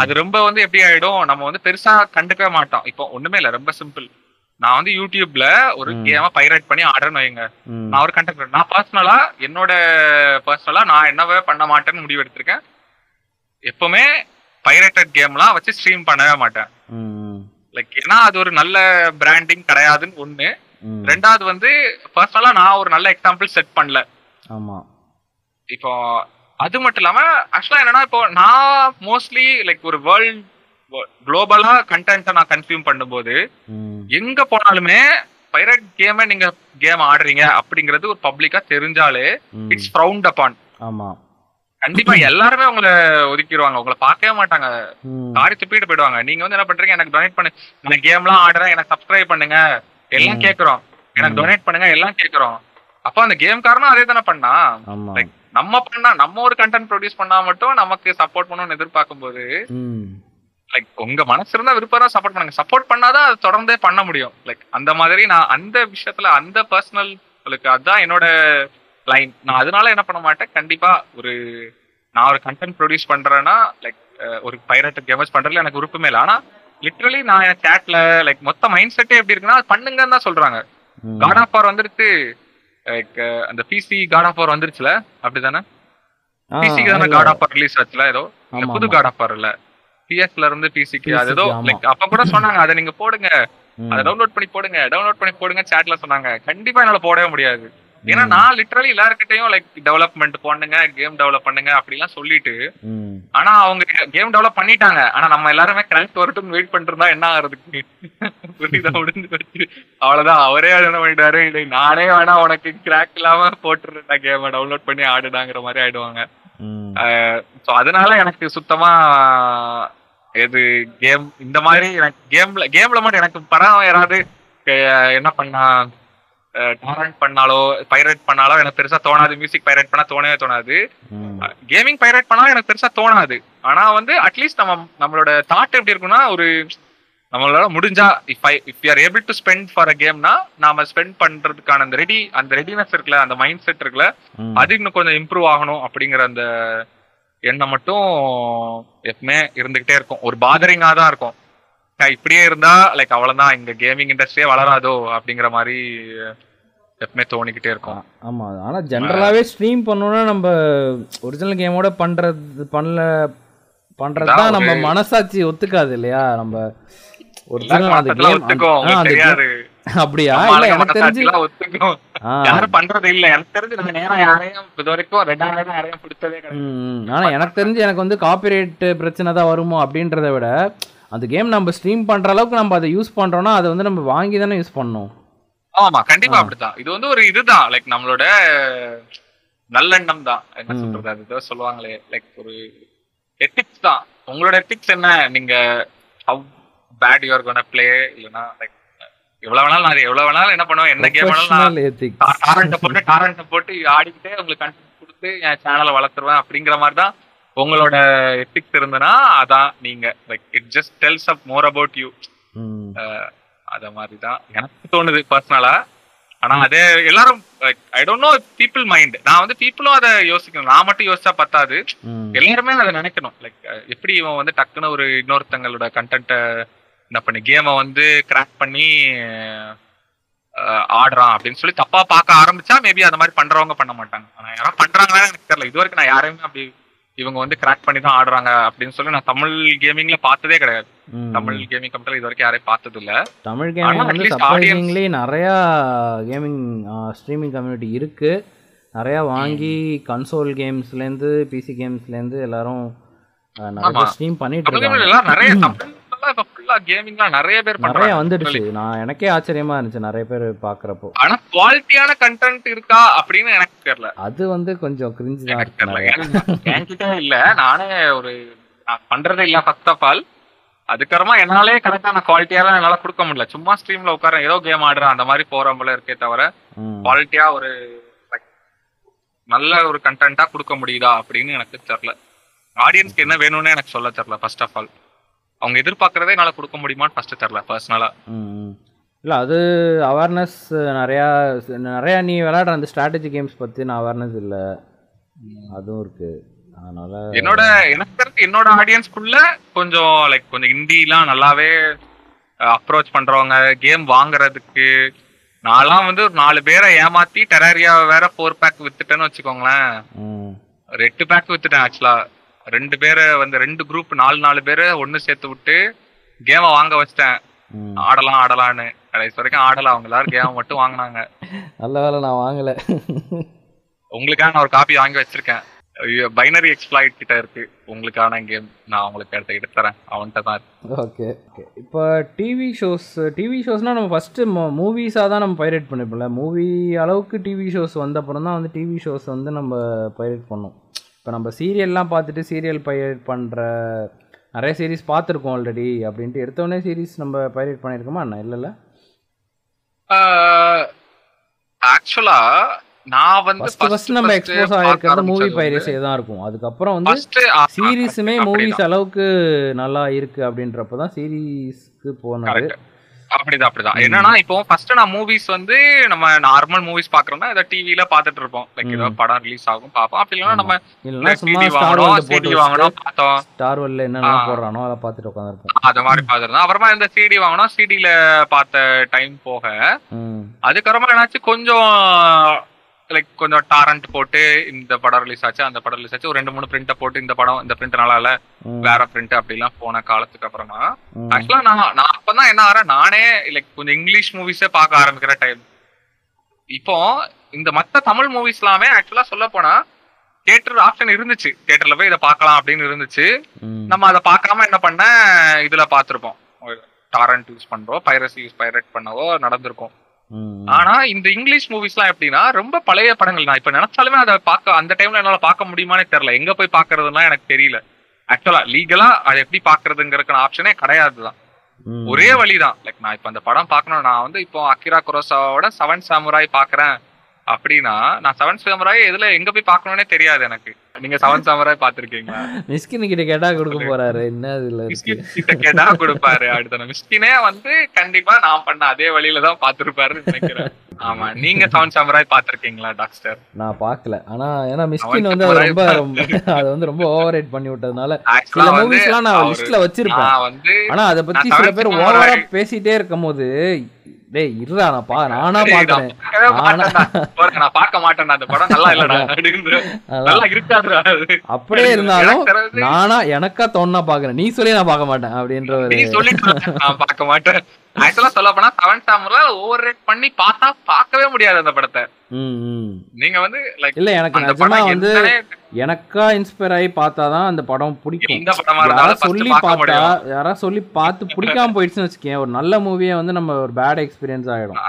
அது ரொம்ப வந்து எப்படி ஆயிடும்? நம்ம வந்து பெருசா கண்டுக்கவே மாட்டோம். இப்போ ஒண்ணுமே இல்ல ரொம்ப சிம்பிள் நான் வந்து யூடியூப்ல ஒரு. கேம பைரேட் பண்ணி ஆடுறேன்னு வைங்க. நான் ஒரு கண்டென்ட் நான் பர்சனலா என்னோட பர்சனலா நான் என்னவே பண்ண மாட்டேன்னு முடிவு எடுத்திருக்கேன். எப்பவுமே பைரேட்டட் கேம்லாம் வச்சு ஸ்ட்ரீம் பண்ணவே மாட்டேன். லைக் ஏன்னா அது ஒரு நல்ல பிராண்டிங் கிடையாதுன்னு ஒண்ணு. ரெண்டாவது வந்து பர்சனலா நான் ஒரு நல்ல எக்ஸாம்பிள் செட் பண்ணல. ஆமாம் இப்போ அது மட்டும் இல்லாம ஆக்சுவலா என்னன்னா இப்போ நான் மோஸ்ட்லி லைக் ஒரு வேர்ல்ட் குளோபலா கண்டென்ட்டை நான் கன்சியூம் பண்ணும்போது எங்க போனாலுமே பைரட் கேமை நீங்க கேம் ஆடுறீங்க அப்படிங்கிறது ஒரு பப்ளிக்கா தெரிஞ்சாலே இட்ஸ் ஃப்ரவுண்ட் அப்பான் ஆமாம் கண்டிப்பா எல்லாருமே உங்களை ஒதுக்கிடுவாங்க உங்களை பார்க்கவே மாட்டாங்க. காரி துப்பிட்டு போயிடுவாங்க. நீங்க வந்து என்ன பண்றீங்க? எனக்கு டொனேட் பண்ணு. நான் கேம்லாம் ஆடுறேன் எனக்கு சப்ஸ்கிரைப் பண்ணுங்க. எல்லாம். கேக்குறோம் எனக்கு. டொனேட் பண்ணுங்க எல்லாம் கேக்குறோம் அப்ப அந்த கேம் காரனும் அதே தானே பண்ணா? நம்ம பண்ணா நம்ம ஒரு கண்டென்ட் ப்ரொடியூஸ் பண்ணா மட்டும் நமக்கு சப்போர்ட் பண்ணணும்னு எதிர்பார்க்கும் போது லைக் உங்க மனசு இருந்தா விருப்பம் தான் சப்போர்ட் பண்ணுங்க. சப்போர்ட் பண்ணாதான் அது தொடர்ந்தே பண்ண முடியும். லைக் அந்த மாதிரி நான் அந்த விஷயத்துல அந்த பர்சனல் அதான் என்னோட லைன் நான் அதனால என்ன பண்ண மாட்டேன்? கண்டிப்பா ஒரு நான் ஒரு கண்டென்ட் ப்ரொடியூஸ் பண்றேன்னா லைக் ஒரு பைரட் கேமர்ஸ் பண்றதுல எனக்கு விருப்பமே இல்லை. ஆனா லிட்டரலி நான் சேட்ல லைக் மொத்த மைண்ட் செட்டே எப்படி இருக்குன்னா பண்ணுங்கன்னு தான் சொல்றாங்க. காட் ஆஃப் வார் வந்துருச்சு. லைக் அந்த பிசி காட் ஆஃப் வார் வந்துருச்சுல? அப்படிதானே? பிசிக்கு தானே. காட் ஆஃப் வார் ரிலீஸ் ஆச்சுல ஏதோ? புது. காட் ஆஃப் வார் இல்ல. பிஎஸ்ல இருந்து பிசிக்கு அது ஏதோ. லைக் அப்ப கூட சொன்னாங்க அதை நீங்க போடுங்க. அதை டவுன்லோட் பண்ணி போடுங்க. டவுன்லோட் பண்ணி போடுங்க சேட்ல சொன்னாங்க. கண்டிப்பா என்னால போடவே முடியாது. ஏன்னா. நான் லிட்டரலி எல்லாருக்கிட்டையும் லைக் டெவலப்மெண்ட் பண்ணுங்க கேம் டெவலப் பண்ணுங்க அப்படிலாம் சொல்லிட்டு ஆனா அவங்க கேம் டெவலப் பண்ணிட்டாங்க. ஆனா நம்ம எல்லாருமே கிராக் வரட்டும் வெயிட் பண்ணிட்டு இருந்தா என்ன ஆகுறதுக்கு? புரியுதா? முடிஞ்சு போச்சு. அவ்வளவுதான். அவரே என்ன பண்ணிட்டாரு. "டேய், நானே வேணா உனக்கு கிராக் இல்லாம போட்டுருந்தேன் கேம டவுன்லோட் பண்ணி ஆடுடாங்கிற மாதிரி ஆயிடுவாங்க. சோ அதனால எனக்கு சுத்தமா எது கேம் இந்த மாதிரி எனக்கு கேம்ல கேம்ல மட்டும் எனக்கு படம் யாராவது என்ன பண்ணா டாரண்ட் பண்ணாலோ பைரேட் பண்ணாலோ எனக்கு பெருசா தோணாது. மியூசிக் பைரேட் பண்ணா தோணவே தோணாது. கேமிங் பைரேட் பண்ணாலும் எனக்கு பெருசா தோணாது. ஆனா வந்து அட்லீஸ்ட் நம்ம நம்மளோட தாட் எப்படி இருக்கும்னா ஒரு நம்மளால முடிஞ்சா if I if you are able to spend for a கேம்னா நாம ஸ்பெண்ட் பண்றதுக்கான அந்த ரெடி அந்த ரெடினஸ் இருக்குல்ல அந்த மைண்ட் செட் இருக்குல்ல. அது இன்னும் கொஞ்சம் இம்ப்ரூவ் ஆகணும் அப்படிங்கிற அந்த எண்ணம் மட்டும் எப்பவுமே இருந்துகிட்டே இருக்கும். ஒரு பாதரிங்கா தான் இருக்கும் இப்படியே இருந்தா லைக் அவ்வளவுதான். இங்க கேமிங் இண்டஸ்ட்ரியே வளராதோ அப்படிங்கிற மாதிரி எப்பவுமே தோணிக்கிட்டே இருக்கும். ஆமா. ஆனா ஜென்ரலாவே ஸ்ட்ரீம் பண்ணணும்னா நம்ம ஒரிஜினல் கேமோட பண்றது பண்ணல பண்றது தான் அதான் நம்ம மனசாட்சி ஒத்துக்காது இல்லையா? நம்ம ஒரிஜினல் அந்த அப்படியா? நம்ம இல்ல எனக்கு தெரிஞ்சு யாரும் பண்றது இல்ல. எனக்கு தெரிஞ்சு நான் நேரம் யாரையும் இது வரைக்கும் ரெண்டாயிரம் யாரையும் பிடிச்சதே கிடையாது. ஆனா எனக்கு தெரிஞ்சு எனக்கு வந்து காப்பிரைட் பிரச்சனை தான் வருமோ அப்படின்றத விட அந்த கேம் நம்ம ஸ்ட்ரீம் பண்ற அளவுக்கு நம்ம அதை யூஸ் பண்றோம்னா அதை வந்து நம்ம வாங்கி தானே யூஸ் பண்ணணும். ஆமா கண்டிப்பா அப்படித்தான். இது வந்து ஒரு இதுதான். லைக் நம்மளோட நல்லெண்ணம் தான். என்ன. சொல்றது? அது சொல்லுவாங்களே. லைக் ஒரு எத்திக்ஸ் தான். உங்களோட எத்திக்ஸ் என்ன? நீங்க how bad you're gonna play இல்லனா லைக் எவ்வளவு வேணாலும் நான் எவ்வளவு வேணாலும் என்ன பண்ணுவேன்? என்ன கேம் வேணாலும் போட்டு டாரண்ட போட்டு ஆடிக்கிட்டே உங்களுக்கு கண்டென்ட் கொடுத்து என் சேனலை வளர்த்துருவேன் அப்படிங்கிற மாதிரி தான் உங்களோட எத்திக்ஸ் இருந்தனா அதான் நீங்க. Like it just tells up more about you அத மாதிரி தான் எனக்கு தோணுது பர்சனலா ஆனா அதே எல்லாரும் I don't know people mind நான் வந்து பீப்புளும் அதை யோசிக்கணும். நான் மட்டும் யோசிச்சா பத்தாது. எல்லாருமே அதை நினைக்கணும். லைக் எப்படி இவன் வந்து டக்குன்னு ஒரு இன்னொருத்தங்களோட கண்டென்ட்டை என்ன பண்ணி கேமை வந்து கிராக் பண்ணி ஆடுறான் அப்படின்னு சொல்லி தப்பா பார்க்க ஆரம்பிச்சா மேபி அந்த மாதிரி பண்றவங்க பண்ண மாட்டாங்க. ஆனா யாராவது பண்றாங்களா எனக்கு தெரியல. இது வரைக்கும் நான் யாரையுமே அப்படி இவங்க வந்து கிராக் பண்ணி தான் ஆடுறாங்க அப்படின்னு சொல்லி நான் தமிழ் கேமிங்ல பார்த்ததே கிடையாது. தமிழ் கேமிங் கம்பெனி இது வரைக்கும் யாரையும் பார்த்தது இல்ல தமிழ் கேமிங் வந்து சர்ப்ரைசிங்லி நிறையா கேமிங் ஸ்ட்ரீமிங் கம்யூனிட்டி இருக்கு. நிறையா வாங்கி கன்சோல் கேம்ஸ்லேருந்து பிசி கேம்ஸ்லேருந்து எல்லாரும் அஹ், நிறைய. ஸ்ட்ரீம் பண்ணிட்டு இருக்காங்க. நிறைய ஃபுல்லா கேமிங்லாம் நிறைய பேர் நிறைய வந்துடுச்சு. நான் எனக்கே ஆச்சரியமா இருந்துச்சு நிறைய பேர் பார்க்குறப்போ. ஆனா குவாலிட்டியான கண்டென்ட் இருக்கா அப்படின்னு எனக்கு தெரியல. அது வந்து கொஞ்சம் கிரிஞ்சு தான் தெரியல. என்கிட்ட இல்ல. நானே ஒரு நான் பண்றதே இல்ல ஃபர்ஸ்ட் ஆஃப் ஆல் அதுக்கப்புறமா என்னாலே கரெக்டான குவாலிட்டியாலாம் என்னால கொடுக்க முடியல. சும்மா ஸ்ட்ரீம்ல உட்கார ஏதோ கேம் ஆடுறேன் அந்த மாதிரி போற போல இருக்கே தவிர. குவாலிட்டியா ஒரு நல்ல ஒரு கண்டென்ட்டா கொடுக்க முடியுதா அப்படின்னு எனக்கு தெரியல. ஆடியன்ஸ்க்கு என்ன வேணும்னு எனக்கு சொல்ல தெரியல ஃபர்ஸ்ட் ஆஃப் ஆல் அவங்க எதிர்பார்க்கறதே என்னால கொடுக்க முடியுமான்னு ஃபர்ஸ்ட் தெரியல பர்சனலா ம் இல்லை அது அவேர்னஸ் நிறையா நிறையா நீ விளையாடுற அந்த ஸ்ட்ராட்டஜி கேம்ஸ் பற்றின அவேர்னஸ் இல்லை. அதுவும் இருக்கு. அதனால என்னோட எனக்கு தெரிஞ்சு என்னோட ஆடியன்ஸ்க்குள்ள கொஞ்சம் லைக் கொஞ்சம் ஹிந்திலாம் நல்லாவே அப்ரோச் பண்றவங்க கேம் வாங்குறதுக்கு நான்லாம் வந்து ஒரு நாலு பேரை ஏமாத்தி டெராரியா வேற ஃபோர் பேக் வித்துட்டேன்னு வச்சுக்கோங்களேன். ரெண்டு பேக் வித்துட்டேன் ஆக்சுவலா ரெண்டு பேரை வந்து ரெண்டு குரூப் நாலு நாலு பேரை ஒண்ணு சேர்த்து விட்டு கேமை வாங்க வச்சிட்டேன். ஆடலாம் ஆடலான்னு. கடைசி வரைக்கும் ஆடல. அவங்க எல்லாரும் கேம் மட்டும் வாங்குனாங்க. நல்ல வேலை நான் வாங்கலை. உங்களுக்காக நான் ஒரு காப்பி வாங்கி வச்சிருக்கேன். பைனரி எக்ஸ்பிளாய்ட் கிட்ட இருக்கு. உங்களுக்கான கேம் நான் உங்களுக்கு எடுத்து எடுத்து தரேன். அவன்கிட்ட தான் இருக்கு. ஓகே. ஓகே இப்போ டிவி ஷோஸ் டிவி ஷோஸ்னால் நம்ம ஃபஸ்ட்டு மூவிஸாக தான் நம்ம பைரேட் பண்ணிப்போம்ல. மூவி அளவுக்கு டிவி ஷோஸ் வந்த அப்புறம் தான் வந்து டிவி ஷோஸ் வந்து நம்ம பைரேட் பண்ணோம். இப்போ நம்ம சீரியல்லாம் பார்த்துட்டு சீரியல் பைரேட் பண்ணுற நிறைய சீரிஸ் பார்த்துருக்கோம் ஆல்ரெடி அப்படின்ட்டு எடுத்தோடனே சீரிஸ் நம்ம பைரேட் பண்ணியிருக்கோமா என்ன? இல்லைல்ல? ஆக்சுவலா நான் வந்து ஃபஸ்ட் நம்ம எக்ஸ்போஸ் ஆகிருக்கிறது மூவி பைரேஸே தான் இருக்கும். அதுக்கப்புறம் வந்து சீரீஸுமே மூவிஸ் அளவுக்கு நல்லா இருக்கு அப்படின்றப்ப தான் சீரீஸ்க்கு போனது அப்படிதான் அப்படிதான். என்னன்னா இப்போ ஃபர்ஸ்ட் நான் மூவிஸ் வந்து நம்ம நார்மல் மூவிஸ் பாக்குறோம்னா ஏதோ டிவில பாத்துட்டு இருப்போம். லைக் ஏதோ படம் ரிலீஸ் ஆகும் பாப்போம் அப்படி இல்லைன்னா நம்ம சிடி ஸ்டார் வாங்கணும் சிடி போட்டு வாங்கணும் பார்த்தோம். ஸ்டார் வேர்ல்டில் என்னெல்லாம் ஆ. போடுறானோ அதை பார்த்துட்டு உட்காந்துருப்போம் அது மாதிரி பாத்துருந்தோம் அப்புறமா இந்த சிடி வாங்கணும் சிடில பார்த்த டைம் போக அதுக்கப்புறமா என்னாச்சு கொஞ்சம் லைக் கொஞ்சம் டாரண்ட் போட்டு இந்த படம் ரிலீஸ் ஆச்சு அந்த படம் ரிலீஸ் ஆச்சு ஒரு ரெண்டு மூணு பிரிண்ட போட்டு இந்த படம் இந்த பிரிண்ட் நல்லா இல்ல. வேற பிரிண்ட் அப்படிலாம் போன காலத்துக்கு அப்புறமா. ஆக்சுவலா நான் நான் அப்பதான் என்ன ஆறேன் நானே லைக் கொஞ்சம் இங்கிலீஷ் மூவிஸே பார்க்க ஆரம்பிக்கிற டைம் இப்போ இந்த மத்த தமிழ் மூவிஸ் எல்லாமே ஆக்சுவலா சொல்ல போனா தியேட்டர் ஆப்ஷன் இருந்துச்சு தியேட்டர்ல போய் இதை பார்க்கலாம் அப்படின்னு இருந்துச்சு. நம்ம அதை பார்க்காம என்ன பண்ண இதுல பார்த்திருப்போம் டாரண்ட் யூஸ் பண்றோம் பைரசி யூஸ் பைரட் பண்ணவோ நடந்திருக்கும். ஆனா இந்த இங்கிலீஷ் மூவிஸ்லாம் எப்படின்னா ரொம்ப பழைய படங்கள் நான் இப்ப நினைச்சாலுமே அதை பார்க்க அந்த டைம்ல என்னால பார்க்க முடியுமானே தெரியல. எங்க போய் பார்க்கறதுலாம் எனக்கு தெரியல. ஆக்சுவலா லீகலா அதை எப்படி பாக்குறதுங்கிறதுக்கான ஆப்ஷனே கிடையாதுதான். ஒரே வழிதான் லைக் நான் இப்ப அந்த படம் பார்க்கணும் நான் வந்து இப்போ அக்கிரா குரோசாவோட செவன் சாமுராய் பாக்குறேன் அப்படின்னா நான் செவன் சாமுராய் எதுல எங்க போய் பார்க்கணும்னே தெரியாது எனக்கு. நீங்க செவன் சாமுராய் பாத்திருக்கீங்களா மிஸ்கின் கிட்ட கேட்டா கொடுக்க போறாரு. என்ன இதுல மிஸ்கின் கிட்ட கேட்டா கொடுப்பாரு அடுத்த மிஸ்கினே வந்து கண்டிப்பா நான் பண்ண அதே வழியில தான் பாத்துருப்பாருன்னு நினைக்கிறேன். ஆமா நீங்க செவன் சாமுராய் பாத்திருக்கீங்களா டாக்டர் நான் பார்க்கல. ஆனா ஏன்னா மிஸ்கின் வந்து ரொம்ப அது வந்து ரொம்ப ஓவர் ரேட் பண்ணி விட்டதுனால சில மூவிஸ்லாம் நான் லிஸ்ட்ல வச்சிருப்பேன். ஆனா அதை பத்தி சில பேர் ஓவரா பேசிட்டே இருக்கும் போது டேய் இருடா நான் பா நானா பாக்குறேன். நான் பார்க்க மாட்டேன்டா. அந்த படம் நல்லா இல்லடா. நல்லா இருக்காதுடா. அப்படியே இருந்தாலும் நானா எனக்கா தோணுனா பாக்குறேன். நீ சொல்லி நான் பார்க்க மாட்டேன் அப்படின்ற ஒரு நீ சொல்லிட்டு நான் பார்க்க மாட்டேன். ஆக்சுவலா சொல்ல போனா செவன் சாமுரா ஓவர் ரேட் பண்ணி பார்த்தா பார்க்கவே முடியாது அந்த படத்தை. நீங்க வந்து லைக் இல்ல எனக்கு நிஜமா வந்து எனக்கா இன்ஸ்பயர் ஆகி பார்த்தாதான் அந்த படம் பிடிக்கும். எந்த படமா யாரா இருந்தாலும் first சொல்லி பார்த்தா முடியும். யாரா சொல்லி பார்த்து பிடிக்காம போயிடுச்சுன்னு வச்சுக்கேன். ஒரு நல்ல மூவியே வந்து நம்ம ஒரு பேட் எக்ஸ்பீரியன்ஸ் ஆயிடும்.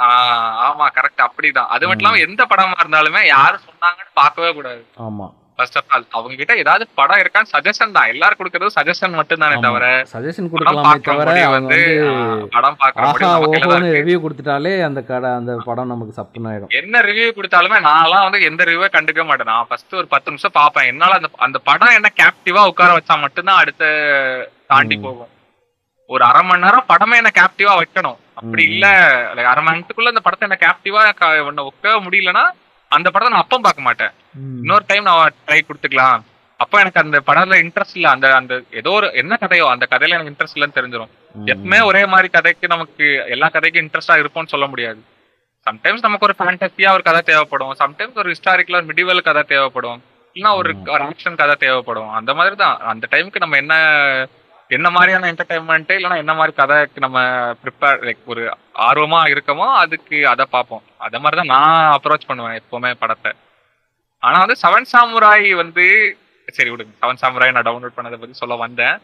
ஆமா கரெக்ட் அப்படிதான். அது மட்டும் இல்லாம எந்த படமா இருந்தாலுமே யாரு சொன்னாங்கன்னு பார்க்கவே கூடாது. ஆமா. ஃபர்ஸ்ட் ஆஃப் ஆல் அவங்க கிட்ட ஏதாவது படம் இருக்கான்னு சஜஷன் தான். எல்லாரும் கொடுக்கறது சஜஷன் மட்டும் தானே தவிர சஜஷன் கொடுக்கலாமே தவிர வந்து படம் பார்க்குற முடிவு ஆஹா நம்ம கையில தான் ஓஹோன்னு இருக்கு. ரிவ்யூ கொடுத்துட்டாலே அந்த கடை அந்த படம் நமக்கு சப்புன்னு ஆயிடும் என்ன ரிவ்யூ கொடுத்தாலுமே நான்லாம் வந்து எந்த ரிவ்யூ கண்டுக்க மாட்டேன். நான் ஃபர்ஸ்ட் ஒரு பத்து நிமிஷம் பார்ப்பேன். என்னால அந்த அந்த படம் என்ன கேப்டிவா உட்கார வச்சா மட்டும்தான் அடுத்த தாண்டி போகும். ஒரு அரை மணி நேரம் படமே என்ன கேப்டிவா வைக்கணும். அப்படி இல்ல அரை மணி நேரத்துக்குள்ள அந்த படத்தை என்ன கேப்டிவா ஒன்ன உட்க முடியலன்னா அந்த படத்தை நான் அப்பம் பார்க்க மாட்டேன். இன்னொரு டைம் நான் ட்ரை கொடுத்துக்கலாம். அப்ப எனக்கு அந்த படத்துல இன்ட்ரெஸ்ட் இல்ல. அந்த அந்த ஏதோ ஒரு என்ன கதையோ அந்த கதையில எனக்கு இன்ட்ரெஸ்ட் இல்லைன்னு தெரிஞ்சிடும். எப்பவுமே ஒரே மாதிரி கதைக்கு நமக்கு எல்லா கதைக்கும் இன்ட்ரெஸ்டா இருப்போம்னு சொல்ல முடியாது. சம்டைம்ஸ் நமக்கு ஒரு ஃபேண்டசியா ஒரு கதை தேவைப்படும். சம்டைம்ஸ் ஒரு ஹிஸ்டாரிக்கல் ஒரு மிடிவல் கதை தேவைப்படும். இல்லைன்னா ஒரு ஒரு ஆக்ஷன் கதை தேவைப்படும். அந்த மாதிரி தான். அந்த டைமுக்கு நம்ம என்ன என்ன மாதிரியான என்டர்டைன்மெண்ட் இல்லைன்னா என்ன மாதிரி கதைக்கு நம்ம ப்ரிப்பேர் லைக் ஒரு ஆர்வமா இருக்கமோ அதுக்கு அதை பார்ப்போம் அத மாதிரி தான் நான் அப்ரோச் பண்ணுவேன் எப்பவுமே படத்தை. ஆனா வந்து செவன் சாமுராய் வந்து சரி விடுங்க செவன் சாமுராய் நான் டவுன்லோட் பண்ணதை பத்தி சொல்ல வந்தேன்.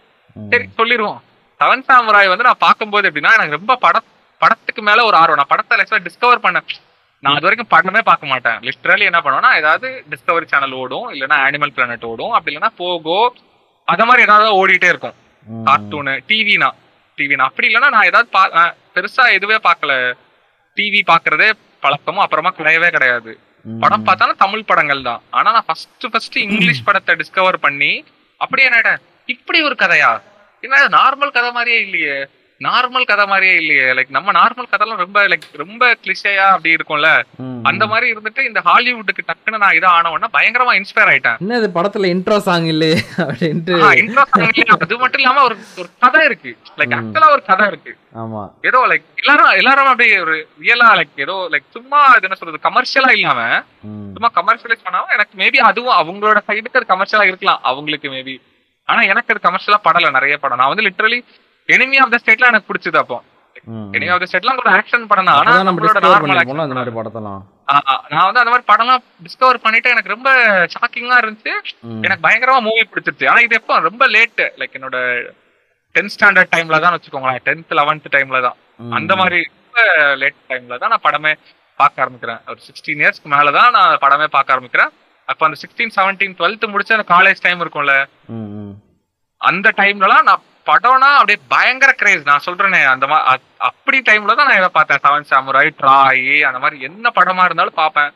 சரி சொல்லிடுவோம் செவன் சாமுராய் வந்து நான் பார்க்கும்போது எப்படின்னா எனக்கு ரொம்ப பட படத்துக்கு மேல ஒரு ஆர்வம். நான் படத்தை ஆக்சுவலா டிஸ்கவர் பண்ணேன் நான் அது வரைக்கும் படமே பார்க்க மாட்டேன். லிஸ்டரலி என்ன பண்ணுவேன்னா ஏதாவது டிஸ்கவரி சேனல் ஓடும் இல்லைன்னா அனிமல் பிளானட் ஓடும் அப்படி இல்லைன்னா போகோ அத மாதிரி ஏதாவது ஓடிட்டே இருக்கும். கார்ட்டூனு டிவினா டிவினா அப்படி இல்லைன்னா நான் ஏதாவது பெருசா எதுவே பார்க்கல. டிவி பார்க்கறதே பழக்கமும் அப்புறமா கிடையவே கிடையாது. படம் பார்த்தாலும் தமிழ் படங்கள் தான். ஆனா நான் ஃபர்ஸ்ட் ஃபர்ஸ்ட் இங்கிலீஷ் படத்தை டிஸ்கவர் பண்ணி அப்படியே என்ன இப்படி ஒரு கதையா? என்ன நார்மல் கதை மாதிரியே இல்லையே. நார்மல் கதை மாதிரியே இல்லையே. லைக் நம்ம நார்மல் கதைலாம் ரொம்ப லைக் ரொம்ப கிளிஷையா அப்படி இருக்கும்ல. அந்த மாதிரி இருந்துட்டு இந்த ஹாலிவுட்டுக்கு டக்குன்னு நான் இதை ஆனவொன்னா பயங்கரமா இன்ஸ்பயர் ஆயிட்டேன். என்ன இது படத்துல இன்ட்ரோ சாங் இல்லையே அப்படின்ட்டு. ஆ, intro song இல்ல, அது மட்டும் இல்லாம ஒரு ஒரு கதை இருக்கு. லைக். ஆக்சுவலா ஒரு கதை இருக்கு. ஆமா. ஏதோ லைக் எல்லாரும் எல்லாரும் அப்படியே ஒரு ரியலா லைக் ஏதோ லைக் சும்மா அது என்ன சொல்றது கமர்ஷியலா இல்லாம. சும்மா கமர்ஷியலைஸ் பண்ணாம எனக்கு மேபி அதுவும் அவங்களோட சைடுக்கு அது கமர்ஷியலா இருக்கலாம். அவங்களுக்கு மேபி ஆனா எனக்கு அது கமர்ஷியலா படல நிறைய படம். நான் வந்து லிட்டரலி எனிமி ஆஃப் த ஸ்டேட்ல எனக்கு பிடிச்சது அப்போ. எனிமி ஆஃப் த ஸ்டேட்லாம் ஒரு ஆக்ஷன் படம் தான் ஆனா நம்மளோட நார்மல் பண்ணிருப்போம்ல அந்த ஆக்ஷன் மாதிரி படத்தெல்லாம். நான் வந்து அந்த மாதிரி படம்லாம் டிஸ்கவர் பண்ணிட்டு எனக்கு ரொம்ப ஷாக்கிங்கா இருந்துச்சு. எனக்கு பயங்கரமா மூவி பிடிச்சிருச்சு. ஆனா இது எப்போ? ரொம்ப லேட் லைக் என்னோட டென்த் ஸ்டாண்டர்ட் டைம்ல தான் வச்சுக்கோங்களேன். டென்த் லெவன்த் டைம்ல தான். அந்த மாதிரி ரொம்ப லேட் டைம்ல தான் நான் படமே பார்க்க ஆரம்பிக்கிறேன். ஒரு சிக்ஸ்டீன் இயர்ஸ்க்கு மேல தான் நான் படமே பார்க்க ஆரம்பிக்கிறேன். அப்ப அந்த சிக்ஸ்டீன் செவன்டீன் டுவெல்த் முடிச்ச அந்த காலேஜ் டைம் இருக்கும்ல. அந்த டைம்லலாம் நான் படம்னா அப்படியே பயங்கர கிரேஸ் நான் சொல்றேனே அந்த மா அ- அப்படி டைம்ல தான் நான் இதை பார்த்தேன். செவன் சாமுராய் ட்ராய் அந்த மாதிரி என்ன படமா இருந்தாலும் பார்ப்பேன்.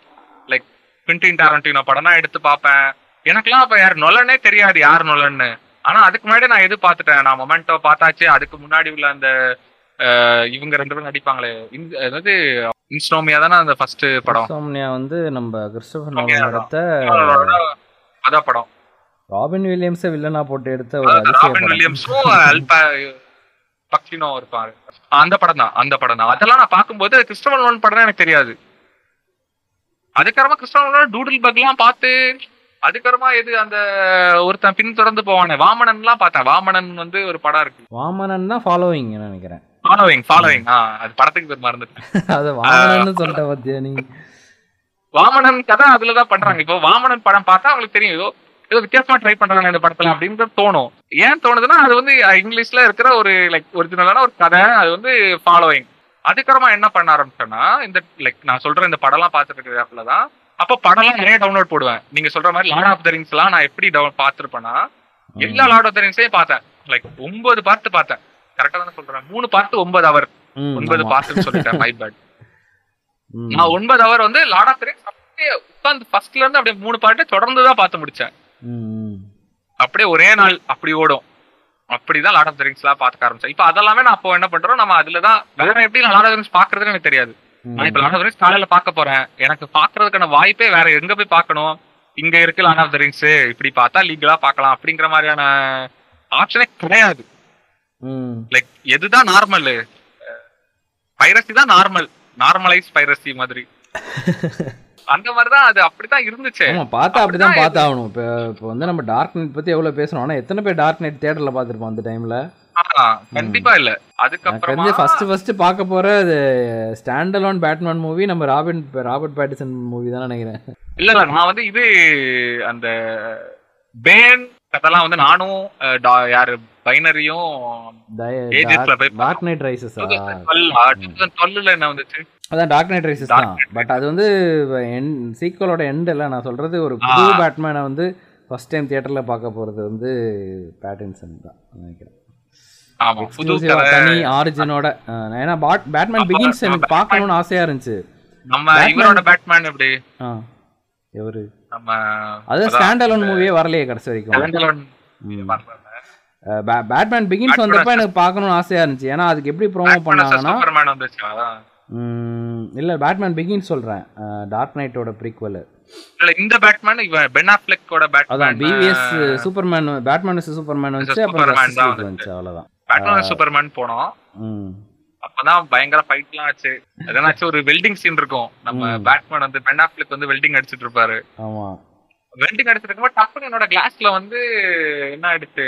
லைக் குவிண்டின் டாரண்டினோ படம்னா எடுத்து பார்ப்பேன். எனக்கெல்லாம் அப்ப யார் நொலனே தெரியாது யார் நொலன்னு. ஆனா அதுக்கு முன்னாடி நான் எது பார்த்துட்டேன்? நான் மொமெண்டோ பார்த்தாச்சு. அதுக்கு முன்னாடி உள்ள அந்த இவங்க ரெண்டு பேரும் நடிப்பாங்களே. அதாவது இன்ஸ்டோமியா தானே அந்த ஃபர்ஸ்ட் படம்? Insomnia வந்து நம்ம கிறிஸ்டோபர் நோலன். எடுத்த அதான் படம். ராபின் வில்லியம்ஸை வில்லனா போட்டு எடுத்த ஒரு ராபின் வில்லியம்ஸும் அல்பா பக்லினோ இருப்பாரு. அந்த படம் தான் அந்த படம் தான். அதெல்லாம் நான் பார்க்கும்போது கிறிஸ்டோபர் நோலன் படம் எனக்கு தெரியாது. அதுக்கப்புறமா கிறிஸ்டோபர் நோலன் டூடில் பக்லாம் பார்த்து அதுக்கப்புறமா எது அந்த ஒருத்தன் பின் தொடர்ந்து போவானே வாமனன்லாம் பார்த்தேன். வாமனன் வந்து ஒரு படம் இருக்கு. வாமனன் தான் ஃபாலோவிங் நினைக்கிறேன். ஃபாலோவிங் ஃபாலோவிங் ஆ அது படத்துக்கு பேர் மறந்துட்டேன். அது வாமனன்னு சொல்லிட்ட பத்தியா நீ? வாமனன் கதை அதுலதான் பண்றாங்க. இப்போ வாமனன் படம் பார்த்தா அவங்களுக்கு தெரியும் ஏதோ வித்தியாசமா ட்ரை பண்றாங்க இந்த படத்துல அப்படின்னு தோணும். ஏன் தோணுதுன்னா அது வந்து இங்கிலீஷ்ல இருக்கிற ஒரு லைக் ஒரிஜினலான ஒரு கதை அது வந்து ஃபாலோவிங் அதுக்கப்புறமா என்ன பண்ண ஆரம்பிச்சேன்னா இந்த லைக் நான் சொல்ற இந்த படம்லாம் பார்த்துட்டு இருக்கிற தான் அப்போ படம்லாம் நிறைய டவுன்லோட் போடுவேன். நீங்க சொல்ற மாதிரி லார்ட் ஆஃப் த எல்லாம் நான் எப்படி டவுன் பார்த்துருப்பேன்னா எல்லா லார்ட் ஆஃப் த ரிங்ஸையும் பார்த்தேன். லைக் ஒன்பது பார்த்து பார்த்தேன். கரெக்டா தானே சொல்றேன்? மூணு பார்த்து ஒன்பது அவர் ஒன்பது ஆமா. பார்த்துன்னு சொல்லிட்டேன். மை. பேட். நான் ஒன்பது அவர் வந்து லார்ட் ஆஃப் த ரிங்ஸ் அப்படியே உட்காந்து ஃபர்ஸ்ட்ல இருந்து அப்படியே மூணு பாட்டு தொடர்ந்து தான் பார்த்து முடிச்சேன். அப்படியே ஒரே நாள் அப்படி ஓடும். அப்படிதான் லார்ட் ஆஃப் த ரிங்ஸ் எல்லாம் பார்க்க ஆரம்பிச்சேன். இப்போ அதெல்லாமே நான் அப்போ என்ன பண்றோம்? நம்ம அதுல தான் வேற எப்படி நான் ஆஃப் ரிங்ஸ் பாக்குறதுன்னு எனக்கு தெரியாது. நான் இப்போ லார்ட் ஆஃப் ரிங்ஸ் காலையில பார்க்க போறேன். எனக்கு பாக்குறதுக்கான வாய்ப்பே வேற எங்க போய் பார்க்கணும்? இங்க இருக்கு லார்ட் ஆஃப் த ரிங்ஸ் இப்படி பார்த்தா லீகலா பார்க்கலாம் அப்படிங்கிற மாதிரியான ஆப்ஷனே கிடையாது. லைக் எதுதான் நார்மல் பைரசி தான் நார்மல் நார்மலைஸ் பைரசி மாதிரி. அந்த மாதிரிதான் அது அப்படிதான் இருந்துச்சு. ஆமா பார்த்தா அப்படிதான் அப்படிதான் பார்த்தாகணும். இப்போ இப்போ வந்து நம்ம டார்க் நைட் பத்தி எவ்வளவு பேசுறோம் ஆனா எத்தனை பேர் டார்க் நைட் தியேட்டர்ல பார்த்திருப்போம் அந்த டைம்ல கண்டிப்பா இல்ல. அதுக்கப்புறமா ஃபர்ஸ்ட் ஃபர்ஸ்ட் பார்க்க போற அது ஸ்டாண்ட் அலோன் பேட்மேன் மூவி நம்ம ராபின் ராபர்ட் பேட்டிசன் மூவி தான் நினைக்கிறேன். இல்ல நான் வந்து இது அந்த பேன் கதெல்லாம் வந்து நானும் யாரு பைனரியும் டார்க் நைட் ரைசஸா? டுவெல்ல என்ன வந்துச்சு? அதான் டார்க் நைட் ரைசஸ் தான். பட் அது வந்து சீக்வலோட எண்ட் இல்ல நான் சொல்றது ஒரு புது. பேட்மேனை வந்து ஃபர்ஸ்ட் டைம் தியேட்டர்ல பார்க்க போறது வந்து பேட்டின்சன் தான் நினைக்கிறேன். தனி ஆரிஜினோட ஏன்னா பாட் பேட்மேன் பிகின்ஸ் எனக்கு பார்க்கணும்னு ஆசையா இருந்துச்சு. நம்ம இவரோட பேட்மேன் எப்படி? ஆ எவரு? நம்ம அது ஸ்டாண்ட் அலோன் மூவியே வரலையே கடைசி வரைக்கும். பேட்மேன் பிகின்ஸ் வந்தப்ப எனக்கு பார்க்கணும்னு ஆசையா இருந்துச்சு. ஏன்னா அதுக்கு எப்படி ப்ரோமோ பண்ணாங்கன்னா அதான். இல்ல பேட்மேன் பிகின்ஸ் சொல்றேன். டார்க் நைட்டோட ப்ரீக்வல் இல்ல இந்த பேட்மேன் இவன் பென் ஆஃப்லெக்கோட அதான் Batman BVS Superman Batman Superman வந்துச்சு அப்புறம் தான் வந்துச்சு. அவ்வளவுதான். பேட்மேன் சூப்பர்மேன் போனோம். அப்பதான் பயங்கர ஃபைட்லாம் ஆச்சு. எதனாச்சும் ஒரு வெல்டிங் சீன் இருக்கும். நம்ம. பேட்மேன் வந்து பென் ஆஃப்லெக் வந்து வெல்டிங் அடிச்சிட்டு இருப்பாரு. ஆமா. வெல்டிங் அடிச்சிட்டு இருக்கும்போது டப்புனு என்னோட கிளாஸ்ல வந்து என்ன ஆயிடுச்சு.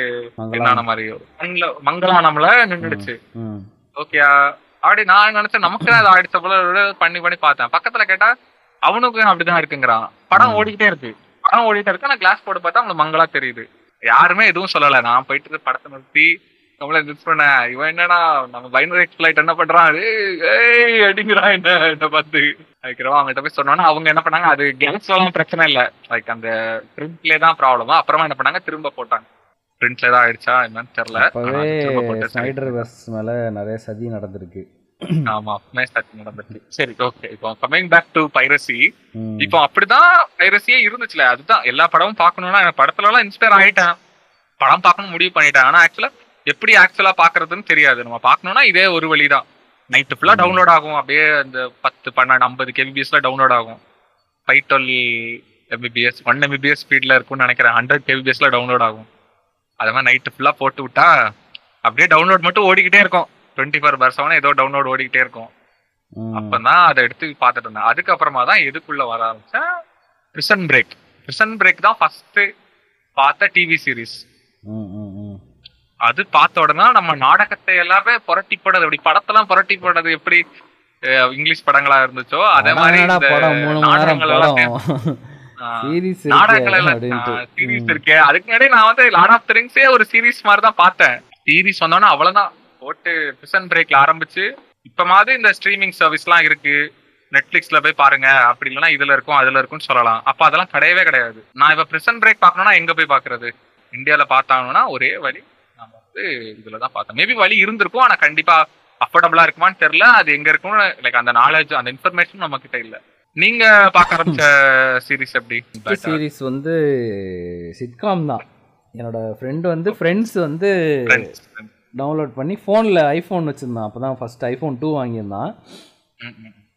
என்னான மாதிரி? மங்கள மங்களானம்ல நின்னுடுச்சு. ம் ஓகேயா அப்படி நான் நினைச்சேன் நமக்கு தான் அது ஆயிடுச்ச போல பண்ணி பண்ணி பார்த்தேன். பக்கத்துல கேட்டா அவனுக்கும் அப்படிதான் இருக்குங்கிறான் படம். ஓடிக்கிட்டே இருக்கு. படம் ஓடிட்டே இருக்கு. ஆனா கிளாஸ் போட்டு பார்த்தா அவனுக்கு மங்களா தெரியுது. யாருமே எதுவும் சொல்லல. நான் போயிட்டு படத்தை நிறுத்தி நம்மள மிஸ் பண்ண. இவன் என்னடா நம்ம பைனரி எக்ஸ்பிளைட் என்ன பண்றான்? ஏய், அடிங்கிறான் என்ன என்ன பார்த்து. அதுக்கிறோம் அவங்ககிட்ட போய் சொன்னோன்னா அவங்க என்ன பண்ணாங்க? அது கேஸ் எல்லாம் பிரச்சனை இல்ல. லைக் அந்த பிரிண்ட்லயே தான் ப்ராப்ளமா அப்புறமா என்ன பண்ணாங்க? திரும்ப போட்டாங்க. பிரிண்ட்ல தான் ஆயிடுச்சா? என்னன்னு தெரியல. ஸ்னைடர் வெஸ் மேல நிறைய சதி நடந்திருக்கு. ஆமா ஸ்டார்ட் நடந்துச்சு சரி ஓகே இப்போ கமிங் பேக் டு பைரசி. இப்போ அப்படிதான் பைரசியே இருந்துச்சுல. அதுதான். எல்லா படமும் பார்க்கணும்னா படத்துல எல்லாம் இன்ஸ்பயர் ஆயிட்டேன். படம் பார்க்கணும் முடிவு பண்ணிட்டேன். ஆனா ஆக்சுவலா எப்படி ஆக்சுவலா பாக்குறதுன்னு தெரியாது. நம்ம பார்க்கணும்னா இதே ஒரு வழிதான். நைட்டு ஃபுல்லா டவுன்லோட் ஆகும். அப்படியே அந்த பத்து பன்னெண்டு ஐம்பது கேபிபிஎஸ்ல டவுன்லோட் ஆகும். Five twelve MBPS one MBPS ஸ்பீட்ல இருக்கும்னு நினைக்கிறேன். ஹண்ட்ரட் கேபிபிஎஸ்ல டவுன்லோட் ஆகும். அது மாதிரி நைட்டு ஃபுல்லா போட்டு விட்டா அப்படியே டவுன்லோட் மட்டும் ஓடிக்கிட்டே இருக்கும். டுவெண்ட்டி ஃபோர் பர் செவன் ஏதோ டவுன்லோட் ஓடிக்கிட்டே இருக்கும். அப்பதான் அதை எடுத்து பார்த்துட்டு இருந்தேன். அதுக்கப்புறமா தான் எதுக்குள்ள வர ஆரம்பிச்சேன்? பிரிசன் பிரேக் பிரிசன் பிரேக் தான் ஃபர்ஸ்ட் பார்த்த டிவி சீரிஸ். அது பார்த்த உடனே நம்ம நாடகத்தை எல்லாமே புரட்டி போடுறது அப்படி படத்தெல்லாம் புரட்டி போடுறது எப்படி இங்கிலீஷ் படங்களா இருந்துச்சோ அதே மாதிரி நாடகங்கள் எல்லாம் நாடகங்கள் எல்லாம் சீரிஸ் இருக்கு. அதுக்கு முன்னாடி நான் வந்து லார்ட் ஆஃப் திரிங்ஸே ஒரு சீரிஸ் மாதிரி தான் பார்த்தேன். சீரிஸ் வந்தோடனே அவ்வளவுதான். போட்டு பிரிசன் பிரேக்ல ஆரம்பிச்சு இப்ப மாதிரி இந்த ஸ்ட்ரீமிங் சர்வீஸ்லாம் இருக்கு. நெட்ஃபிளிக்ஸ்ல போய் பாருங்க அப்படி இல்லைன்னா இதுல இருக்கும் அதுல இருக்கும்னு சொல்லலாம். அப்ப அதெல்லாம் கிடையவே கிடையாது. நான் இப்ப பிரிசன் பிரேக் பார்க்கணும்னா எங்க போய் பாக்குறது இந்தியால பார்த்தாங்கன்னா ஒரே வழி வந்து இதுல தான் பார்த்தேன். மேபி வழி இருந்திருக்கும் ஆனா கண்டிப்பா அஃபோர்டபுளா இருக்குமான்னு தெரியல. அது எங்க இருக்கும் லைக் அந்த நாலேஜ் அந்த இன்ஃபர்மேஷன் நம்ம கிட்ட இல்ல. நீங்க பார்க்க ஆரம்பிச்ச சீரிஸ் எப்படி? சீரிஸ் வந்து சிட்காம் தான். என்னோட ஃப்ரெண்டு வந்து ஃப்ரெண்ட்ஸ் வந்து. டவுன்லோட் பண்ணி ஃபோனில் ஐஃபோன் வச்சுருந்தான். அப்போ தான் ஃபஸ்ட் ஐஃபோன் டூ வாங்கியிருந்தான்.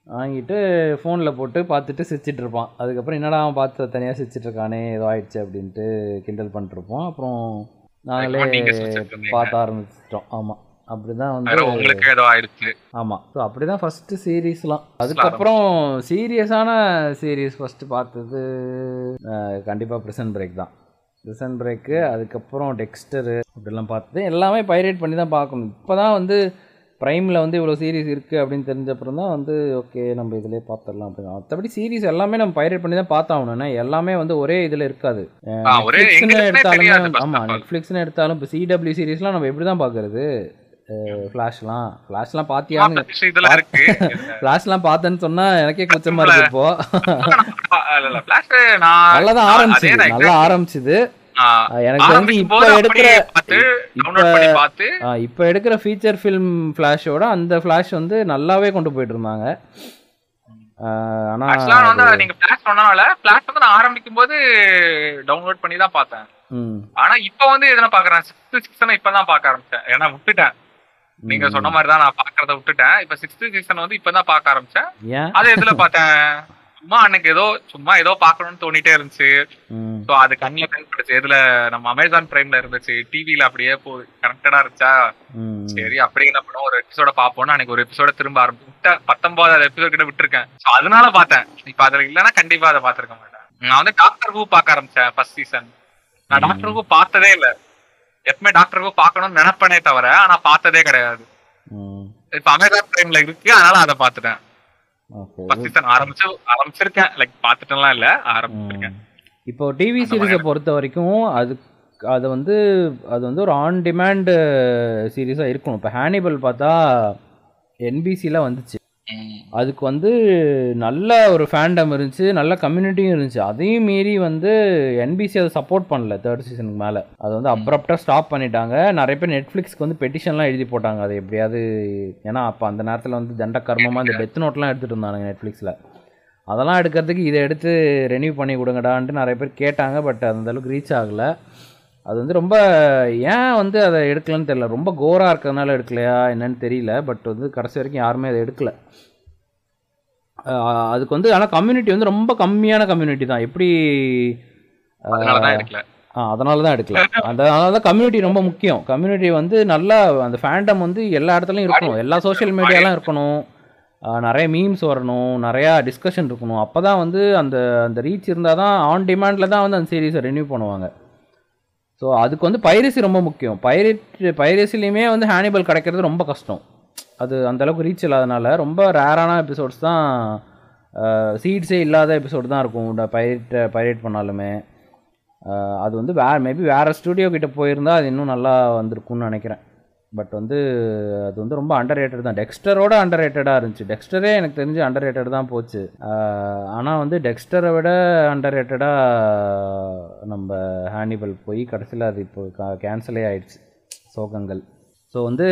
வாங்கிட்டு ஃபோனில் போட்டு பார்த்துட்டு சிரிச்சிட்டு இருப்பான். அதுக்கப்புறம் என்னடா அவன் பார்த்து தனியாக சிரிச்சிட்டு இருக்கானே ஏதோ ஆயிடுச்சு அப்படின்ட்டு கிண்டல் பண்ணிட்டுருப்போம் அப்புறம் நாங்களே. பார்த்த ஆரம்பிச்சிட்டோம். ஆமாம் அப்படி தான் வேற வந்து உங்களுக்கு ஏதோ ஆயிடுச்சு. ஆமாம் ஸோ அப்படி தான் ஃபஸ்ட்டு சீரீஸ்லாம் அதுக்கப்புறம் சீரியஸான சீரீஸ் ஃபஸ்ட்டு பார்த்தது கண்டிப்பாக ப்ரிசன் பிரேக் தான். ப்ரிசன் பிரேக்கு அதுக்கப்புறம் டெக்ஸ்டரு அப்படிலாம் பார்த்தது. எல்லாமே பைரேட் பண்ணி தான் பார்க்கணும். இப்போ தான் வந்து ப்ரைமில் வந்து இவ்வளோ சீரிஸ் இருக்குது அப்படின்னு தெரிஞ்சப்புறம் தான் வந்து ஓகே நம்ம இதிலே பார்த்துடலாம் அப்படின்னு. மற்றபடி சீரிஸ் எல்லாமே நம்ம பைரேட் பண்ணி தான் பார்த்தாகணும் ஏன்னா எல்லாமே வந்து ஒரே இதில் இருக்காது. நெட்ஃப்ளிக்ஸ்னு எடுத்தாலுமே தெரியாது வந்து- first ஆமா of all. நெட்ஃப்ளிக்ஸ்னு எடுத்தாலும் இப்போ சிடபிள்யூ சீரிஸ்லாம் நம்ம எப்படி தான் பார்க்கறது ஃப்ளாஷ்லாம் ஃப்ளாஷ்லாம் இருக்கு. ஃப்ளாஷ்லாம் பார்த்தேன்னு சொன்னா எனக்கே குச்சமா இருக்கு இப்போ. நல்லாதான் அதே ஆரம்பிச்சுது நல்லா ஆரம்பிச்சுது. எனக்கு வந்து இப்போ எடுக்கிற இப்போ எடுக்கிற ஃபீச்சர் ஃபில்ம் ஃப்ளாஷோட அந்த ஃப்ளாஷ் வந்து நல்லாவே கொண்டு போயிட்டு இருந்தாங்க. ஆனா வந்து நீங்க பிளாஷ் சொன்னனால பிளாஷ் வந்து நான் ஆரம்பிக்கும் போது டவுன்லோட் பண்ணி தான் பார்த்தேன். ஆனா இப்ப வந்து எதுனா பாக்குறேன் சிக்ஸ்த் சீசன் இப்பதான் பார்க்க ஆரம்பிச்சேன். ஏன்னா விட்டுட்டேன். நீங்க சொன்ன மாதிரி தான் நான் பாக்குறத விட்டுட்டேன். இப்ப சிக்ஸ்த் சீசன் வந்து இப்பதான் பார்க்க ஆரம்பிச்சேன். அது எதுல பார்த்தேன்? சும்மா அன்னைக்கு ஏதோ சும்மா ஏதோ பார்க்கணும்னு தோணிட்டே இருந்துச்சு. ஸோ அது கண்ணில் கண்படுச்சு. இதுல நம்ம அமேசான் பிரைம்ல இருந்துச்சு. டிவில அப்படியே போ கனெக்டடா இருந்துச்சா? சரி அப்படியே என்ன பண்ணுவோம்? ஒரு எபிசோட பாப்போம்னு அன்னைக்கு ஒரு எபிசோட திரும்ப ஆரம்பிச்சு பத்தொன்பதாவது எபிசோட் கிட்ட விட்டுருக்கேன். ஸோ அதனால பார்த்தேன். இப்ப அதுல இல்லைன்னா கண்டிப்பா அதை பார்த்திருக்க மாட்டேன். நான் வந்து டாக்டர் ஹூ பார்க்க ஆரம்பிச்சேன் ஃபர்ஸ்ட் சீசன் நான் டாக்டர் ஹூ பார்த்ததே இல்ல. எப்பவுமே டாக்டர் ஹூ பார்க்கணும்னு நினைப்பனே தவிர ஆனா பார்த்ததே கிடையாது. இப்ப அமேசான் பிரைம்ல இருக்கு அதனால அதை பார்த்துட்டேன். ஃபர்ஸ்ட் சீசன் ஆரம்பிச்சு ஆரம்பிச்சிருக்கேன். லைக் பார்த்துட்டுலாம் இல்ல. ஆரம்பிச்சிருக்கேன். இப்போ டிவி சீரிஸை பொறுத்த வரைக்கும் அது அது வந்து அது வந்து ஒரு ஆன் டிமாண்ட் சீரிஸாக இருக்கணும். இப்போ ஹேனிபல் பார்த்தா என்பிசியில் வந்துச்சு. அதுக்கு வந்து நல்ல ஒரு ஃபேண்டம் இருந்துச்சு நல்ல கம்யூனிட்டியும் இருந்துச்சு. அதையும் மீறி வந்து என்பிசி அதை சப்போர்ட் பண்ணல தேர்ட் சீசனுக்கு மேலே. அதை வந்து அப்ரப்டாக ஸ்டாப் பண்ணிட்டாங்க. நிறைய பேர் நெட்ஃப்ளிக்ஸ்க்கு வந்து பெட்டிஷன்லாம் எழுதி போட்டாங்க. அது எப்படியாவது ஏன்னா அப்போ அந்த நேரத்தில் வந்து தண்ட கர்மமாக இந்த டெத் நோட்லாம் எடுத்துகிட்டு இருந்தானுங்க நெட்ஃப்ளிக்ஸில் அதெல்லாம் எடுக்கிறதுக்கு இதை எடுத்து ரெனியூ பண்ணி கொடுங்கடான்ட்டு நிறைய பேர் கேட்டாங்க பட் அந்த அளவுக்கு ரீச் ஆகலை. அது வந்து ரொம்ப ஏன் வந்து அதை எடுக்கலன்னு தெரியல. ரொம்ப கோராக இருக்கிறதுனால எடுக்கலையா என்னன்னு தெரியல. பட் வந்து கடைசி வரைக்கும் யாருமே அதை எடுக்கல. அதுக்கு வந்து ஆனால் கம்யூனிட்டி வந்து ரொம்ப கம்மியான கம்யூனிட்டி தான். எப்படி ஆ அதனால தான் எடுக்கல. அதனால தான் கம்யூனிட்டி ரொம்ப முக்கியம். கம்யூனிட்டி வந்து நல்லா அந்த ஃபேண்டம் வந்து எல்லா இடத்துலையும் இருக்கணும். எல்லா சோஷியல் மீடியாலாம் இருக்கணும். நிறைய மீம்ஸ் வரணும். நிறையா டிஸ்கஷன் இருக்கணும். அப்போ தான் வந்து அந்த அந்த ரீச் இருந்தால் தான் ஆன் டிமாண்டில் தான் வந்து அந்த சீரீஸை ரெனியூ பண்ணுவாங்க. ஸோ அதுக்கு வந்து பைரசி ரொம்ப முக்கியம். பைரேட் பைரசிலையுமே வந்து ஹேனிபல் கிடைக்கிறது ரொம்ப கஷ்டம். அது அந்தளவுக்கு ரீச் இல்லாதனால ரொம்ப ரேரான எபிசோட்ஸ் தான் சீட்ஸே இல்லாத எபிசோடு தான் இருக்கும். பைரேட் பைரேட் பண்ணாலுமே. அது வந்து வேறு மேபி வேறு ஸ்டூடியோ கிட்ட போயிருந்தால் அது இன்னும் நல்லா வந்திருக்கும்னு நினைக்கிறேன். பட் வந்து அது வந்து ரொம்ப அண்டர் ரேட்டட் தான். டெக்ஸ்டரோட அண்டர் ரேட்டடாக இருந்துச்சு. டெக்ஸ்டரே எனக்கு தெரிஞ்சு அண்டர் ரேட்டட் தான் போச்சு. ஆனால் வந்து டெக்ஸ்டரை விட அண்டர் ரேட்டடாக நம்ம ஹேனிபல் போய் கடைசியில் அது இப்போ கேன்சலே ஆயிடுச்சு. சோகங்கள். ஸோ வந்து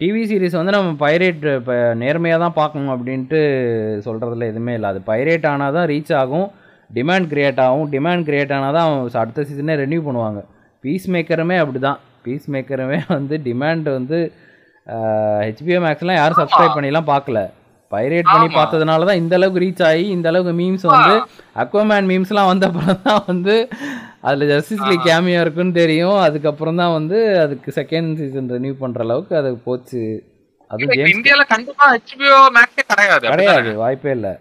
டிவி சீரிஸ் வந்து நம்ம பைரேட் இப்போ நேர்மையாக தான் பார்க்கணும் அப்படின்ட்டு சொல்கிறதுல எதுவுமே இல்லை. அது பைரேட் ஆனால் தான் ரீச் ஆகும். டிமாண்ட் கிரியேட் ஆகும். டிமாண்ட் கிரியேட் ஆனால் தான் அவங்க அடுத்த சீசனே ரெனியூ பண்ணுவாங்க. பீஸ் மேக்கருமே அப்படி தான் பீஸ் மேக்கருமே வந்து டிமாண்ட் வந்து ஹெச்பிஓ மேக்ஸ்லாம் யாரும் சப்ஸ்கிரைப் பண்ணிலாம் பார்க்கல. பைரேட் பண்ணி. பார்த்ததுனால தான் இந்த அளவுக்கு ரீச் ஆகி இந்த அளவுக்கு மீம்ஸ் வந்து அக்வாமேன் மீம்ஸ்லாம் வந்த அப்புறம் தான் வந்து அதில் ஜஸ்டிஸ் லீக் கேமியா இருக்குன்னு தெரியும். அதுக்கப்புறம் தான் வந்து அதுக்கு செகண்ட் சீசன் ரினியூ பண்ணுற அளவுக்கு அது போச்சு. அதுவும் இப்ப ஜேம்ஸ் இந்தியால கண்டிப்பா ஹெச்பிஓ மேக்ஸே கிடையாது கிடையாது வாய்ப்பே இல்லை.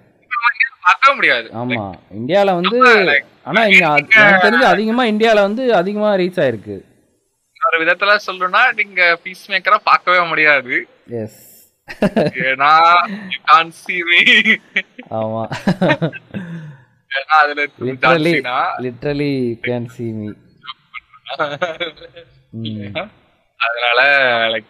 முடியாது. ஆமா. இந்தியாவில் வந்து இங்கே எனக்கு தெரிஞ்சு அதிகமாக இந்தியாவில் வந்து அதிகமாக ரீச் ஆயிருக்கு. ஒரு விதத்துல சொல்லணும்னா நீங்க பீஸ் மேக்கரா பார்க்கவே முடியாது. எஸ் ஏன்னா you can't see me. ஆமா. ஏன்னா அதுல literally John Cena literally can see me அதனால லைக்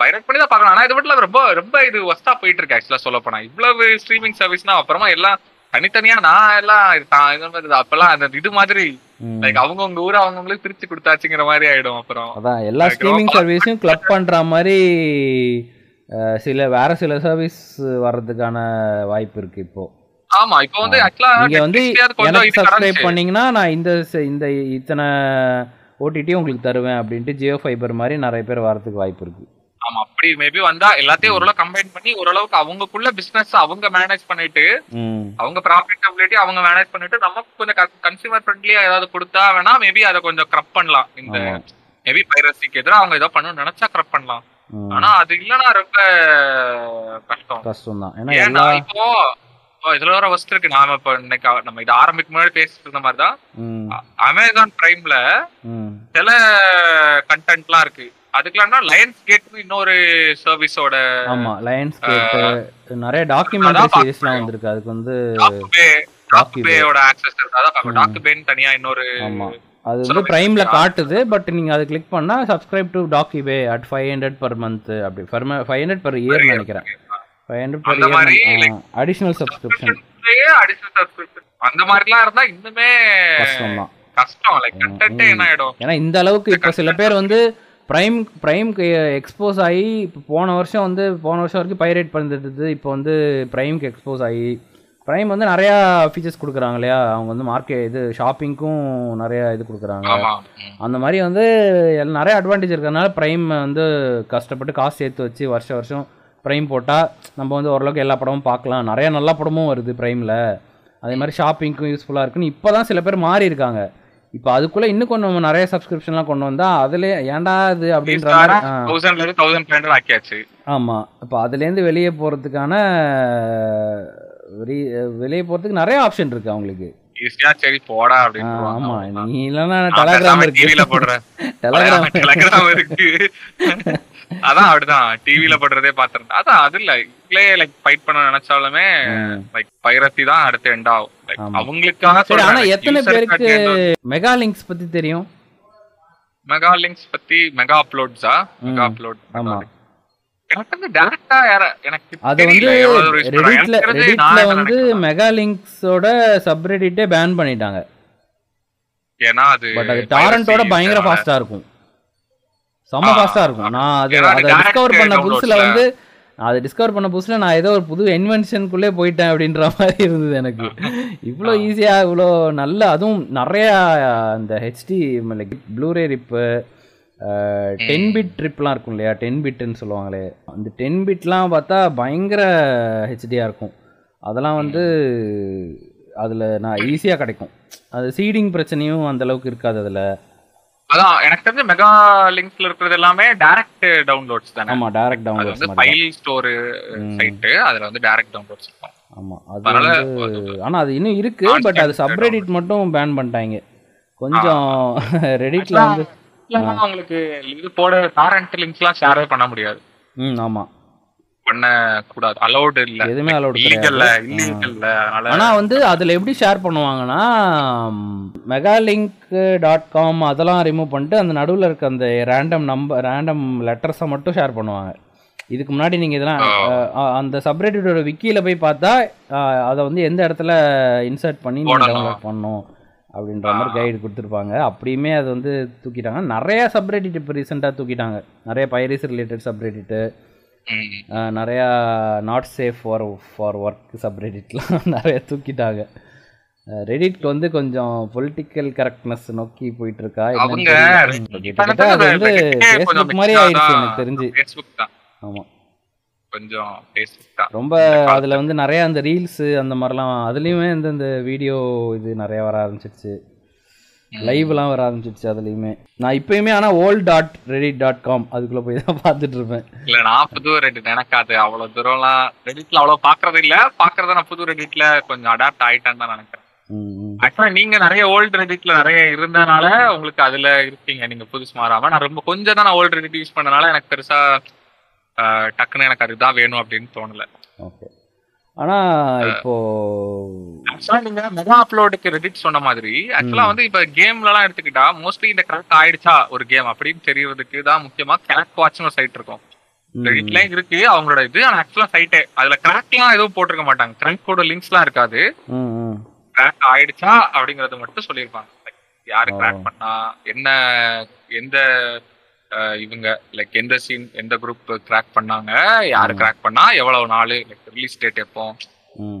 பைரட் பண்ணி தான் பார்க்கணும். ஆனா இது மட்டும் ரொம்ப ரொம்ப இது ஒஸ்டா போயிட்டு இருக்கு ஆக்சுவலா சொல்ல போனா இவ்வளவு ஸ்ட்ரீமிங் சர்வீஸ்னா அப்புறமா எல்லாம் தனித்தனியா நான் எல்லாம் இது அப்பெல்லாம் அந்த இது மாதிரி லைக் அவங்கவுங்க ஊரை அவங்கவுங்களுக்கு பிரிச்சு கொடுத்தாச்சுங்கிற மாதிரி ஆயிடும் அப்புறம். அதான் எல்லா ஸ்ட்ரீமிங் ரொம்ப சர்வீஸையும் கிளப் பண்ற மாதிரி சில வேற சில சர்வீஸ் வர்றதுக்கான வாய்ப்பு இருக்கு இப்போ. ஆமா இப்போ வந்து ஆக்சுவலா நீங்க வந்து எனக்கு சப்ஸ்கிரைப் பண்ணீங்கன்னா நான் இந்த இந்த இத்தனை ஓடிடி உங்களுக்கு தருவேன் அப்படின்ட்டு ஜியோ ஃபைபர் மாதிரி நிறைய பேர் வரதுக்கு வாய்ப்பு இருக்கு. ஆமா அப்படி மேபி வந்தா எல்லாத்தையும் ஓரளவு கம்பைன் பண்ணி ஓரளவுக்கு அவங்கக்குள்ள பிசினஸ் அவங்க மேனேஜ் பண்ணிட்டு அவங்க ப்ராஃபிட்டபிலிட்டி அவங்க மேனேஜ் பண்ணிட்டு நமக்கு கொஞ்சம் கன்சியூமர் ஃப்ரெண்ட்லியா ஏதாவது கொடுத்தா வேணா மேபி அதை கொஞ்சம் கிரப் பண்ணலாம். இந்த. மேபி பைரசிக்கு எதிராக அவங்க ஏதோ பண்ணணும்னு நினைச்சா கிரப் பண்ணலாம். ஆனா அது இல்லனா ரொம்ப கஷ்டம். கஷ்டம் தான் ஏன்னா இப்போ இதுல ஒரு வஸ்து இருக்கு. நாம இப்போ இன்னைக்கு நம்ம இது ஆரம்பிக்கும் முன்னாடி பேசிட்டு இருந்த மாதிரி தான் ம் அமேசான் பிரைம்ல சில கண்டென்ட்லாம் இருக்கு. அதுக்கெல்லாம் லயன்ஸ் கேட்னு இன்னொரு சர்வீஸோட ஆமா லயன்ஸ் கேட் நிறைய டாக்குமெண்ட்ரி சீரிஸ்லாம் வந்திருக்கு. அதுக்கு வந்து Bay. டாக்குபேயோட ஆக்சஸ் இருக்கு. அதான் டாக்குபேன்னு தனியா இன்னொரு ஆமா. அது வந்து பிரைம்ல? காட்டுது பட் நீங்க அதை கிளிக் பண்ணா subscribe to டாக்கிபே at five hundred per month அப்படி. ஃபைவ் ஹண்ட்ரட் பர் இயர் நினைக்கிறேன். Five hundred per year additional subscription additional subscription அந்த மாதிரிலாம் இருந்தா இன்னுமே கஷ்டம். தான் கஷ்டம் லைக் கண்டென்ட்டே என்ன ஆயிடும். ஏன்னா இந்த அளவுக்கு இப்போ சில பேர் வந்து பிரைம் பிரைம்க்கு எக்ஸ்போஸ் ஆகி இப்போ போன வருஷம் வந்து போன வருஷம் வரைக்கும் பைரேட் பண்ணிட்டு இப்போ வந்து பிரைம்க்கு எக்ஸ்போஸ் ஆகி பிரைம் வந்து நிறையா ஃபீச்சர்ஸ் கொடுக்குறாங்க இல்லையா? அவங்க வந்து மார்க்கெட் இது ஷாப்பிங்க்கும் நிறைய இது கொடுக்குறாங்க. அந்த மாதிரி வந்து நிறைய அட்வான்டேஜ் இருக்கிறதுனால ப்ரைம் வந்து கஷ்டப்பட்டு காசு சேர்த்து வச்சு வருஷம் வருஷம் ப்ரைம் போட்டால் நம்ம வந்து ஓரளவுக்கு எல்லா படமும் பார்க்கலாம். நிறைய நல்ல படமும் வருது ப்ரைமில் அதே மாதிரி ஷாப்பிங்க்கும் யூஸ்ஃபுல்லாக இருக்குன்னு இப்போ தான் சில பேர் மாறி இருக்காங்க இப்போ அதுக்குள்ளே இன்னும் கொஞ்சம் நிறைய சப்ஸ்கிரிப்ஷன்லாம் கொண்டு வந்தால் அதுலேயே ஏன்டா இது அப்படின்ற மாதிரி ஆக்கியாச்சு. ஆமாம் இப்போ அதுலேருந்து வெளியே போகிறதுக்கான வெளியே போகிறதுக்கு நிறைய ஆப்ஷன் இருக்குது அவங்களுக்கு. ஈஸியா சரி போடா அப்படின்னு ஆமா. நீ இல்லைன்னா டெலகிராம் இருக்கு. டிவில போடுற டெலகிராம் டெலகிராம் இருக்கு. அதான் அப்படிதான். டிவில போடுறதே பாத்துருந்தேன் அதான் அது இல்ல. இதுலயே லைக் ஃபைட் பண்ண நினைச்சாலுமே. லைக் பைரத்தி தான் அடுத்து எண்ட் ஆகும் Like, ஆமா. அவங்களுக்காக சரி ஆனா எத்தனை பேருக்கு மெகா லிங்க்ஸ் பத்தி தெரியும் மெகா லிங்க்ஸ் பத்தி மெகா அப்லோட்ஸா மெகா. அப்லோட் ஆமா எனக்கு வந்து டேரக்டா அது வந்து. ரெடிட்ல ரெடிட்ல வந்து. மெகா லிங்க்ஸோட சப்ரெடிட்டே பேன் பண்ணிட்டாங்க ஏன்னா அது பட் அது டாரண்டோட piracy பயங்கர. ஃபாஸ்டா இருக்கும் செம்ம ஆ, ஃபாஸ்டா இருக்கும் நான் அது டிஸ்கவர் பண்ண புதுசுல. வந்து நான் அதை டிஸ்கவர் பண்ண புதுசுல நான் ஏதோ ஒரு புது இன்வென்ஷனுக்குள்ளே போயிட்டேன் அப்படின்ற மாதிரி இருந்தது எனக்கு. இவ்வளோ ஈஸியா இவ்வளோ நல்ல அதுவும் நிறைய அந்த HD like Blu-ray rip ten bit ட்ரிப்லாம் இருக்கும் இல்லையா? டென் பிட்டுன்னு சொல்லுவாங்களே. அந்த டென் பிட்லாம் பார்த்தா பயங்கர ஹெச்டியாக இருக்கும். அதெல்லாம் வந்து அதில் நான் ஈஸியாக கிடைக்கும். அது சீடிங் பிரச்சனையும் அந்த அளவுக்கு இருக்காது அதில். அதான் எனக்கு தெரிஞ்ச மெகா லிங்க்ஸ்ல இருக்கிறது எல்லாமே டைரக்ட் டவுன்லோட்ஸ் தானே. ஆமாம் டைரக்ட் அது டவுன்லோட்ஸ் வந்து ஃபைல் ஸ்டோர் சைட் அதுல வந்து டைரக்ட் டவுன்லோட்ஸ் இருக்கும். ஆமாம் அது ஆனால் அது இன்னும் இருக்கு பட் அது சப்ரெடிட் மட்டும் பேன் பண்ணிட்டாங்க. கொஞ்சம் ரெடிட்ல வந்து உங்களுக்கு இது போட டாரண்ட் லிங்க்ஸ்லாம் ஷேரே பண்ண முடியாது. ம் ஆமாம் பண்ண கூடாது அலௌட் இல்ல. எதுவுமே இல்லீகல்ல ஆனா வந்து அதுல எப்படி ஷேர் பண்ணுவாங்கன்னா மெகாலிங்க் டாட் காம் அதெல்லாம் ரிமூவ் பண்ணிட்டு அந்த நடுவுல இருக்க அந்த ரேண்டம் நம்பர் ரேண்டம் லெட்டர்ஸை மட்டும் ஷேர் பண்ணுவாங்க. இதுக்கு முன்னாடி நீங்க இதெல்லாம் அந்த சப்ரெடிட்டோட விக்கியில போய் பார்த்தா அதை வந்து எந்த இடத்துல இன்சர்ட் பண்ணி. டவுன்லோட் பண்ணணும் அப்படின்ற மாதிரி கைடு கொடுத்துருப்பாங்க. அப்படியுமே அது வந்து தூக்கிட்டாங்க. நிறைய சப்ரெடிட் இப்போ ரீசெண்டாக தூக்கிட்டாங்க. நிறைய பைரஸ் ரிலேட்டட் சப்ரெடிட்டு நிறையா not safe for for work சப்ரெடிட்லாம் நிறைய தூக்கிட்டாங்க. ரெடிட் வந்து கொஞ்சம் பொலிட்டிக்கல் கரெக்ட்னஸ் நோக்கி போயிட்டு இருக்கா அது வந்து ஃபேஸ்புக் மாதிரி ஆயிடுச்சு எனக்கு தெரிஞ்சு. ஆமா. கொஞ்சம் ரொம்ப அதுல வந்து நிறைய அந்த ரீல்ஸ் அந்த மாதிரிலாம் அதுலயுமே இந்த வீடியோ இது நிறைய வர ஆரம்பிச்சிருச்சு. லைவ்லாம் வர ஆரம்பிச்சிருச்சு அதுலயுமே. நான் இப்பயுமே ஆனா old dot Reddit dot com அதுக்குள்ள போய் தான் பார்த்துட்டு இருப்பேன். இல்ல நான் புது ரெடிட் எனக்கு அது அவ்வளவு தூரம்லாம் ரெடிட்ல அவ்வளவு பாக்குறது இல்ல. பாக்குறத நான் புது ரெடிட்ல கொஞ்சம் அடாப்ட் ஆயிட்டேன்னு தான் நினைக்கிறேன். ஆக்சுவலா நீங்க நிறைய ஓல்டு ரெடிட்ல நிறைய இருந்தனால உங்களுக்கு அதுல இருப்பீங்க நீங்க புதுசு மாறாம. நான் ரொம்ப கொஞ்சம் தான் நான் ஓல்டு ரெடிட் யூஸ் பண்ணனால எனக்கு பெருசா டக்குன்னு எனக்கு அதுதான் வேணும் அப்படின்னு தோணல. ஓகே ஆனா இப்போ நீங்க மெகா அப்லோடுக்கு ரெடிட் சொன்ன மாதிரி ஆக்சுவலா வந்து இப்ப கேம்ல எல்லாம் எடுத்துக்கிட்டா மோஸ்ட்லி இந்த கரெக்ட் ஆயிடுச்சா ஒரு கேம் அப்படின்னு தெரியறதுக்கு தான் முக்கியமா கிராக் வாட்ச்னு ஒரு சைட் இருக்கும். ரெடிட்லயும் இருக்கு அவங்களோட இது ஆனா ஆக்சுவலா சைட்டே அதுல கிராக்லாம் எதுவும் போட்டிருக்க மாட்டாங்க. கிராக்கோட லிங்க்ஸ்லாம் இருக்காது. ம், ம். கிராக் ஆயிடுச்சா அப்படிங்கறது மட்டும் சொல்லியிருப்பாங்க. யாரு. கிராக் பண்ணா என்ன எந்த இவங்க லைக் எந்த சீன் எந்த குரூப் கிராக் பண்ணாங்க யாரு கிராக் பண்ணா எவ்வளவு நாள் லைக் ரிலீஸ் டேட் எப்போ.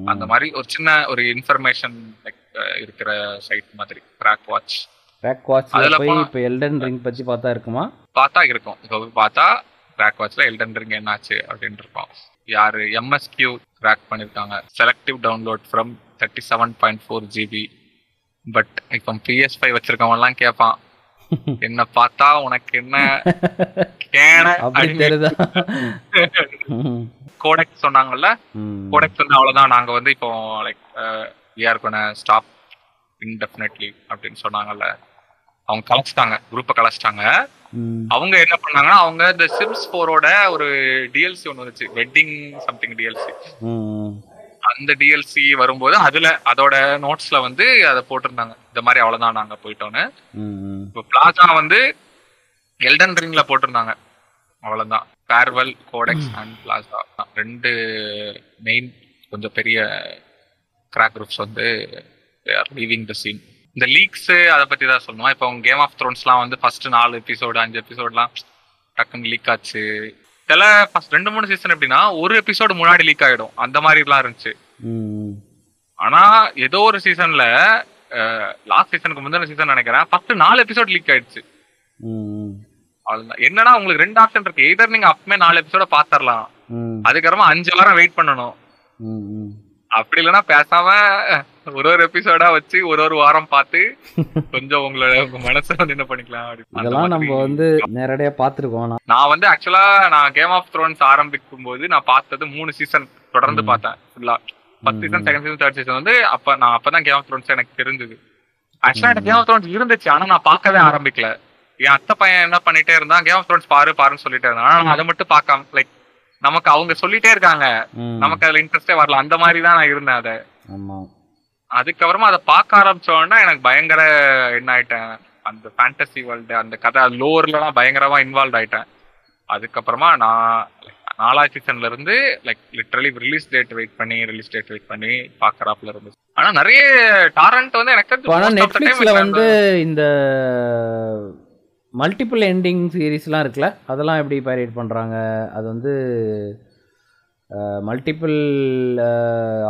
அந்த மாதிரி ஒரு சின்ன ஒரு இன்ஃபர்மேஷன் லைக் இருக்கிற சைட் மாதிரி கிராக் வாட்ச் வாட்ச்ல அதுல போய் இப்போ எல்டன் ரிங் பத்தி பார்த்தா இருக்குமா? பார்த்தா இருக்கும். இப்போ போய் பார்த்தா கிராக் வாட்ச்ல எல்டன் ரிங் என்னாச்சு அப்படின்னு இருக்கும். யாரு எம்எஸ்கியூ கிராக் பண்ணிருக்காங்க. Selective download from thirty seven point four GB but இப்போ பிஎஸ் ஃபைவ் வச்சிருக்கவன் எல்லாம் கேட்பான் என்ன பார்த்தா உனக்கு என்ன கோடெக் சொன்னாங்கல்ல. கோடெக் வந்து அவ்வளவுதான். நாங்க வந்து இப்போ like we are gonna stop indefinitely அப்படின்னு சொன்னாங்கல்ல. அவங்க கலைச்சிட்டாங்க. குரூப்பை கலைச்சிட்டாங்க. அவங்க என்ன பண்ணாங்கன்னா அவங்க இந்த சிம்ஸ் ஃபோரோட ஒரு டிஎல்சி ஒன்று வந்துச்சு. Wedding something DLC. அந்த டிஎல்சி வரும்போது அதுல அதோட நோட்ஸ்ல வந்து அதை போட்டிருந்தாங்க. இந்த மாதிரி அவ்வளவுதான் நாங்க போயிட்டோன்னு. இப்போ பிளாசா வந்து எல்டன் ரிங்ல போட்டிருந்தாங்க. அவ்வளவுதான். ஃபேர்வெல் கோடெக்ஸ் அண்ட் பிளாசா ரெண்டு மெயின் கொஞ்சம் பெரிய கிராக் குரூப்ஸ் வந்து லீவிங் த சீன் இந்த லீக்ஸ் அதை பத்தி தான் சொல்லணும்? இப்போ கேம் ஆஃப் த்ரோன்ஸ்லாம் வந்து ஃபர்ஸ்ட் நாலு எபிசோடு அஞ்சு எபிசோட்லாம் டக்குன்னு லீக் ஆச்சு. சில ஃபர்ஸ்ட் ரெண்டு மூணு சீசன் எப்படின்னா ஒரு எபிசோடு முன்னாடி லீக் ஆயிடும். அந்த மாதிரிலாம் இருந்துச்சு. ஆனா ஏதோ ஒரு சீசன்ல லாஸ்ட் சீசனுக்கு முந்தின சீசன் நினைக்கிறேன். ஃபர்ஸ்ட் நாலு எபிசோட் லீக் ஆயிடுச்சு. என்னன்னா உங்களுக்கு ரெண்டு ஆப்ஷன் இருக்கு. எதர் நீங்க அப்பமே நாலு எபிசோட பாத்திரலாம் அதுக்கப்புறமா அஞ்சு வாரம் வெயிட் பண்ணணும். அப்படி இல்லைன்னா பேசாம ஒரு ஒரு எபிசோடா வச்சு ஒரு ஒரு வாரம் பார்த்து கொஞ்சம் உங்களோட உங்க மனசை வந்து என்ன பண்ணிக்கலாம் இதெல்லாம் நம்ம. வந்து நேரடியா பார்த்துருக்கோம். நான் வந்து ஆக்சுவலா நான் கேம் ஆஃப் த்ரோன்ஸ் ஆரம்பிக்கும் போது நான் பார்த்தது மூணு சீசன் தொடர்ந்து பார்த்தேன். ஃபுல்லா first season second season third season வந்து அப்ப நான் அப்பதான் கேம் ஆஃப் த்ரோன்ஸ் எனக்கு தெரிஞ்சது. ஆக்சுவலா எனக்கு கேம் ஆஃப் த்ரோன்ஸ் இருந்துச்சு. ஆனா நான் பார்க்கவே ஆரம்பிக்கல. என் அத்தை பையன் என்ன பண்ணிட்டே இருந்தான் கேம் ஆஃப் த்ரோன்ஸ் பாரு பாருன்னு சொல்லிட்டே இருந்தான். ஆனா நான் அதை மட்டும் பார்க்காம லைக் நமக்கு அவங்க சொல்லிட்டே இருக்காங்க. நமக்கு அதுல இன்ட்ரெஸ்டே வரல. அந்த மாதிரி தான் நான் இருந்தேன் அதை. அதுக்கப்புறமா அதை பார்க்க ஆரம்பிச்ச உடனே எனக்கு பயங்கர என்ன ஆயிட்டேன் அந்த ஃபேண்டசி வேர்ல்டு அந்த கதை லோர்லாம் பயங்கரமா இன்வால்வ் ஆயிட்டேன். அதுக்கப்புறமா நான் நாலாவது சீசன்ல இருந்து like literally release date wait பண்ணி ரிலீஸ் டேட் வெயிட் பண்ணி பாக்குறாப்புல இருந்து. ஆனா நிறைய டாரண்ட் வந்து எனக்கு வந்து இந்த மல்டிபிள் எண்டிங் சீரீஸ்லாம் இருக்குல்ல அதெல்லாம் எப்படி பைரேட் பண்ணுறாங்க அது வந்து மல்டிபிள்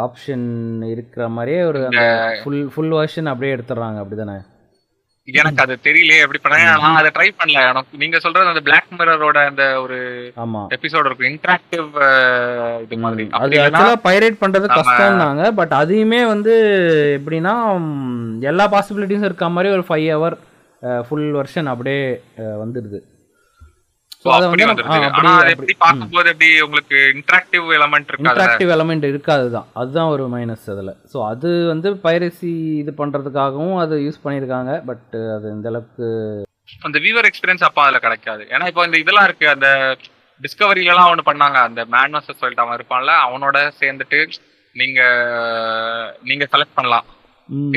ஆப்ஷன் இருக்கிற மாதிரியே ஒரு அந்த ஃபுல் ஃபுல் வெர்ஷன் அப்படியே எடுத்துடுறாங்க அப்படி தானே எனக்கு அது தெரியலையே எப்படி பண்ண நான் அதை ட்ரை பண்ணல. எனக்கு நீங்க சொல்றது அந்த பிளாக் மிரரோட அந்த ஒரு ஆமாம் எபிசோட் இருக்கும் இன்டராக்டிவ் இது மாதிரி. அது ஆக்சுவலாக பைரேட் பண்ணுறது நம்ம- கஷ்டம்னாங்க பட் அதையுமே வந்து எப்படின்னா எல்லா பாசிபிலிட்டிஸும் இருக்க மாதிரி ஒரு ஃபைவ் ஹவர் ஃபுல் வெர்ஷன் அப்படியே வந்துடுது. இன்டராக்டிவ் எலமெண்ட் இருக்காது தான். அதுதான் ஒரு மைனஸ் அதில். ஸோ அது வந்து பைரசி இது பண்ணுறதுக்காகவும் அது யூஸ் பண்ணியிருக்காங்க. பட் அது இந்த அளவுக்கு அந்த வியூவர் எக்ஸ்பீரியன்ஸ் அப்ப அதுல கிடைக்காது. ஏன்னா இப்போ இந்த இதெல்லாம் இருக்கு. அந்த டிஸ்கவரில எல்லாம் ஒண்ணு பண்ணாங்க. அந்த மேன் வர்சஸ் வைல்ட் அவன் இருப்பான்ல அவனோட சேர்ந்துட்டு நீங்க நீங்க செலக்ட் பண்ணலாம்.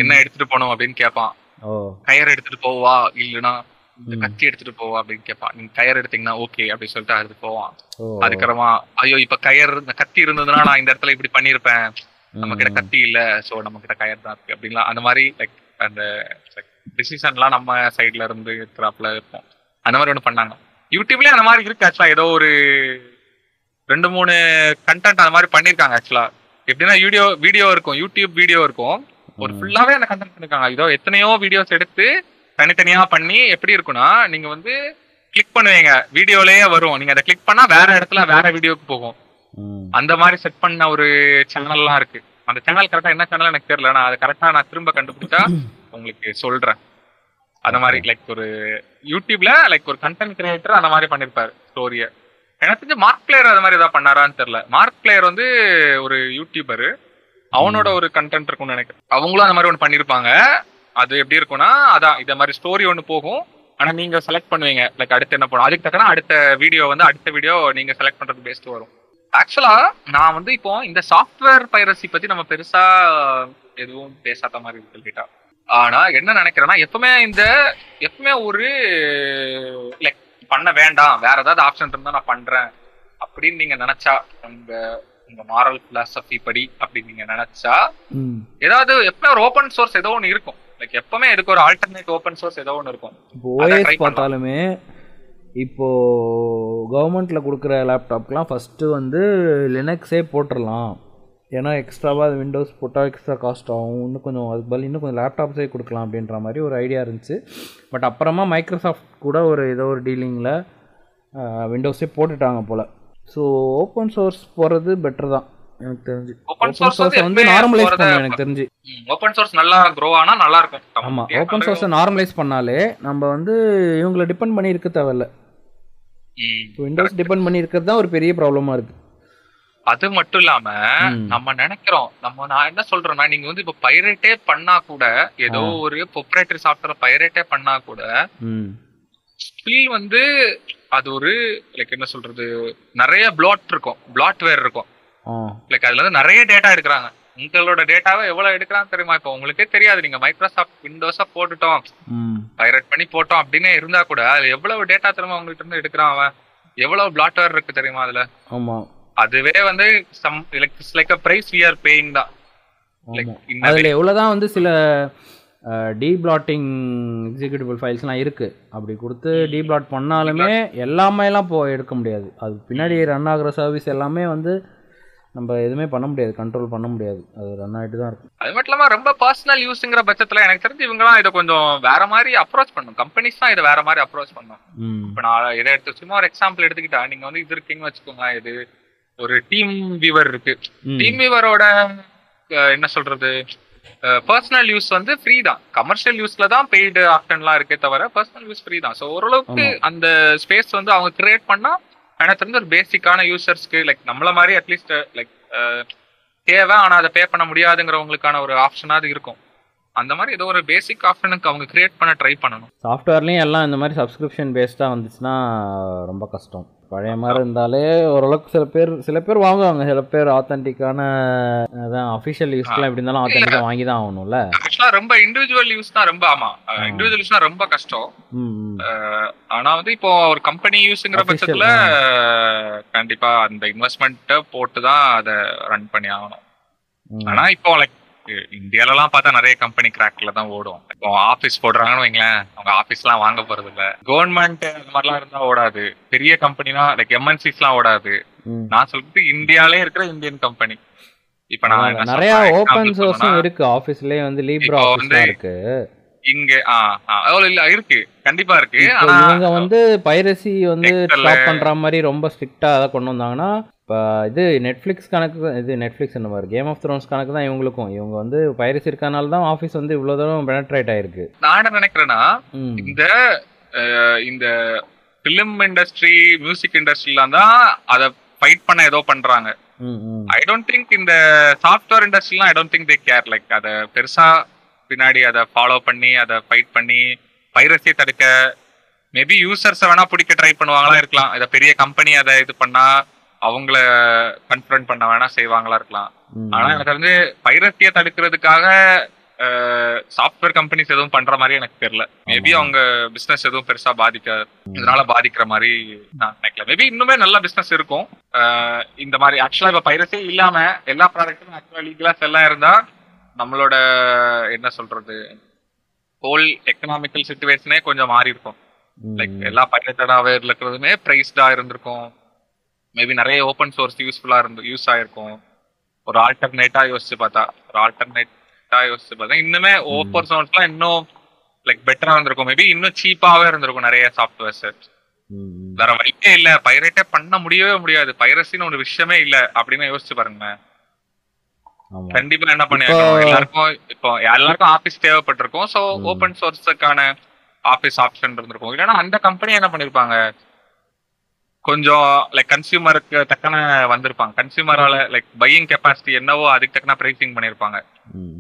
என்ன எடுத்துட்டு போகணும் அப்படின்னு கேட்பான். கயர் எடுத்துட்டு போவா இல்லைன்னா. கத்தி எடுத்துட்டு போவா அப்படின்னு கேட்பான் நீங்க கயர் எடுத்தீங்கன்னா ஓகே அப்படின்னு சொல்லிட்டு எடுத்துட்டு போவான். அதுக்கப்புறமா ஐயோ இப்ப கயர் இந்த கத்தி இருந்ததுன்னா நான் இந்த இடத்துல இப்படி பண்ணிருப்பேன். நம்ம கிட்ட கத்தி இல்ல சோ நம்ம கிட்ட கயர் தான் இருக்கு அப்படிங்களா அந்த மாதிரி லைக் அந்த டிசிஷன்லாம் நம்ம சைடுல இருந்து இருக்கிறாப்புல இருக்கும் அந்த மாதிரி ஒண்ணு பண்ணாங்க. யூடியூப்லயே அந்த மாதிரி இருக்கு. ஆக்சுவலா ஏதோ ஒரு ரெண்டு மூணு கண்டென்ட் அந்த மாதிரி பண்ணிருக்காங்க ஆக்சுவலா எப்படின்னா வீடியோ வீடியோ இருக்கும். யூடியூப் வீடியோ இருக்கும். ஒரு ஃபுல்லாவே அந்த கண்டென்ட் பண்ணிருக்காங்க. இதோ எத்தனையோ வீடியோஸ் எடுத்து தனித்தனியா பண்ணி எப்படி இருக்கும்னா நீங்க வந்து கிளிக் பண்ணுவீங்க. வீடியோலயே வரும். நீங்க அதை கிளிக் பண்ணா வேற இடத்துல வேற வீடியோக்கு போகும். அந்த மாதிரி செட் பண்ண ஒரு சேனல்லாம் இருக்கு. அந்த சேனல் கரெக்டா என்ன சேனல் எனக்கு தெரியல. நான் அதை கரெக்டா நான் திரும்ப கண்டுபிடிச்சா உங்களுக்கு சொல்றேன். அந்த மாதிரி லைக் ஒரு யூடியூப்ல லைக் ஒரு கண்டென்ட் கிரியேட்டர் அந்த மாதிரி பண்ணிருப்பாரு ஸ்டோரிய எனக்கு தெரிஞ்சு மார்க் பிளேயர் அது மாதிரி ஏதாவது பண்ணாரான்னு தெரியல. மார்க் பிளேயர் வந்து ஒரு யூடியூபர் அவனோட ஒரு கண்டென்ட் இருக்கும்னு நினைக்கிறேன். அவங்களும் அந்த மாதிரி ஒன்று பண்ணியிருப்பாங்க அது எப்படி இருக்கும்னா அதான் இதை மாதிரி ஸ்டோரி ஒன்று போகும். ஆனா நீங்க செலக்ட் பண்ணுவீங்க. லைக் அடுத்து என்ன பண்ணும் அதுக்கு தக்கன அடுத்த வீடியோ வந்து அடுத்த வீடியோ நீங்க செலக்ட் பண்றது பேஸ்ட் வரும். ஆக்சுவலா நான் வந்து இப்போ இந்த சாஃப்ட்வேர் பைரசி பத்தி நம்ம பெருசா எதுவும் பேசாத மாதிரி இருக்கு கேட்டா ஆனா என்ன நினைக்கிறேன்னா எப்பவுமே இந்த எப்பவுமே ஒரு லைக் பண்ண வேண்டாம். வேற ஏதாவது ஆப்ஷன் இருந்தா நான் பண்றேன். அப்படின்னு நீங்க நினைச்சா உங்க உங்க மாரல் பிலாசபி படி அப்படின்னு நீங்க நினைச்சா ம். ஏதாவது எப்பவுமே ஒரு ஓப்பன் சோர்ஸ் ஏதோ ஒன்று இருக்கும். லைக் எப்பவுமே இதுக்கு ஒரு ஆல்டர்னேட் ஓப்பன் சோர்ஸ் ஏதோ ஒன்று இருக்கும். ஓஎஸ். பார்த்தாலுமே இப்போ கவர்மெண்ட்ல கொடுக்குற லேப்டாப்லாம் ஃபர்ஸ்ட் வந்து லினக்ஸே போட்டுடலாம் ஏன்னா எக்ஸ்ட்ராவாக அது விண்டோஸ் போட்டால் எக்ஸ்ட்ரா காஸ்ட் ஆகும். இன்னும் கொஞ்சம் அதுக்கு பதில் இன்னும் கொஞ்சம் லேப்டாப்ஸே கொடுக்கலாம் அப்படின்ற மாதிரி ஒரு ஐடியா இருந்துச்சு. பட் அப்புறமா மைக்ரோசாஃப்ட் கூட ஒரு ஏதோ ஒரு டீலிங்கில் விண்டோஸே போட்டுட்டாங்க போல். ஸோ ஓப்பன் சோர்ஸ் போகிறது பெட்டர் தான் எனக்கு தெரிஞ்சு Open ஓப்பன் source சோர்ஸை வந்து நார்மலைஸ் போறத- பண்ணணும் எனக்கு தெரிஞ்சு ஓப்பன் சோர்ஸ் நல்லா க்ரோ ஆனா நல்லா இருக்கும் ஆமாம் ஓப்பன் சோர்ஸை நார்மலைஸ் பண்ணாலே நம்ம வந்து இவங்களை டிபெண்ட் பண்ணி இருக்க தேவையில்ல. விண்டோஸ் டிபெண்ட் பண்ணி இருக்கிறது தான் ஒரு பெரிய ப்ராப்ளமாக இருக்குது அது மட்டும் இல்லாம. நம்ம நினைக்கிறோம் நம்ம நான் என்ன சொல்றேன்னா நீங்க வந்து இப்ப பைரேட்டே பண்ணா கூட ஏதோ. ஒரு ப்ரொப்ரேட்டரி சாஃப்ட்வேர் பைரேட்டே பண்ணா கூட ஸ்டில் வந்து அது ஒரு லைக் என்ன சொல்றது நிறைய பிளாட் இருக்கும். பிளாட்வேர் இருக்கும். ஆ. லைக் அதுல இருந்து நிறைய டேட்டா எடுக்கிறாங்க. உங்களோட டேட்டாவை எவ்வளவு எடுக்கிறாங்க தெரியுமா? இப்போ உங்களுக்கே தெரியாது. நீங்க மைக்ரோசாஃப்ட் விண்டோஸா போட்டுட்டோம். பைரேட் பண்ணி போட்டோம் அப்படின்னு இருந்தா கூட அதுல எவ்வளவு டேட்டா தெரியுமா உங்ககிட்ட இருந்து எடுக்கிறான் அவன்? எவ்வளவு பிளாட்வேர் இருக்கு தெரியுமா அதுல? ஆமாம் அதுவே வந்து some like like a price we are paying தான். அதில் எவ்வளோதான் வந்து சில டீப்ளாட்டிங் எக்ஸிக்யூட்டிவ் ஃபைல்ஸ்லாம் இருக்குது அப்படி கொடுத்து டீப்ளாட் பண்ணாலுமே எல்லாமேலாம் போ எடுக்க முடியாது. அது பின்னாடி ரன் ஆகுற சர்வீஸ் எல்லாமே வந்து நம்ம எதுவுமே பண்ண முடியாது. கண்ட்ரோல் பண்ண முடியாது. அது ரன் ஆகிட்டு தான் இருக்கும். அது மட்டும் இல்லாம ரொம்ப பர்சனல் யூஸ்ங்கிற பட்சத்துல எனக்கு தெரிஞ்சு இவங்கலாம் இதை கொஞ்சம் வேற மாதிரி அப்ரோச் பண்ணும். கம்பெனிஸ் தான் இதை வேற மாதிரி அப்ரோச் பண்ணும். இப்ப நான் இதை எடுத்து சும்மா ஒரு எக்ஸாம்பிள் எடுத்துக்கிட்டா நீங்க வந்து இது இருக்கீங்கன்னு வச்சுக்கோங்க இது ஒரு டீம் வியூவர் இருக்கு. டீம் வியூவரோட என்ன சொல்றது? பர்சனல் யூஸ் வந்து ஃப்ரீ தான். கமர்ஷியல் யூஸ்ல தான் பெய்டு ஆப்ஷன்லாம் இருக்கே தவிர பர்சனல் யூஸ் ஃப்ரீ தான். ஸோ ஓரளவுக்கு அந்த ஸ்பேஸ் வந்து அவங்க கிரியேட் பண்ணா எனக்கு தெரிஞ்ச ஒரு பேசிக்கான யூசர்ஸ்க்கு லைக் நம்மள மாதிரி அட்லீஸ்ட் லைக் தேவை ஆனா அதை பே பண்ண முடியாதுங்கிறவங்களுக்கான ஒரு ஆப்ஷனாவது இருக்கும். அந்த மாதிரி ஏதோ ஒரு பேசிக் ஆப்ஷனுக்கு அவங்க கிரியேட் பண்ண ட்ரை பண்ணணும். சாஃப்ட்வேர்லேயும் எல்லாம் இந்த மாதிரி சப்ஸ்கிரிப்ஷன் பேஸ்டாக வந்துச்சுன்னா ரொம்ப கஷ்டம். பழைய மாதிரி இருந்தாலே ஓரளவுக்கு சில பேர் சில பேர் வாங்குவாங்க. சில பேர் ஆத்தென்டிக்கான அதான் அஃபிஷியல் யூஸ்க்குலாம் எப்படி இருந்தாலும் ஆத்தென்டிக்காக வாங்கி தான் ஆகணும்ல. ஆக்சுவலா ரொம்ப இண்டிவிஜுவல் யூஸ் தான் ரொம்ப ஆமா. இண்டிவிஜுவல் யூஸ்னா ரொம்ப கஷ்டம். ஆனா வந்து இப்போ ஒரு கம்பெனி யூஸ்ங்கிற பட்சத்துல கண்டிப்பா அந்த இன்வெஸ்ட்மெண்ட் போட்டு தான் அதை ரன் பண்ணி ஆகணும். ஆனா இப்போ லைக் இந்தியால எல்லாம் பார்த்தா நிறைய கம்பெனி கிராக்ல தான் ஓடும். இப்போ ஆபீஸ் போடுறாங்கன்னு வைங்களேன் அவங்க ஆபீஸ் எல்லாம் வாங்க போறது இல்ல கவர்மெண்ட் அந்த மாதிரிலாம் இருந்தா ஓடாது. பெரிய கம்பெனினா லைக் எம்என்சிஸ் எல்லாம் ஓடாது. நான் சொல்றது இந்தியாலே இருக்கிற இந்தியன் கம்பெனி இப்ப நான் நிறைய சோர்ஸும் சொல்லணும்னா, இருக்கு. ஆஃபீஸ்லயே வந்து லீப்ரா வந்து இருக்கு. இங்க ஆ இல்ல இருக்கு. கண்டிப்பா இருக்கு. ஆனா இவங்க வந்து பைரசி வந்து. ஸ்டாப் பண்ற மாதிரி ரொம்ப ஸ்ட்ரிக்டா அதை கொண்டு வந்தாங்கன்னா இப்போ இது நெட்ஃப்ளிக்ஸ் கணக்கு இது நெட்ஃப்ளிக்ஸ் என்ன மாதிரி கேம் ஆஃப் த்ரோன்ஸ் கணக்கு தான் இவங்களுக்கும். இவங்க வந்து பைரசி இருக்கனால தான் ஆஃபீஸ் வந்து இவ்வளோ தூரம் பெனட்ரேட் ஆயிருக்கு. நான் என்ன நினைக்கிறேன்னா இந்த இந்த பிலிம் இண்டஸ்ட்ரி மியூசிக் இண்டஸ்ட்ரிலாம் தான் அதை ஃபைட் பண்ண ஏதோ பண்றாங்க. ஐ டோன்ட் திங்க் இந்த software இண்டஸ்ட்ரிலாம் I don't think they care like அதை பெருசா பின்னாடி அதை ஃபாலோ பண்ணி அதை ஃபைட் பண்ணி பைரசி தடுக்க மேபி யூசர்ஸை வேணா பிடிக்க ட்ரை பண்ணுவாங்களா இருக்கலாம். இதை பெரிய கம்பெனி அதை இது பண்ணா அவங்கள கன்ஃபரண்ட் பண்ண வேணா செய்வாங்களா இருக்கலாம். ஆனா எனக்கு வந்து பைரசியை தடுக்கிறதுக்காக சாஃப்ட்வேர் கம்பெனிஸ் எதுவும் பண்ற மாதிரி எனக்கு தெரியல. மேபி அவங்க பிசினஸ் எதுவும் பெருசா பாதிக்க இதனால பாதிக்கிற மாதிரி நான் நினைக்கல. மேபி இன்னுமே நல்ல பிசினஸ் இருக்கும். இந்த மாதிரி ஆக்சுவலா இப்ப பைரசி இல்லாம எல்லா ப்ராடக்ட்டும் ஆக்சுவலா லீகலா செல்லா இருந்தா நம்மளோட என்ன சொல்றது ஹோல் எக்கனாமிக்கல் சுச்சுவேஷனே கொஞ்சம் மாறி இருக்கும். லைக் எல்லா பைரேட்டடாவே இருக்கிறதுமே பிரைஸ்டா இருந்திருக்கும். மேபி நிறைய ஓப்பன் சோர்ஸ் யூஸ்ஃபுல்லா இருந்து யூஸ் ஆயிருக்கும். ஒரு ஆல்டர்னேட்டா யோசிச்சு பார்த்தா ஒரு ஆல்டர்னேட் கரெக்டா யோசிச்சு பார்த்தா இன்னுமே ஓப்பன் சோர்ஸ்லாம் இன்னும் லைக் பெட்டரா இருந்திருக்கும். மேபி இன்னும் சீப்பாவே இருந்திருக்கும் நிறைய சாஃப்ட்வேர்ஸ். வேற வழியே இல்ல. பைரேட்டே பண்ண முடியவே முடியாது. பைரசின்னு ஒரு விஷயமே இல்ல. அப்படின்னு யோசிச்சு பாருங்க ஆமா கண்டிப்பா என்ன பண்ணி இப்போ- ஆகணும்? எல்லாருக்கும் இப்போ எல்லாருக்கும் ஆபீஸ் தேவைப்பட்டிருக்கும். சோ. ஓபன் சோர்ஸுக்கான ஆபீஸ் ஆப்ஷன் இருந்திருக்கும். இல்லைன்னா அந்த கம்பெனி என்ன பண்ணிருப்பாங்க? கொஞ்சம் லைக் கன்சியூமருக்கு தக்கன வந்திருப்பாங்க. கன்சியூமரால லைக் பையிங் கெப்பாசிட்டி என்னவோ அதுக்கு தக்கன பிரைசிங் பண்ணிருப்பாங்க.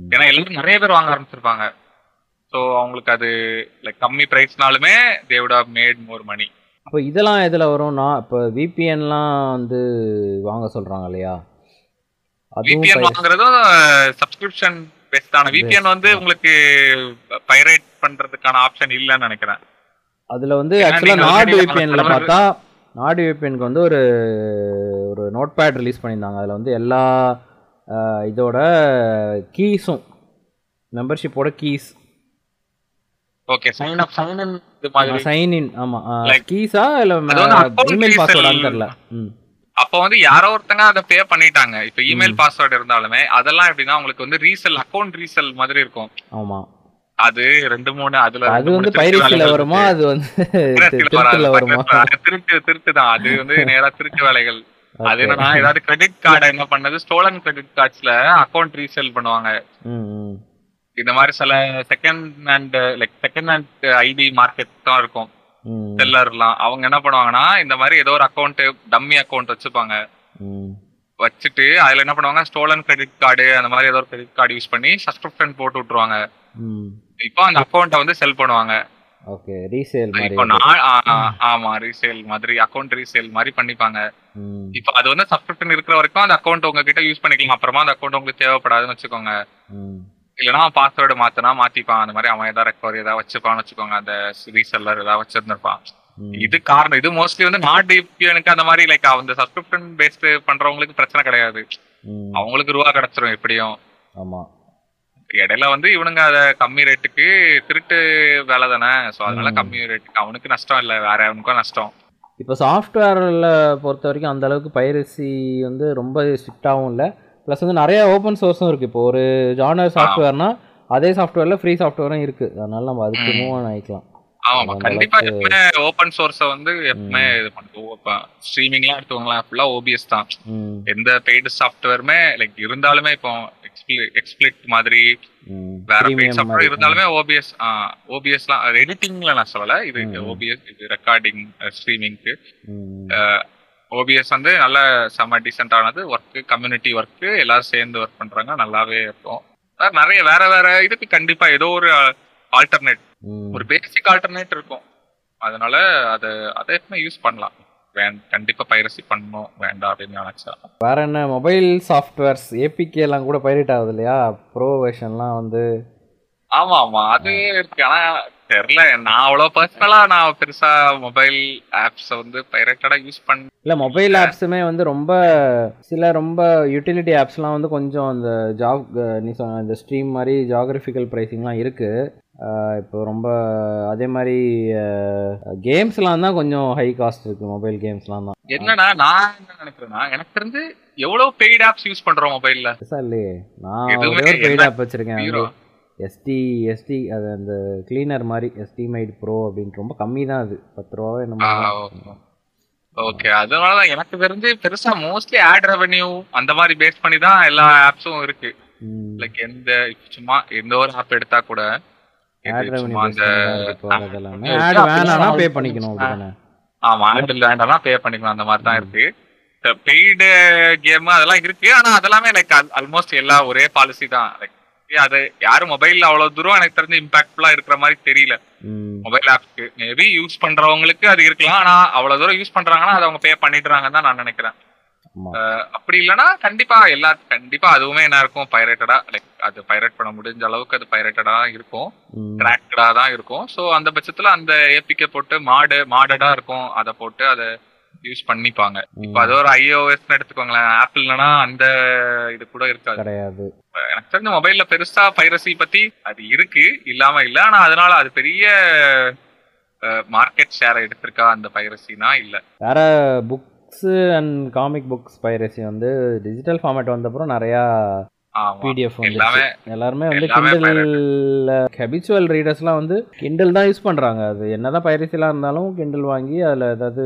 ஏன்னா எல்லாரும் நிறைய பேர் வாங்க ஆரம்பிச்சிருப்பாங்க. சோ அவங்களுக்கு அது லைக் கம்மி பிரைஸ்னாலுமே they would have made more money அப்போ இதெல்லாம் எதில் வரும்னா இப்போ விபிஎன்லாம் வந்து வாங்க சொல்கிறாங்க இல்லையா? விபிஎன் வாங்குறதும் சப்ஸ்கிரிப்ஷன் பேஸ்டான விபிஎன் வந்து உங்களுக்கு பைரேட் பண்றதுக்கான ஆப்ஷன் இல்லைன்னு நினைக்கிறேன். அதில் வந்து நீங்க நாடு விபிஎன்ல பார்த்தா நாடு விபிஎனுக்கு வந்து ஒரு ஒரு நோட் பேட் ரிலீஸ் பண்ணியிருந்தாங்க. அதில் வந்து எல்லா இதோட கீஸும் மெம்பர்ஷிப்போட keys okay sign up sign in sign in Like, கீஸா இல்லை resell- பாஸ்வேர்டான்னு தெரில ம். அப்போ வந்து யாரோ ஒருத்தங்க அதை பே பண்ணிட்டாங்க. இப்ப இமெயில் பாஸ்வேர்டு இருந்தாலுமே அதெல்லாம் எப்படின்னா உங்களுக்கு வந்து ரீசெல் அக்கௌண்ட் ரீசெல் மாதிரி இருக்கும். ஆமாம் அது ரெண்டு மூணு அதுல அது வந்து வேலைகள் வருமா. அது வந்து திருட்டு திருட்டு தான். அது வந்து நேரா திருட்டு வேலைகள். அது. என்னன்னா ஏதாவது கிரெடிட் கார்டை என்ன பண்ணது? ஸ்டோலன் கிரெடிட் கார்ட்ஸ்ல அக்கௌண்ட் ரீசேல் பண்ணுவாங்க. இந்த மாதிரி சில second hand like second hand ID market தான் இருக்கும். செல்லர்லாம். அவங்க என்ன பண்ணுவாங்கன்னா இந்த மாதிரி ஏதோ ஒரு அக்கௌண்ட் டம்மி அக்கௌண்ட் வச்சுப்பாங்க. வச்சுட்டு அதுல என்ன பண்ணுவாங்க ஸ்டோலன் கிரெடிட் கார்டு அந்த மாதிரி ஏதோ ஒரு கிரெடிட் கார்டு யூஸ் பண்ணி சப்ஸ்கிரிப்ஷன் போட்டு விட்டுருவாங்க. இப்போ அந்த அக்கௌண்ட்டை வந்து செல் பண்ணுவாங்க. ஓகே ரீசேல் இப்போ நான் ஆமா ரீசேல் மாதிரி அக்கௌண்ட் ரீசேல் மாதிரி பண்ணிப்பாங்க. இப்போ அது வந்து சப்ஸ்கிரிப்ஷன் இருக்கிற வரைக்கும் அந்த அக்கௌண்ட் உங்ககிட்ட யூஸ் பண்ணிக்கலாம். அப்புறமா அந்த அக்கௌண்ட் உங்களுக்கு தேவைப்படாதுன்னு வச்சுக்கோங்க. இல்லைன்னா பாஸ்வேர்டு மாத்தினா மாத்திப்பான். அந்த மாதிரி அவன் ஏதாவது ரெக்கவரி ஏதாவது வச்சுப்பான்னு வச்சுக்கோங்க. அந்த ரீசெல்லர் ஏதாவது வச்சிருந்திருப்பான். இது காரணம். இது மோஸ்ட்லி வந்து நாட் எனக்கு அந்த மாதிரி லைக் அந்த சப்ஸ்கிரிப்ஷன் பேஸ்ட் பண்றவங்களுக்கு பிரச்சனை கிடையாது. அவங்களுக்கு ரூபா கிடைச்சிரும் எப்படியும். ஆமாம் இடையில வந்து இவனுங்க அத கம்மி ரேட்டுக்கு திருட்டு வேலை தானே. சோ அதனால. கம்மி ரேட்டுக்கு அவனுக்கு நஷ்டம் இல்ல. வேற அவனுக்கும் நஷ்டம். இப்போ சாஃப்ட்வேரில் பொறுத்த வரைக்கும் அந்த அளவுக்கு பைரசி வந்து ரொம்ப ஸ்ட்ரிக்டாகவும் இல்லை. ப்ளஸ் வந்து நிறைய ஓப்பன் சோர்ஸும் இருக்குது இப்போ ஒரு ஜானர் சாஃப்ட்வேர்னா அதே சாஃப்ட்வேரில் ஃப்ரீ சாஃப்ட்வேரும் இருக்குது அதனால நம்ம அதுக்கு. மூவ் ஆகிக்கலாம் ஆமா கண்டிப்பா எப்பவுமே ஓபன் சோர்ஸ வந்து எப்பவுமே இது பண்ணுவோம். இப்ப ஸ்ட்ரீமிங்லாம் எடுத்துக்கோங்களேன். ஃபுல்லா ஓபிஎஸ் தான். எந்த பெய்டு சாஃப்ட்வேருமே லைக் இருந்தாலுமே இப்போ எக்ஸ்பிளிட் மாதிரி வேற பெய்ட் சாஃப்ட்வேர். இருந்தாலுமே ஓபிஎஸ் ஓபிஎஸ்லாம் எடிட்டிங்ல நான் சொல்லல. இது. ஓபிஎஸ் இது ரெக்கார்டிங் ஸ்ட்ரீமிங்க்கு ஓபிஎஸ் வந்து நல்ல செம்ம டீசென்டானது ஒர்க் கம்யூனிட்டி ஒர்க் எல்லாரும் சேர்ந்து ஒர்க் பண்றாங்க. நல்லாவே இருக்கும். நிறைய வேற வேற இதுக்கு கண்டிப்பா ஏதோ ஒரு ஆல்டர்னேட் ஒரு பேசிக் ஆல்டர்னேட் இருக்கும். அதனால அதை அதை யூஸ் பண்ணலாம். கண்டிப்பா பைரசி பண்ணணும். வேண்டாம் அப்படின்னு நினைச்சா வேற என்ன மொபைல் சாஃப்ட்வேர்ஸ் ஏபிகே எல்லாம் கூட பைரேட் ஆகுது இல்லையா ப்ரோ வெர்ஷன்லாம் வந்து ஆமா ஆமா. அது இருக்கு. ஆனா தெரியல நான் அவ்வளவு பர்சனலா நான் பெருசா மொபைல் ஆப்ஸ் வந்து பைரேட்டடா யூஸ் பண்ண இல்லை மொபைல் ஆப்ஸுமே வந்து ரொம்ப சில ரொம்ப யூட்டிலிட்டி ஆப்ஸ்லாம் வந்து கொஞ்சம் அந்த ஜாக் நீ சொன்ன இந்த ஸ்ட்ரீம் மாதிரி ஜாகிரபிக்கல் ப்ரைஸிங்லாம் இருக்குது இப்போ ரொம்ப அதே மாதிரி கேம்ஸ்லாம் தான் கொஞ்சம் ஹை காஸ்ட் இருக்குது மொபைல் கேம்ஸ்லாம் தான். என்னன்னா நான் என்ன நினைக்கிறேன்னா எனக்கு தெரிஞ்சு எவ்வளவு பெய்ட் ஆப்ஸ் யூஸ் பண்றோம் மொபைல்ல பெருசா இல்லையே. நான் பெய்ட் ஆப் வச்சுருக்கேன். எஸ்டி எஸ்டி அது அந்த க்ளீனர் மாதிரி எஸ்டி மைட் ப்ரோ அப்படின்ட்டு ரொம்ப கம்மி தான் அது. பத்து ரூபாவே தான். ஓகே. அதனாலதான் எனக்கு தெரிஞ்சு பெருசா மோஸ்ட்லி ஆட் ரெவென்யூ அந்த மாதிரி பேஸ் பண்ணி தான் எல்லா ஆப்ஸும் இருக்கு. லைக் எந்த சும்மா எந்த ஒரு ஆப் எடுத்தா கூட ஆட் ரெவன்யூ ஆட் அப்படின்னா வேணாம்னா பே பண்ணிக்கணும் அப்படிதானே? ஆமா ஆட் வேண்டாம்னா பே பண்ணிக்கலாம் அந்த மாதிரி தான் இருக்கு. பெய்டு கேம் அதெல்லாம் இருக்கு ஆனா அதெல்லாமே லைக் ஆல்மோஸ்ட் எல்லா ஒரே பாலிசி தான். லைக் அது யாரும் மொபைல்ல அவ்வளவு தூரம் எனக்கு தெரிஞ்சு இம்பாக்ட்ஃபுல்லா இருக்கிற மாதிரி தெரியல. மொபைல் ஆப்ஸ்க்கு மேபி யூஸ் பண்றவங்களுக்கு அது இருக்கலாம். ஆனா அவ்வளவு தூரம் யூஸ் பண்றாங்கன்னா அதை அவங்க பே பண்ணிடுறாங்கன்னு தான் நான் நினைக்கிறேன். அப்படி இல்லைன்னா கண்டிப்பா எல்லா கண்டிப்பா அதுவுமே என்ன இருக்கும் பைரேட்டடா லைக் அது பைரேட் பண்ண முடிஞ்ச அளவுக்கு அது பைரேட்டடா இருக்கும். ம். கிராக்டா தான் இருக்கும். ஸோ அந்த பட்சத்துல அந்த ஏபிகே போட்டு மாடு மாடடா இருக்கும். அதை போட்டு அதை யூஸ் பண்ணிப்பாங்க. இப்போ அது ஒரு ஐஓஎஸ் எடுத்துக்கோங்களேன். ஆப்பிள்னா அந்த இது கூட இருக்காது. கிடையாது. எனக்கு தெரிஞ்ச மொபைல்ல பெருசா பைரசி பத்தி அது இருக்கு இல்லாம இல்ல. ஆனா அதனால அது பெரிய மார்க்கெட் ஷேரை எடுத்திருக்கா அந்த பைரசினா இல்ல. வேற books and comic books piracy வந்து டிஜிட்டல் ஃபார்மேட் வந்தப்புறம் நிறையா பிடிஎஃப் வந்து எல்லாருமே வந்து கிண்டல் ஹெபிச்சுவல் ரீடர்ஸ்லாம் வந்து கிண்டல் தான் யூஸ் பண்ணுறாங்க அது என்னதான் பைரசிலாம் இருந்தாலும் கிண்டல் வாங்கி அதில் ஏதாவது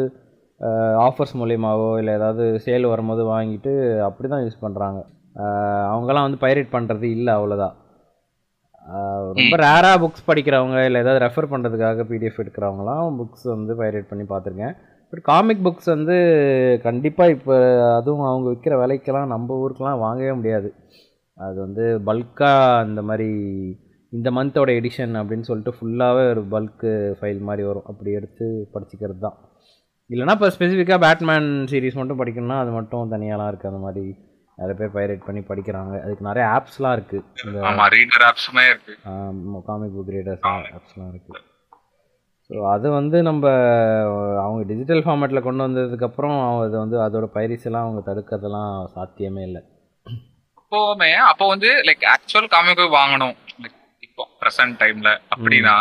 ஆஃபர்ஸ் மூலியமாவோ இல்லை ஏதாவது சேல் வரும்போது வாங்கிட்டு அப்படி தான் யூஸ் பண்ணுறாங்க அவங்கெல்லாம் வந்து பைரேட் பண்ணுறது இல்லை அவ்வளோதான் ரொம்ப ரேராக புக்ஸ் படிக்கிறவங்க இல்லை ஏதாவது ரெஃபர் பண்ணுறதுக்காக பிடிஎஃப் எடுக்கிறவங்களாம் புக்ஸ் வந்து பைரேட் பண்ணி பார்த்துருக்கேன். பட் காமிக் புக்ஸ் வந்து கண்டிப்பாக இப்போ அதுவும் அவங்க விற்கிற விலைக்கெல்லாம் நம்ம ஊருக்கெலாம் வாங்கவே முடியாது. அது வந்து பல்காக இந்த மாதிரி இந்த மந்தோட எடிஷன் அப்படின்னு சொல்லிட்டு ஃபுல்லாகவே ஒரு பல்க்கு ஃபைல் மாதிரி வரும். அப்படி எடுத்து படிச்சுக்கிறது தான் இல்லைனா இப்போ ஸ்பெசிஃபிக்காக பேட்மேன் சீரிஸ் மட்டும் படிக்கணும்னா அது மட்டும் தனியாலாம் இருக்குது அந்த மாதிரி நிறைய பேர் பைரேட் பண்ணி படிக்கிறாங்க. அதுக்கு நிறைய ஆப்ஸ்லாம் இருக்குது இந்த ரீடர் ஆப்ஸுமே இருக்கு. காமிக் புக் ரீடர்ஸ் ஆப்ஸ்லாம் இருக்குது ஸோ அது வந்து நம்ம அவங்க டிஜிட்டல் ஃபார்மேட்டில் கொண்டு வந்ததுக்கப்புறம் அது வந்து அதோட பைரிஸ் எல்லாம் அவங்க தடுக்கிறதெல்லாம் சாத்தியமே இல்லை. இப்போவுமே அப்போ வந்து லைக் ஆக்சுவல் காமிக் வாங்கணும். Like, இப்போ ப்ரெசன்ட் டைம்ல அப்படின்னா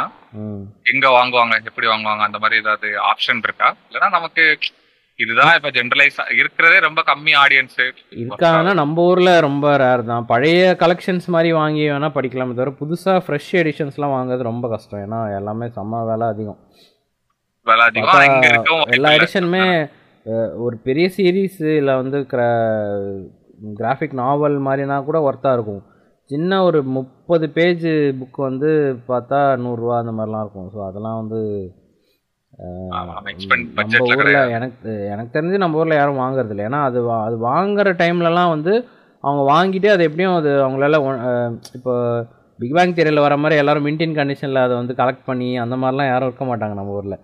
எங்க வாங்குவாங்க எப்படி வாங்குவாங்க அந்த மாதிரி ஏதாவது ஆப்ஷன் இருக்கா? இல்லைன்னா நமக்கு இதுதான் இப்ப ஜென்ரலைஸ் இருக்கிறதே ரொம்ப கம்மி ஆடியன்ஸ் இருக்காங்கன்னா நம்ம ஊரில் ரொம்ப ரேர் தான். பழைய கலெக்ஷன்ஸ் மாதிரி வாங்கி வேணால் படிக்கலாமே தவிர புதுசாக ஃப்ரெஷ் எடிஷன்ஸ்லாம் வாங்குறது ரொம்ப கஷ்டம். ஏன்னா எல்லாமே செம்ம விலை அதிகம். விலை எல்லா. எடிஷனுமே ஒரு பெரிய சீரீஸ் இல்லை வந்து கிராஃபிக் நாவல் மாதிரினா கூட ஒர்த்தாக இருக்கும். சின்ன ஒரு முப்பது பேஜ் புக் வந்து பார்த்தா நூறுரூவா அந்த மாதிரிலாம் இருக்கும். ஸோ அதெல்லாம் வந்து நம்ம ஊரில். எனக்கு எனக்கு தெரிஞ்சு நம்ம ஊரில் யாரும் வாங்குறது இல்லை ஏன்னா அது வா- அது வாங்குற டைம்லலாம் வந்து அவங்க வாங்கிட்டு அது எப்படியும் அது அவங்களால இப்போ பிக் பேங் தியரியில் வர மாதிரி எல்லாரும் மின்டின் கண்டிஷனில் அதை வந்து கலெக்ட் பண்ணி அந்த மாதிரிலாம் யாரும் இருக்க மாட்டாங்க நம்ம ஊரில்.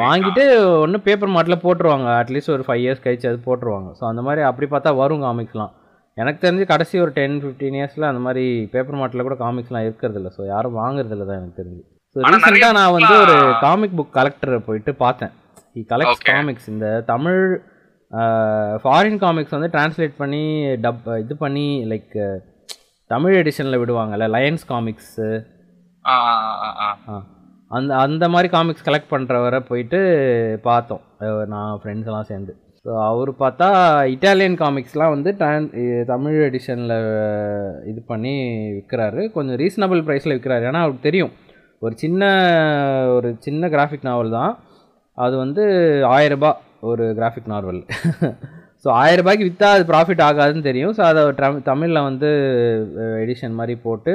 வாங்கிட்டு ஒன்று பேப்பர் மாட்டில் போட்டுருவாங்க. அட்லீஸ்ட் ஒரு ஃபைவ் இயர்ஸ் கழிச்சு அது போட்டுருவாங்க. ஸோ அந்த மாதிரி அப்படி பார்த்தா வரும் காமிக்ஸ்லாம் எனக்கு தெரிஞ்சு கடைசி ஒரு டென் ஃபிஃப்டீன் இயர்ஸில் அந்த மாதிரி பேப்பர் மாட்டில் கூட காமிக்ஸ்லாம் இருக்கிறது இல்லை ஸோ யாரும் வாங்குறது இல்லை தான் எனக்கு தெரிஞ்சு. ஸோ ரீசெண்டாக நான் வந்து ஒரு காமிக் புக் கலெக்டரை போயிட்டு பார்த்தேன். இ கலெக்ட்ஸ். காமிக்ஸ் இந்த தமிழ் ஃபாரின் காமிக்ஸ் வந்து டிரான்ஸ்லேட் பண்ணி டப் இது பண்ணி லைக் தமிழ் எடிஷனில் விடுவாங்கல்ல லயன்ஸ் காமிக்ஸு அந்த அந்த மாதிரி காமிக்ஸ் கலெக்ட் பண்ணுறவரை போயிட்டு பார்த்தோம். நான் ஃப்ரெண்ட்ஸ் எல்லாம் சேர்ந்து. ஸோ அவர் பார்த்தா இட்டாலியன் காமிக்ஸ்லாம் வந்து டான் தமிழ் எடிஷனில் இது பண்ணி விற்கிறாரு கொஞ்சம் ரீசனபிள் ப்ரைஸில் விற்கிறாரு ஏன்னா அவருக்கு தெரியும். ஒரு சின்ன ஒரு சின்ன கிராஃபிக் நாவல் தான். அது வந்து ஆயரரூபா ஒரு கிராஃபிக் நாவல் ஸோ ஆயரரூபாய்க்கு விற்றா அது ப்ராஃபிட் ஆகாதுன்னு தெரியும். ஸோ அதை தமிழில் வந்து எடிஷன் மாதிரி போட்டு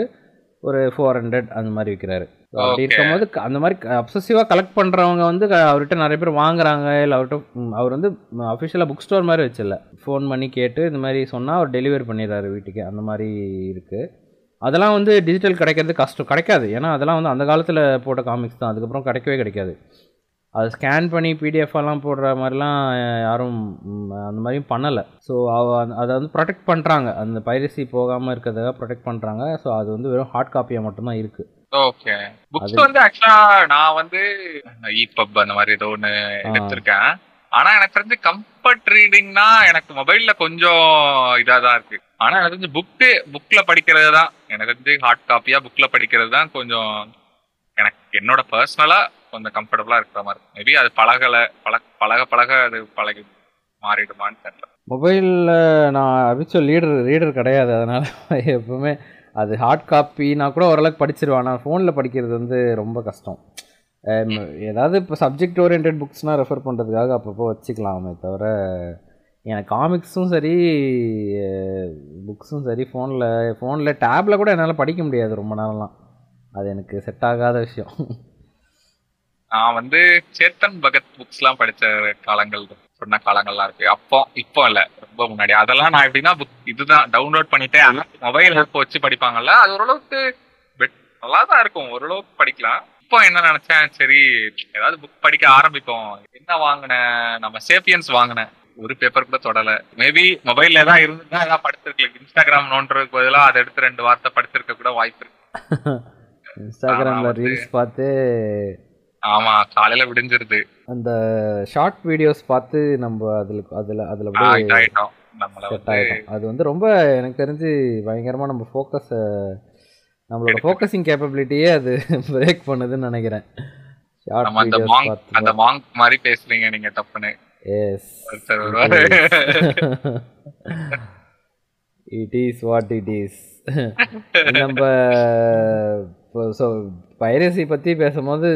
ஒரு ஃபோர் ஹண்ட்ரட் அந்த மாதிரி விற்கிறாரு அப்படி. இருக்கும்போது அந்த மாதிரி அப்சசிவாக கலெக்ட் பண்ணுறவங்க வந்து அவர்கிட்ட நிறைய பேர் வாங்குறாங்க. இல்லை அவர்கிட்ட அவர் வந்து அஃபிஷியலாக புக் ஸ்டோர் மாதிரி வச்சில்ல ஃபோன் பண்ணி கேட்டு இந்த மாதிரி சொன்னால் அவர் டெலிவரி பண்ணிடுறாரு வீட்டுக்கு. அந்த மாதிரி இருக்குது அதெல்லாம் வந்து டிஜிட்டல் கிடைக்கிறது கஷ்டம். கிடைக்காது. ஏன்னா அதெல்லாம் வந்து அந்த காலத்தில் போட்ட காமிக்ஸ் தான். அதுக்கப்புறம் கிடைக்கவே கிடைக்காது. அது ஸ்கேன் பண்ணி பிடிஎஃப் எல்லாம் போடுற மாதிரிலாம் யாரும் அந்த மாதிரியும் பண்ணலை. ஸோ அதை வந்து ப்ரொடெக்ட் பண்ணுறாங்க அந்த பைரசி போகாமல் இருக்கிறதுக்காக ப்ரொடெக்ட் பண்ணுறாங்க ஸோ அது வந்து வெறும் ஹார்ட் காப்பியாக மட்டும்தான் இருக்குது ஓகே புக்ஸ் வந்து ஆக்சுவலா நான் வந்து இபப் அந்த மாதிரி ஏதோ ஒண்ணு எடுத்திருக்கேன். ஆனா எனக்கு தெரிஞ்சு கம்ஃபர்ட் ரீடிங்னா எனக்கு மொபைல்ல கொஞ்சம் இதா தான் இருக்கு. ஆனா எனக்கு தெரிஞ்சு புக்கு புக்ல படிக்கிறது தான். எனக்கு தெரிஞ்சு ஹார்ட் காப்பியா புக்ல படிக்கிறது தான் கொஞ்சம் எனக்கு என்னோட பர்சனலா கொஞ்சம் கம்ஃபர்டபுளா இருக்கிற மாதிரி மேபி அது பழகல பழக பழக பழக அது பழகி மாறிடுமான்னு தெரியல. மொபைலில் நான் அபிச்சுவல் லீடர் ரீடர் கிடையாது. அதனால் எப்பவுமே அது ஹார்ட் காப்பினா கூட ஓரளவுக்கு படிச்சிருவான் ஆனால் ஃபோனில் படிக்கிறது வந்து ரொம்ப கஷ்டம். ஏதாவது இப்போ சப்ஜெக்ட் ஓரியன்ட் புக்ஸ்னால் ரெஃபர் பண்ணுறதுக்காக அப்பப்போ வச்சுக்கலாமே தவிர எனக்கு காமிக்ஸும் சரி புக்ஸும் சரி ஃபோனில் ஃபோனில் டேப்பில் கூட என்னால் படிக்க முடியாது ரொம்ப நாளெலாம். அது எனக்கு செட் ஆகாத விஷயம். நான் வந்து சேத்தன் பகத் புக்ஸ்லாம் படித்த காலங்கள். சொன்ன காலங்கள்லாம் இருக்கு. அப்போ இப்போ இல்ல. ரொம்ப முன்னாடி. அதெல்லாம் நான் எப்படின்னா புக் இதுதான் டவுன்லோட் பண்ணிட்டு மொபைல் ஆப் வச்சு படிப்பாங்கல்ல அது ஓரளவுக்கு நல்லா தான் இருக்கும். ஓரளவுக்கு படிக்கலாம். இப்போ என்ன நினைச்சேன் சரி ஏதாவது புக் படிக்க ஆரம்பிப்போம். என்ன வாங்கினேன்? நம்ம சேப்பியன்ஸ் வாங்கினேன். ஒரு பேப்பர் கூட தொடல. மேபி மொபைல்ல தான் இருந்துதான் ஏதாவது படிச்சிருக்கலாம். இன்ஸ்டாகிராம் நோன்றதுக்கு பதிலாக அதை எடுத்து ரெண்டு வார்த்தை படிச்சிருக்க கூட வாய்ப்பு இருக்கு. இன்ஸ்டாகிராமில் ரீல்ஸ் பார்த்து ஆமா காலையில விடிஞ்சிருது. அந்த ஷார்ட் வீடியோஸ் பார்த்து நம்ம அதில் அதில் அதில் செட் ஆகிடும் அது வந்து ரொம்ப எனக்கு தெரிஞ்சு பயங்கரமாக நம்ம ஃபோக்கஸை நம்மளோட ஃபோக்கஸிங் கேப்பபிலிட்டியே அது பிரேக் பண்ணுதுன்னு நினைக்கிறேன். அந்த மாங்க் அந்த மாங்க் மாதிரி பேசுறீங்க நீங்க தப்புன்னு. Yes it is what it is நம்ம ஸோ பைரசி பற்றி பேசும்போது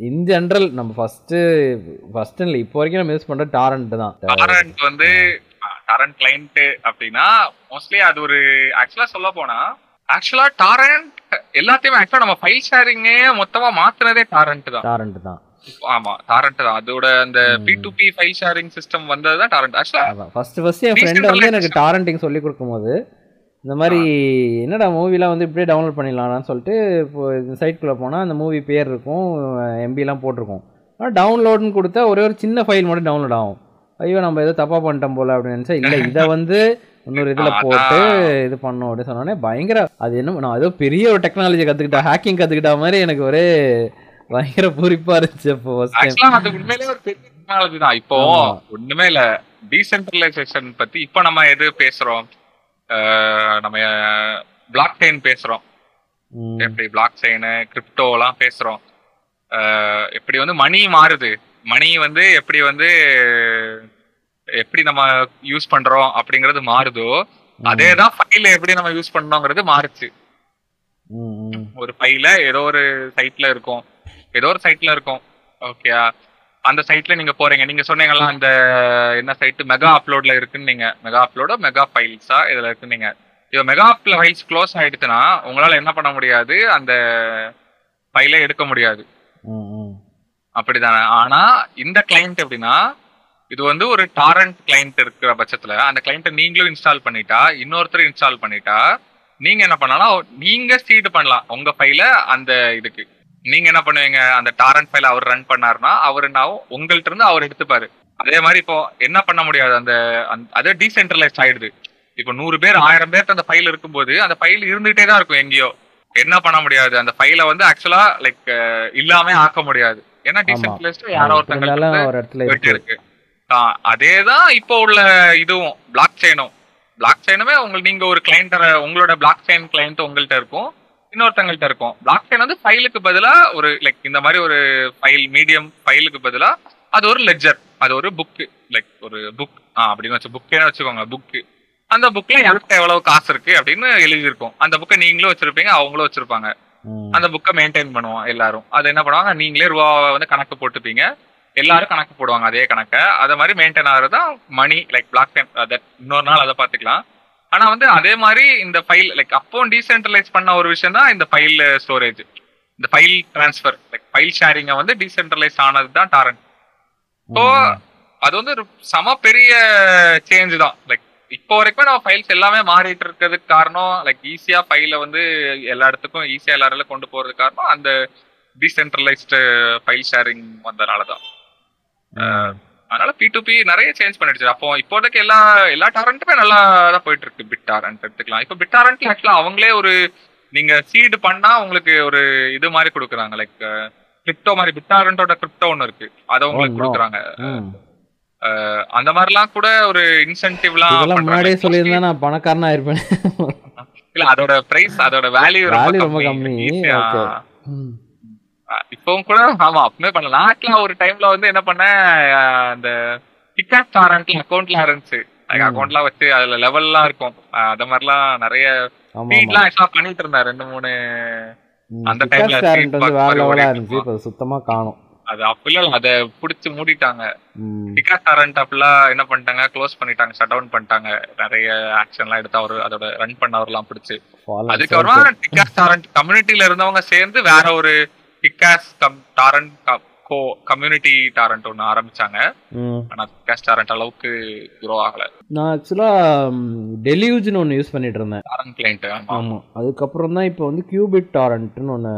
இன் ஜென்ரல் நம்ம ஃபஸ்ட்டு ஃபஸ்ட்டு இல்லை இப்போ வரைக்கும் நம்ம யூஸ் பண்ணுற டாரண்ட் தான். டாரண்ட் வந்து டாரண்ட் கிளைண்ட் அப்படின்னா மோஸ்ட்லி அது ஒரு ஆக்சுவலா சொல்ல போனா ஆக்சுவலா டாரண்ட் எல்லாத்தையுமே ஆக்சுவலா நம்ம ஃபைல் ஷேரிங்கே மொத்தமா மாத்துனதே டாரண்ட் தான். டாரண்ட் தான். ஆமா டாரண்ட் தான். அதோட அந்த P to P file sharing system வந்தது தான் டாரண்ட் ஆக்சுவலா ஃபஸ்ட்டு ஃபஸ்ட்டு என் ஃப்ரெண்டு வந்து எனக்கு டாரண்டிங் சொல்லி கொடுக்கும்போது இந்த மாதிரி என்னடா மூவிலாம் வந்து இப்படியே டவுன்லோட் பண்ணிடலாம்னு சொல்லிட்டு இப்போ இந்த சைட்குள்ளே போனால் அந்த மூவி பேர் இருக்கும் எம்பிலாம் போட்டிருக்கும். ஆனால் டவுன்லோடுன்னு கொடுத்தா ஒரே ஒரு சின்ன ஃபைல் மட்டும் டவுன்லோட் ஆகும். ஐயோ நம்ம ஏதோ தப்பாக பண்ணிட்டோம் போல அப்படின்னு நினச்சா இல்லை இதை வந்து இன்னொரு இதில் போட்டு இது பண்ணோம் அப்படின்னு சொன்னோடனே பயங்கர அது என்ன நான் ஏதோ பெரிய ஒரு டெக்னாலஜி கற்றுக்கிட்டா ஹேக்கிங் கற்றுக்கிட்ட மாதிரி எனக்கு ஒரே பயங்கர பூரிப்பா இருந்துச்சு அப்போ அது உண்மையிலேயே ஒரு பெரிய டெக்னாலஜி தான். இப்போ. ஒண்ணுமே இல்ல. டீசென்ட்ரலைசேஷன் பத்தி இப்போ நம்ம எது பேசுறோம்? அஹ் நம்ம பிளாக் செயின் பேசுறோம். எப்படி பிளாக் செயின் கிரிப்டோ எல்லாம் பேசுறோம். எப்படி வந்து மணி மாறுது. மணி வந்து எப்படி வந்து எப்படி நம்ம யூஸ் பண்றோம் அப்படிங்கறது மாறுதோ அதே தான் ஃபைல எப்படி நம்ம யூஸ் பண்ணோங்கிறது மாறுச்சு. ஒரு ஃபைல ஏதோ ஒரு சைட்ல இருக்கும். ஏதோ ஒரு சைட்ல இருக்கும். ஓகே அந்த சைட்ல நீங்க போறீங்க. நீங்க சொன்னீங்களா அந்த என்ன சைட் மெகா அப்லோட்ல இருக்குன்னு நீங்க மெகா அப்லோடோ மெகா ஃபைல்ஸா இதுல இருக்கு நீங்க இப்போ மெகா ஃபைல்ஸ் க்ளோஸ் ஆயிடுச்சுன்னா உங்களால என்ன பண்ண முடியாது? அந்த ஃபைலை எடுக்க முடியாது. அப்படிதானே. ஆனா இந்த கிளைண்ட் எப்படின்னா இது வந்து ஒரு டாரண்ட் கிளைண்ட் இருக்கிற பட்சத்துல அந்த கிளைண்ட்டை நீங்களும் இன்ஸ்டால் பண்ணிட்டா இன்னொருத்தர் இன்ஸ்டால் பண்ணிட்டா நீங்க என்ன பண்ணலாம்? நீங்க சீடு பண்ணலாம். உங்க ஃபைல அந்த இதுக்கு. நீங்க என்ன பண்ணுவீங்க? அந்த டாரண்ட் ஃபைல அவர் ரன் பண்ணாருன்னா அவர் நான் உங்கள்ட்ட இருந்து அவர் எடுத்துப்பாரு. அதே மாதிரி இப்போ என்ன பண்ண முடியாது? அந்த அது டீசென்ட்ரலைஸ் ஆயிடுது. இப்போ நூறு பேர் ஆயிரம் பேர்ட்ட அந்த ஃபைல் இருக்கும்போது அந்த ஃபைல் இருந்துகிட்டே தான் இருக்கும் எங்கேயோ. என்ன பண்ண முடியாது? அந்த ஃபைலை வந்து ஆக்சுவலா லைக் இல்லாம ஆக்க முடியாது. ஏன்னா டீசென்ட்ரலைஸ்ட் யாரோ ஒருத்தங்க இருந்தாலும் ஒரு இடத்துல போயிட்டு இருக்கு ஆஹ் அதேதான் இப்போ உள்ள இதுவும் பிளாக் செயினும் பிளாக் செயினுமே உங்களுக்கு நீங்க ஒரு கிளைண்ட் உங்களோட பிளாக் செயின் கிளைண்ட் உங்கள்ட்ட இருக்கும். இன்னொருத்தங்கள்ட்ட இருக்கும். பிளாக் செயின் வந்து ஃபைலுக்கு பதிலா ஒரு லைக் இந்த மாதிரி ஒரு ஃபைல் மீடியம் ஃபைலுக்கு பதிலா அது ஒரு லெட்ஜர் அது ஒரு புக் லைக் ஒரு புக் அப்படின்னு வச்சு புக்கே வச்சுக்கோங்க புக்கு அந்த புக்ல யாருக்கு எவ்வளவு காசு இருக்கு அப்படின்னு எழுதியிருக்கும். அந்த புக்கை நீங்களும் வச்சிருப்பீங்க அவங்களும் வச்சிருப்பாங்க. அந்த புக்கை மெயின்டைன் பண்ணுவோம் எல்லாரும். அது என்ன பண்ணுவாங்க நீங்களே ரூபாவை வந்து கணக்கு போட்டுப்பீங்க. எல்லாரும் கணக்கு போடுவாங்க அதே கணக்கை. அதை மாதிரி மெயின்டைன் ஆகிறது மணி லைக் பிளாக் டைம் இன்னொரு நாள் அதை பார்த்துக்கலாம் ஆனா வந்து அதே மாதிரி இந்த ஃபைல் லைக் அப்போ டீசென்ட்ரலைஸ் பண்ண ஒரு விஷயம் தான் இந்த ஃபைல் ஸ்டோரேஜ் இந்த ஃபைல் ட்ரான்ஸ்ஃபர் லைக் ஃபைல் ஷேரிங்கை வந்து டீசென்ட்ரலைஸ் ஆனது தான் டாரண்ட் ஸோ அது வந்து ஒரு சம பெரிய சேஞ்ச் தான். லைக் இப்போ வரைக்கும் நம்ம ஃபைல்ஸ் எல்லாமே மாறிட்டு இருக்கிறதுக்கு காரணம் லைக் ஈஸியா ஃபைலை வந்து எல்லா இடத்துக்கும் ஈஸியா எல்லாராலும் கொண்டு போறதுக்கு காரணம் அந்த டீசென்ட்ரலைஸ்டு ஃபைல் ஷேரிங் வந்தனால தான் அதனால பி டு பி நிறைய சேஞ்ச் பண்ணிடுச்சு. அப்போ இப்போதைக்கு எல்லா எல்லா டாரண்ட்டுமே நல்லா தான் போயிட்டு இருக்கு பிட் டாரண்ட் எடுத்துக்கலாம். இப்போ பிட் டாரண்ட்ல ஆக்சுவலா அவங்களே ஒரு நீங்க சீடு பண்ணா உங்களுக்கு ஒரு இது மாதிரி கொடுக்குறாங்க. லைக் கிரிப்டோ மாதிரி பிட் டாரண்டோட கிரிப்டோ ஒன்று இருக்கு. அதை உங்களுக்கு. கொடுக்குறாங்க. அந்த மாதிரிலாம் கூட ஒரு இன்சென்டிவ்லாம் முன்னாடியே சொல்லியிருந்தா நான் பணக்காரனா இருப்பேன் இல்ல அதோட பிரைஸ் அதோட வேல்யூ ரொம்ப கம்மி. இப்பவும் கூட ஆமா அப்பவே பண்ணலாம். நாட்டுல ஒரு டைம்ல வந்து என்ன பண்ணேன் அஹ் அந்த டிக்கெட் டாரண்ட்ல அக்கௌண்ட்லாம் இருந்துச்சு. அக்கௌண்ட்லாம் வச்சு அதுல லெவல்லாம் இருக்கும். அந்த மாதிரிலாம் நிறைய ஃபீட்லாம் ஆக்சுவலா பண்ணிட்டு இருந்தேன் ரெண்டு மூணு. அந்த ஓடிட்டு இருந்துச்சு. இப்போ சுத்தமா காணும். அது அப்பல அதை புடிச்சு மூடிட்டாங்க. டிக்கெட் டாரண்ட் அப்பெல்லாம் என்ன பண்ணிட்டாங்க க்ளோஸ் பண்ணிட்டாங்க ஷட் டவுன் பண்ணிட்டாங்க. நிறைய ஆக்ஷன்லாம் எடுத்து அவர் அதோட ரன் பண்ணவர்லாம் பிடிச்சு. அதுக்கப்புறமா. டிக்காஸ் டாரண்ட் கம்யூனிட்டில இருந்தவங்க சேர்ந்து வேற ஒரு tikkas come torrent go community torrent ஒன்று ஆரம்பிச்சாங்க. ம். ஆனா டிக்காஸ் டாரண்ட் அளவுக்கு குரோ ஆகல. நான் ஆக்சுவலாக டெலியூஜ்னு ஒன்று யூஸ் பண்ணிட்டு இருந்தேன். டாரண்ட் கிளைண்ட் ஆமா. ஆமாம் அதுக்கப்புறம் தான் இப்போ வந்து கியூபிட் டாரண்ட்னு ஒன்று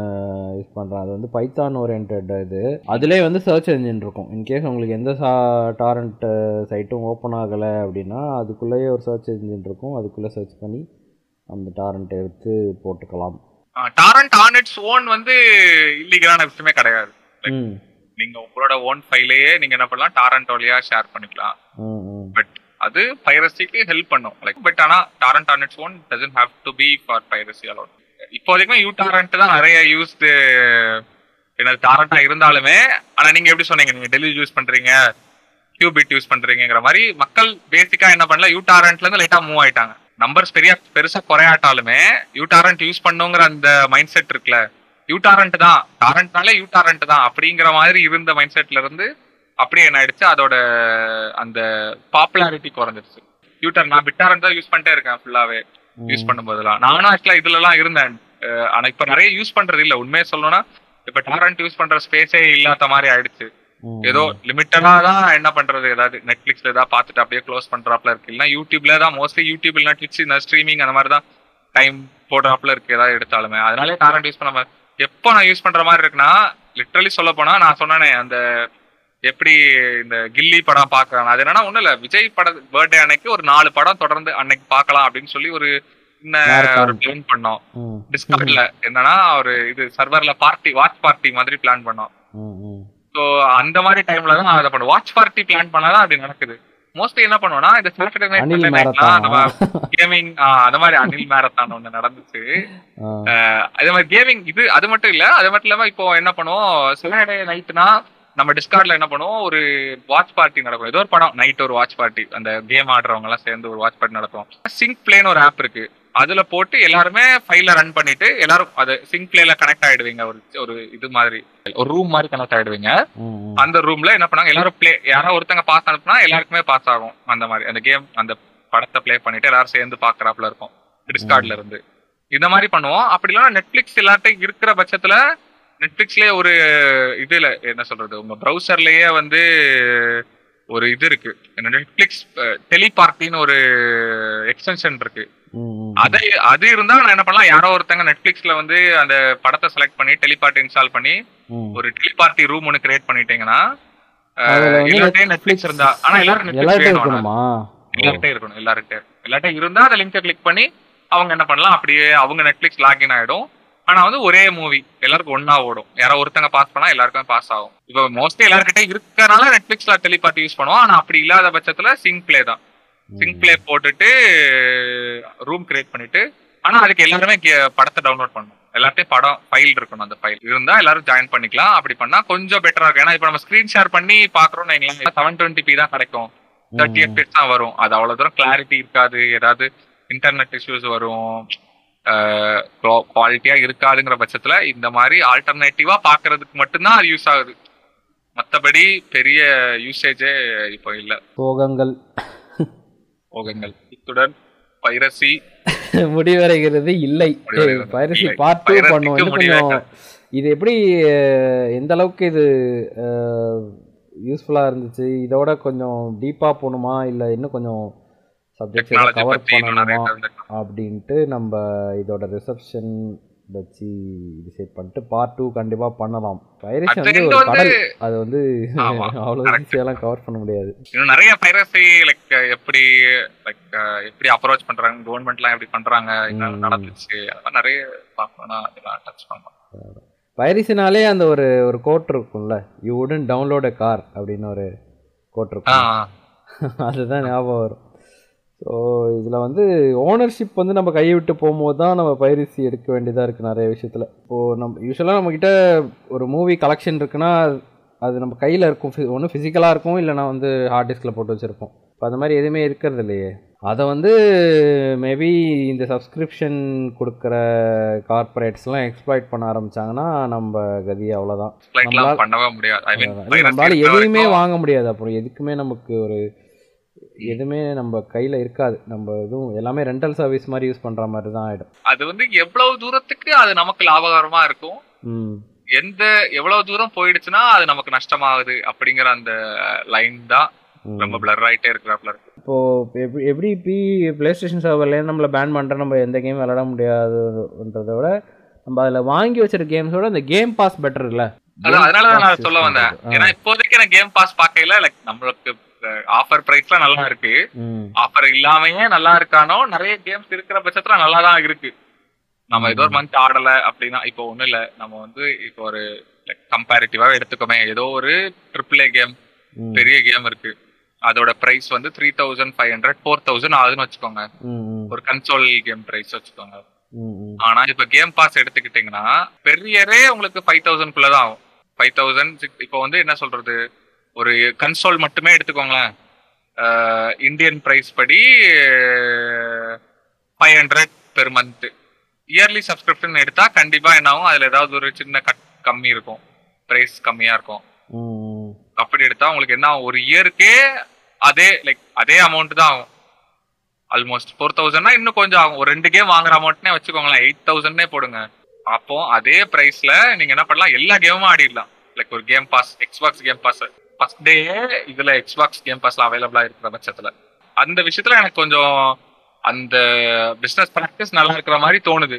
யூஸ் பண்ணுறேன் அது வந்து பைத்தான் ஓரியன்ட் இது. அதிலே வந்து சர்ச் என்ஜின் இருக்கும். இன்கேஸ் உங்களுக்கு எந்த சா டாரண்ட் சைட்டும் ஓப்பன் ஆகலை அப்படின்னா அதுக்குள்ளேயே ஒரு சர்ச் என்ஜின் இருக்கும். அதுக்குள்ளே சர்ச் பண்ணி அந்த டாரண்ட்டை எடுத்து போட்டுக்கலாம். டாரண்ட் ஆன் இட்ஸ் ஓன் வந்து இல்லீகலான விஷயமே கிடையாது. நீங்க உங்களோட ஓன் ஃபைலையே நீங்க என்ன பண்ணலாம் டாரண்ட் வழியா ஷேர் பண்ணிக்கலாம். பட் அது பைரசிக்கு ஹெல்ப் பண்ணும். லைக் பட் ஆனா torrent on its own doesn't have to be for piracy alone இப்போதைக்குமே you Torrent தான் நிறைய யூஸ்டு என்னது டாரண்டா இருந்தாலுமே ஆனா நீங்க எப்படி சொன்னீங்க? நீங்க டெல்லி யூஸ் பண்றீங்க கியூபிட் யூஸ் பண்றீங்கிற மாதிரி மக்கள் பேசிக்கா என்ன பண்ணல யூ டாரண்ட்ல இருந்து லைட்டா மூவ் ஆயிட்டாங்க. நம்பர்ஸ் பெரிய பெருசா குறையாட்டாலுமே யூ டாரண்ட் யூஸ் பண்ணுங்கிற அந்த மைண்ட் செட் இருக்குல்ல. யூ டாரண்ட் தான். டாரண்ட்னாலே யூ டாரண்ட் தான். அப்படிங்கிற மாதிரி இருந்த மைண்ட் செட்ல இருந்து அப்படியே என்ன ஆயிடுச்சு? அதோட அந்த பாப்புலாரிட்டி குறைஞ்சிருச்சு. யூட்டர் நான் பிட்டாரண்ட் தான் யூஸ் பண்ணிட்டே இருக்கேன் ஃபுல்லாவே யூஸ் பண்ணும்போதெல்லாம் நானும் ஆக்சுவலா இதுல எல்லாம் இருந்தேன். ஆனா இப்ப நிறைய யூஸ் பண்றது இல்ல. உண்மையை சொல்லணும்னா இப்ப டாரண்ட் யூஸ் பண்ற ஸ்பேஸே இல்லாத மாதிரி ஆயிடுச்சு. ஏதோ லிமிட்டடா தான் என்ன பண்றது? ஏதாவது நெட்ஃபிளிக்ஸ்ல ஏதாவது பார்த்துட்டு அப்படியே க்ளோஸ் பண்றாப்ல இருக்கு. இல்லைன்னா யூடியூப்ல தான் மோஸ்ட்லி யூடியூப் இல்லைனா ட்விட்ச் இந்த ஸ்ட்ரீமிங் அந்த மாதிரி தான் டைம் போடுறாப்ல இருக்கு ஏதாவது எடுத்தாலுமே. அதனாலே டாரண்ட் யூஸ் பண்ண எப்போ நான் யூஸ் பண்ற மாதிரி இருக்குன்னா லிட்ரலி சொல்ல போனா நான் சொன்னேனே அந்த எப்படி இந்த கில்லி படம் பாக்குறாங்க அது என்னன்னா ஒண்ணும் இல்ல. விஜய் பட பர்த்டே அன்னைக்கு ஒரு நாலு படம் தொடர்ந்து அன்னைக்கு பார்க்கலாம் அப்படின்னு சொல்லி ஒரு. ஒரு பிளான் பண்ணோம். டிஸ்கார்ட்ல என்னன்னா ஒரு இது சர்வர்ல பார்ட்டி வாட்ச் பார்ட்டி மாதிரி பிளான் பண்ணோம். ஸோ அந்த மாதிரி டைம்ல தான் அதை பண்ணுவோம் வாட்ச் பார்ட்டி பிளான் பண்ணாதான் அப்படி நடக்குது. மோஸ்ட்லி என்ன பண்ணுவோம்னா இந்த சாட்டர்டே நைட். நம்ம கேமிங் அந்த மாதிரி அனில் மேரத்தான் ஒண்ணு நடந்துச்சு. அதே மாதிரி கேமிங் இது அது மட்டும் இல்ல அது மட்டும் இல்லாம இப்போ என்ன பண்ணுவோம் சாட்டர்டே நைட்னா நம்ம டிஸ்கார்ட்ல என்ன பண்ணுவோம் ஒரு வாட்ச் பார்ட்டி நடக்கும். ஏதோ ஒரு படம் நைட் ஒரு வாட்ச் பார்ட்டி அந்த கேம் ஆடுறவங்க எல்லாம் சேர்ந்து ஒரு வாட்ச் பார்ட்டி நடத்துவோம். சிங்க் பிளேன்னு ஒரு ஆப் இருக்கு. அதுல போட்டு எல்லாருமே ஃபைல ரன் பண்ணிட்டு எல்லாரும் அது சிங்க் பிளேல கனெக்ட் ஆயிடுவீங்க. ஒரு ஒரு இது மாதிரி. ஒரு ரூம் மாதிரி கனெக்ட் ஆயிடுவீங்க. அந்த ரூம்ல என்ன பண்ணாங்க எல்லாரும் ப்ளே யாரோ ஒருத்தங்க பாஸ் அனுப்புனா எல்லாருக்குமே பாஸ் ஆகும். அந்த மாதிரி அந்த கேம் அந்த படத்தை ப்ளே பண்ணிட்டு எல்லாரும் சேர்ந்து பாக்குறாப்புல இருக்கும். டிஸ்கார்ட்ல இருந்து. இந்த மாதிரி பண்ணுவோம். அப்படி இல்லைன்னா நெட்ஃபிளிக்ஸ் எல்லாத்தையும் இருக்கிற பட்சத்துல நெட்ஃபிளிக்ஸ்லயே ஒரு இதுல என்ன சொல்றது உங்க ப்ரௌசர்லயே வந்து ஒரு இது இருக்கு. நெட்ஃபிளிக்ஸ் டெலிபார்ட்டின்னு ஒரு எக்ஸ்டென்ஷன் இருக்கு. அது அது இருந்தா நான் என்ன பண்ணலாம் யாரோ ஒருத்தங்க நெட்ஃபிளிக்ஸ்ல வந்து அந்த படத்தை செலக்ட் பண்ணி டெலிபார்ட்டி இன்ஸ்டால் பண்ணி ஒரு டெலிபார்ட்டி ரூம் ஒன்னு கிரியேட் பண்ணிட்டீங்கன்னா Netflix- நெட்ஃபிளிக்ஸ் இருந்தா ஆனா எல்லாரும் Netflix எல்லார்ட்டையும். இருக்கணுமா? எல்லார்ட்டையும் எல்லார்ட்டையும். இருந்தா அந்த லிங்கை கிளிக் பண்ணி அவங்க என்ன பண்ணலாம் அப்படியே அவங்க நெட்ஃபிளிக்ஸ் லாகின் ஆயிடும். ஆனா வந்து ஒரே மூவி எல்லாருக்கும் ஒண்ணா ஓடும். யாரோ ஒருத்தங்க பாஸ் பண்ணா எல்லாருக்குமே பாஸ் ஆகும். இப்போ மோஸ்ட்லி எல்லார்கிட்டயும் இருக்கறனால நெட்ஃபிளிக்ஸ்ல டெலிபார்ட்டி யூஸ் பண்ணுவோம். ஆனா அப்படி இல்லாத பட்சத்துல சிங் பிளே தான். சிங் பிளே போட்டுட்டு ரூம் கிரியேட் பண்ணிட்டு ஆனா அதுக்கு எல்லாருமே படத்தை டவுன்லோட் பண்ணணும். எல்லாத்தையும் படம் ஃபைல் இருக்கணும் அந்த ஃபைல் இருந்தா எல்லாரும் ஜாயின் பண்ணிக்கலாம். அப்படி பண்ணா கொஞ்சம் பெட்டரா இருக்கும். ஏன்னா இப்போ நம்ம ஸ்கிரீன் ஷேர் பண்ணி பாக்குறோம்னு வைங்களேன் செவன் டுவெண்ட்டி பி தான் கிடைக்கும். தேர்ட்டி எஃபிஎஸ் தான் வரும். அது அவ்வளவு தூரம் கிளாரிட்டி இருக்காது. ஏதாவது இன்டர்நெட் இஷ்யூஸ் வரும். குவாலிட்டியா இருக்காதுங்கிற பட்சத்துல இந்த மாதிரி ஆல்டர்னேட்டிவா பாக்குறதுக்கு மட்டும்தான் அது யூஸ் ஆகுது. மத்தபடி பெரிய யூசேஜே இப்போ இல்ல. போகங்கள். போகங்கள். இத்துடன் பைரசி முடிவடைகிறது. இல்லை. பைரசி. பார்ட் டூ பண்ணுவோம். கொஞ்சம் இது எப்படி எந்த அளவுக்கு இது யூஸ்ஃபுல்லாக இருந்துச்சு? இதோட கொஞ்சம் டீப்பாக போகணுமா? இல்லை இன்னும் கொஞ்சம் சப்ஜெக்ட்ஸ் கவர் பண்ணணுமா. அப்படின்ட்டு நம்ம இதோட ரிசப்ஷன் வச்சு டிசைட் பண்ணிட்டு பார்ட் டூ கண்டிப்பாக பண்ணலாம். பைரசி வந்து ஒரு கடல். அது வந்து அவ்வளோ. ஈஸியெல்லாம் கவர் பண்ண முடியாது. இன்னும் நிறைய பைரசி லைக் எப்படி லைக் எப்படி அப்ரோச் பண்றாங்க கவர்மெண்ட்லாம் எப்படி பண்றாங்க ம். நடந்துச்சு அதெல்லாம் நிறைய பார்க்கணும்னா அதெல்லாம் டச் பண்ணலாம். பைரசினாலே அந்த ஒரு ஒரு கோட் இருக்கும்ல யூ உடன் டவுன்லோட் a கார் அப்படின்னு ஒரு கோட் இருக்கும். அதுதான் ஞாபகம் வரும். ஸோ இதில் வந்து ஓனர்ஷிப் வந்து நம்ம கையை விட்டு போகும்போது தான் நம்ம பைரசி எடுக்க வேண்டியதாக இருக்குது நிறைய விஷயத்தில். இப்போது நம்ம யூஸ்வலாக நம்மக்கிட்ட ஒரு மூவி கலெக்ஷன் இருக்குன்னா அது நம்ம கையில் இருக்கும். ஒன்று ஃபிசிக்கலாக இருக்கும் இல்லைனா வந்து ஹார்ட் டிஸ்கில் போட்டு வச்சுருப்போம். இப்போ அந்த மாதிரி எதுவுமே இருக்கிறது இல்லையே. அதை வந்து மேபி இந்த சப்ஸ்கிரிப்ஷன் கொடுக்குற கார்ப்பரேட்ஸ்லாம் எக்ஸ்ப்ளாய்ட் பண்ண ஆரம்பிச்சாங்கன்னா நம்ம கதி அவ்வளோதான். நம்மளால எதையுமே வாங்க முடியாது. அப்புறம் எதுக்குமே நமக்கு ஒரு எதுவுமே நம்ம கையில இருக்காது. நம்ம எதுவும் எல்லாமே ரெண்டல் சர்வீஸ் மாதிரி யூஸ் பண்ற மாதிரி தான் ஆயிடும். அது வந்து எவ்வளவு தூரத்துக்கு அது நமக்கு லாபகரமா இருக்கும். எந்த எவ்வளவு தூரம் போயிடுச்சுன்னா அது நமக்கு நஷ்டமாகுது அப்படிங்கிற அந்த லைன் தான் ம். ரொம்ப பிளர் ஆயிட்டே இருக்கிறாப்ல இருக்கு. இப்போ எப்படி எப்படி பி பிளே ஸ்டேஷன் சர்வர்லேயே நம்மள பேன் பண்ணுற நம்ம எந்த கேம் விளாட முடியாதுன்றதை விட நம்ம அதில் வாங்கி வச்சிருக்க கேம்ஸோட அந்த கேம் பாஸ் பெட்டர் இல்லை? அதான் அதனாலதான் நான் சொல்ல வந்தேன். ஏன்னா இப்போதைக்கு நான் கேம் பாஸ் பார்க்கல லைக் நம்மளுக்கு ஆஃபர் பிரைஸ்லாம் நல்லா இருக்கு. ஆஃபர் இல்லாமயே நல்லா இருக்கானோ நிறைய கேம்ஸ் இருக்கிற பட்சத்துல நல்லா தான் இருக்கு. நம்ம ஏதோ ஒரு மந்த் ஆடல அப்படின்னா இப்போ ஒண்ணும் இல்ல. நம்ம வந்து இப்போ ஒரு கம்பேரிட்டிவா எடுத்துக்கோமே. ஏதோ ஒரு ட்ரிபிள் ஏ கேம். பெரிய கேம் இருக்கு. அதோட பிரைஸ் வந்து three thousand five hundred four thousand ஆகுதுன்னு வச்சுக்கோங்க. ஒரு கன்சோல் கேம் பிரைஸ் வச்சுக்கோங்க. ஆனா இப்ப கேம் பாஸ் எடுத்துக்கிட்டீங்கன்னா பெரியரே உங்களுக்கு ஃபைவ் தௌசண்ட் குள்ளதான் ஆகும். ஃபைவ் தௌசண்ட் இப்போ வந்து என்ன சொல்றது? ஒரு கன்சோல் மட்டுமே எடுத்துக்கோங்களேன். இந்தியன் பிரைஸ் படி five hundred per month yearly subscription எடுத்தா கண்டிப்பா என்ன ஆகும் அதுல ஏதாவது ஒரு சின்ன கட் கம்மி இருக்கும். பிரைஸ் கம்மியா இருக்கும். அப்படி எடுத்தா உங்களுக்கு என்ன ஆகும்? ஒரு இயருக்கே அதே லைக் அதே அமௌண்ட் தான் ஆகும். ஆல்மோஸ்ட் ஃபோர் தௌசண்ட்னா இன்னும் கொஞ்சம் ஆகும். ஒரு ரெண்டு கேம் வாங்குற அமௌண்ட்னே வச்சுக்கோங்களேன். எயிட் தௌசண்ட்னே போடுங்க. அப்போ அதே பிரைஸ்ல நீங்க என்ன பண்ணலாம்? எல்லா கேமும் ஆடிடலாம். லைக் ஒரு game pass Xbox game pass first day இதுல எக்ஸ்பாக்ஸ் கேம் பாஸ்ல அவைலபிளா இருக்கிற பட்சத்துல. அந்த விஷயத்துல எனக்கு கொஞ்சம் அந்த பிசினஸ் ப்ராக்டிஸ் நல்லா இருக்கிற மாதிரி தோணுது.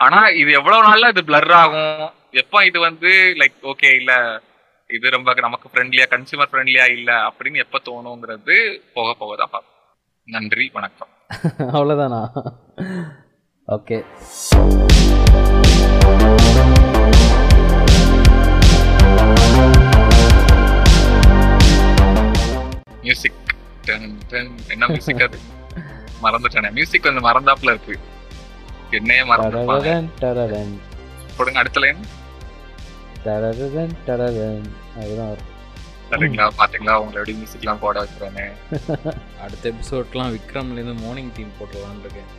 ஆனா இது எவ்வளவு நாள்ல இது பிளர் ஆகும்? எப்போ இது வந்து லைக் ஓகே இல்ல இது ரொம்ப நமக்கு ஃப்ரெண்ட்லியா கன்சியூமர் ஃப்ரெண்ட்லியா இல்ல அப்படின்னு எப்ப தோணுங்கிறது போக போக தான் பார்ப்போம். நன்றி வணக்கம். அவ்வளோதானா ஓகே மியூசிக் என்ன மியூசிக் அது? மறந்துட்டேனே. மியூசிக் கொஞ்சம் மறந்தாப்புல இருக்கு. என்னையே டரரன் கொடுங்க அடுத்த லைன் டரரன் டரரன் அதுதான் வரும். சரிங்களா? பாத்தீங்களா? உங்களை எப்படி மியூசிக்லாம் போட வச்சுருவானே அடுத்த எபிசோட்லாம் விக்ரம்லேருந்து மார்னிங் தீம் போட்டுருவான்னு இருக்கேன்.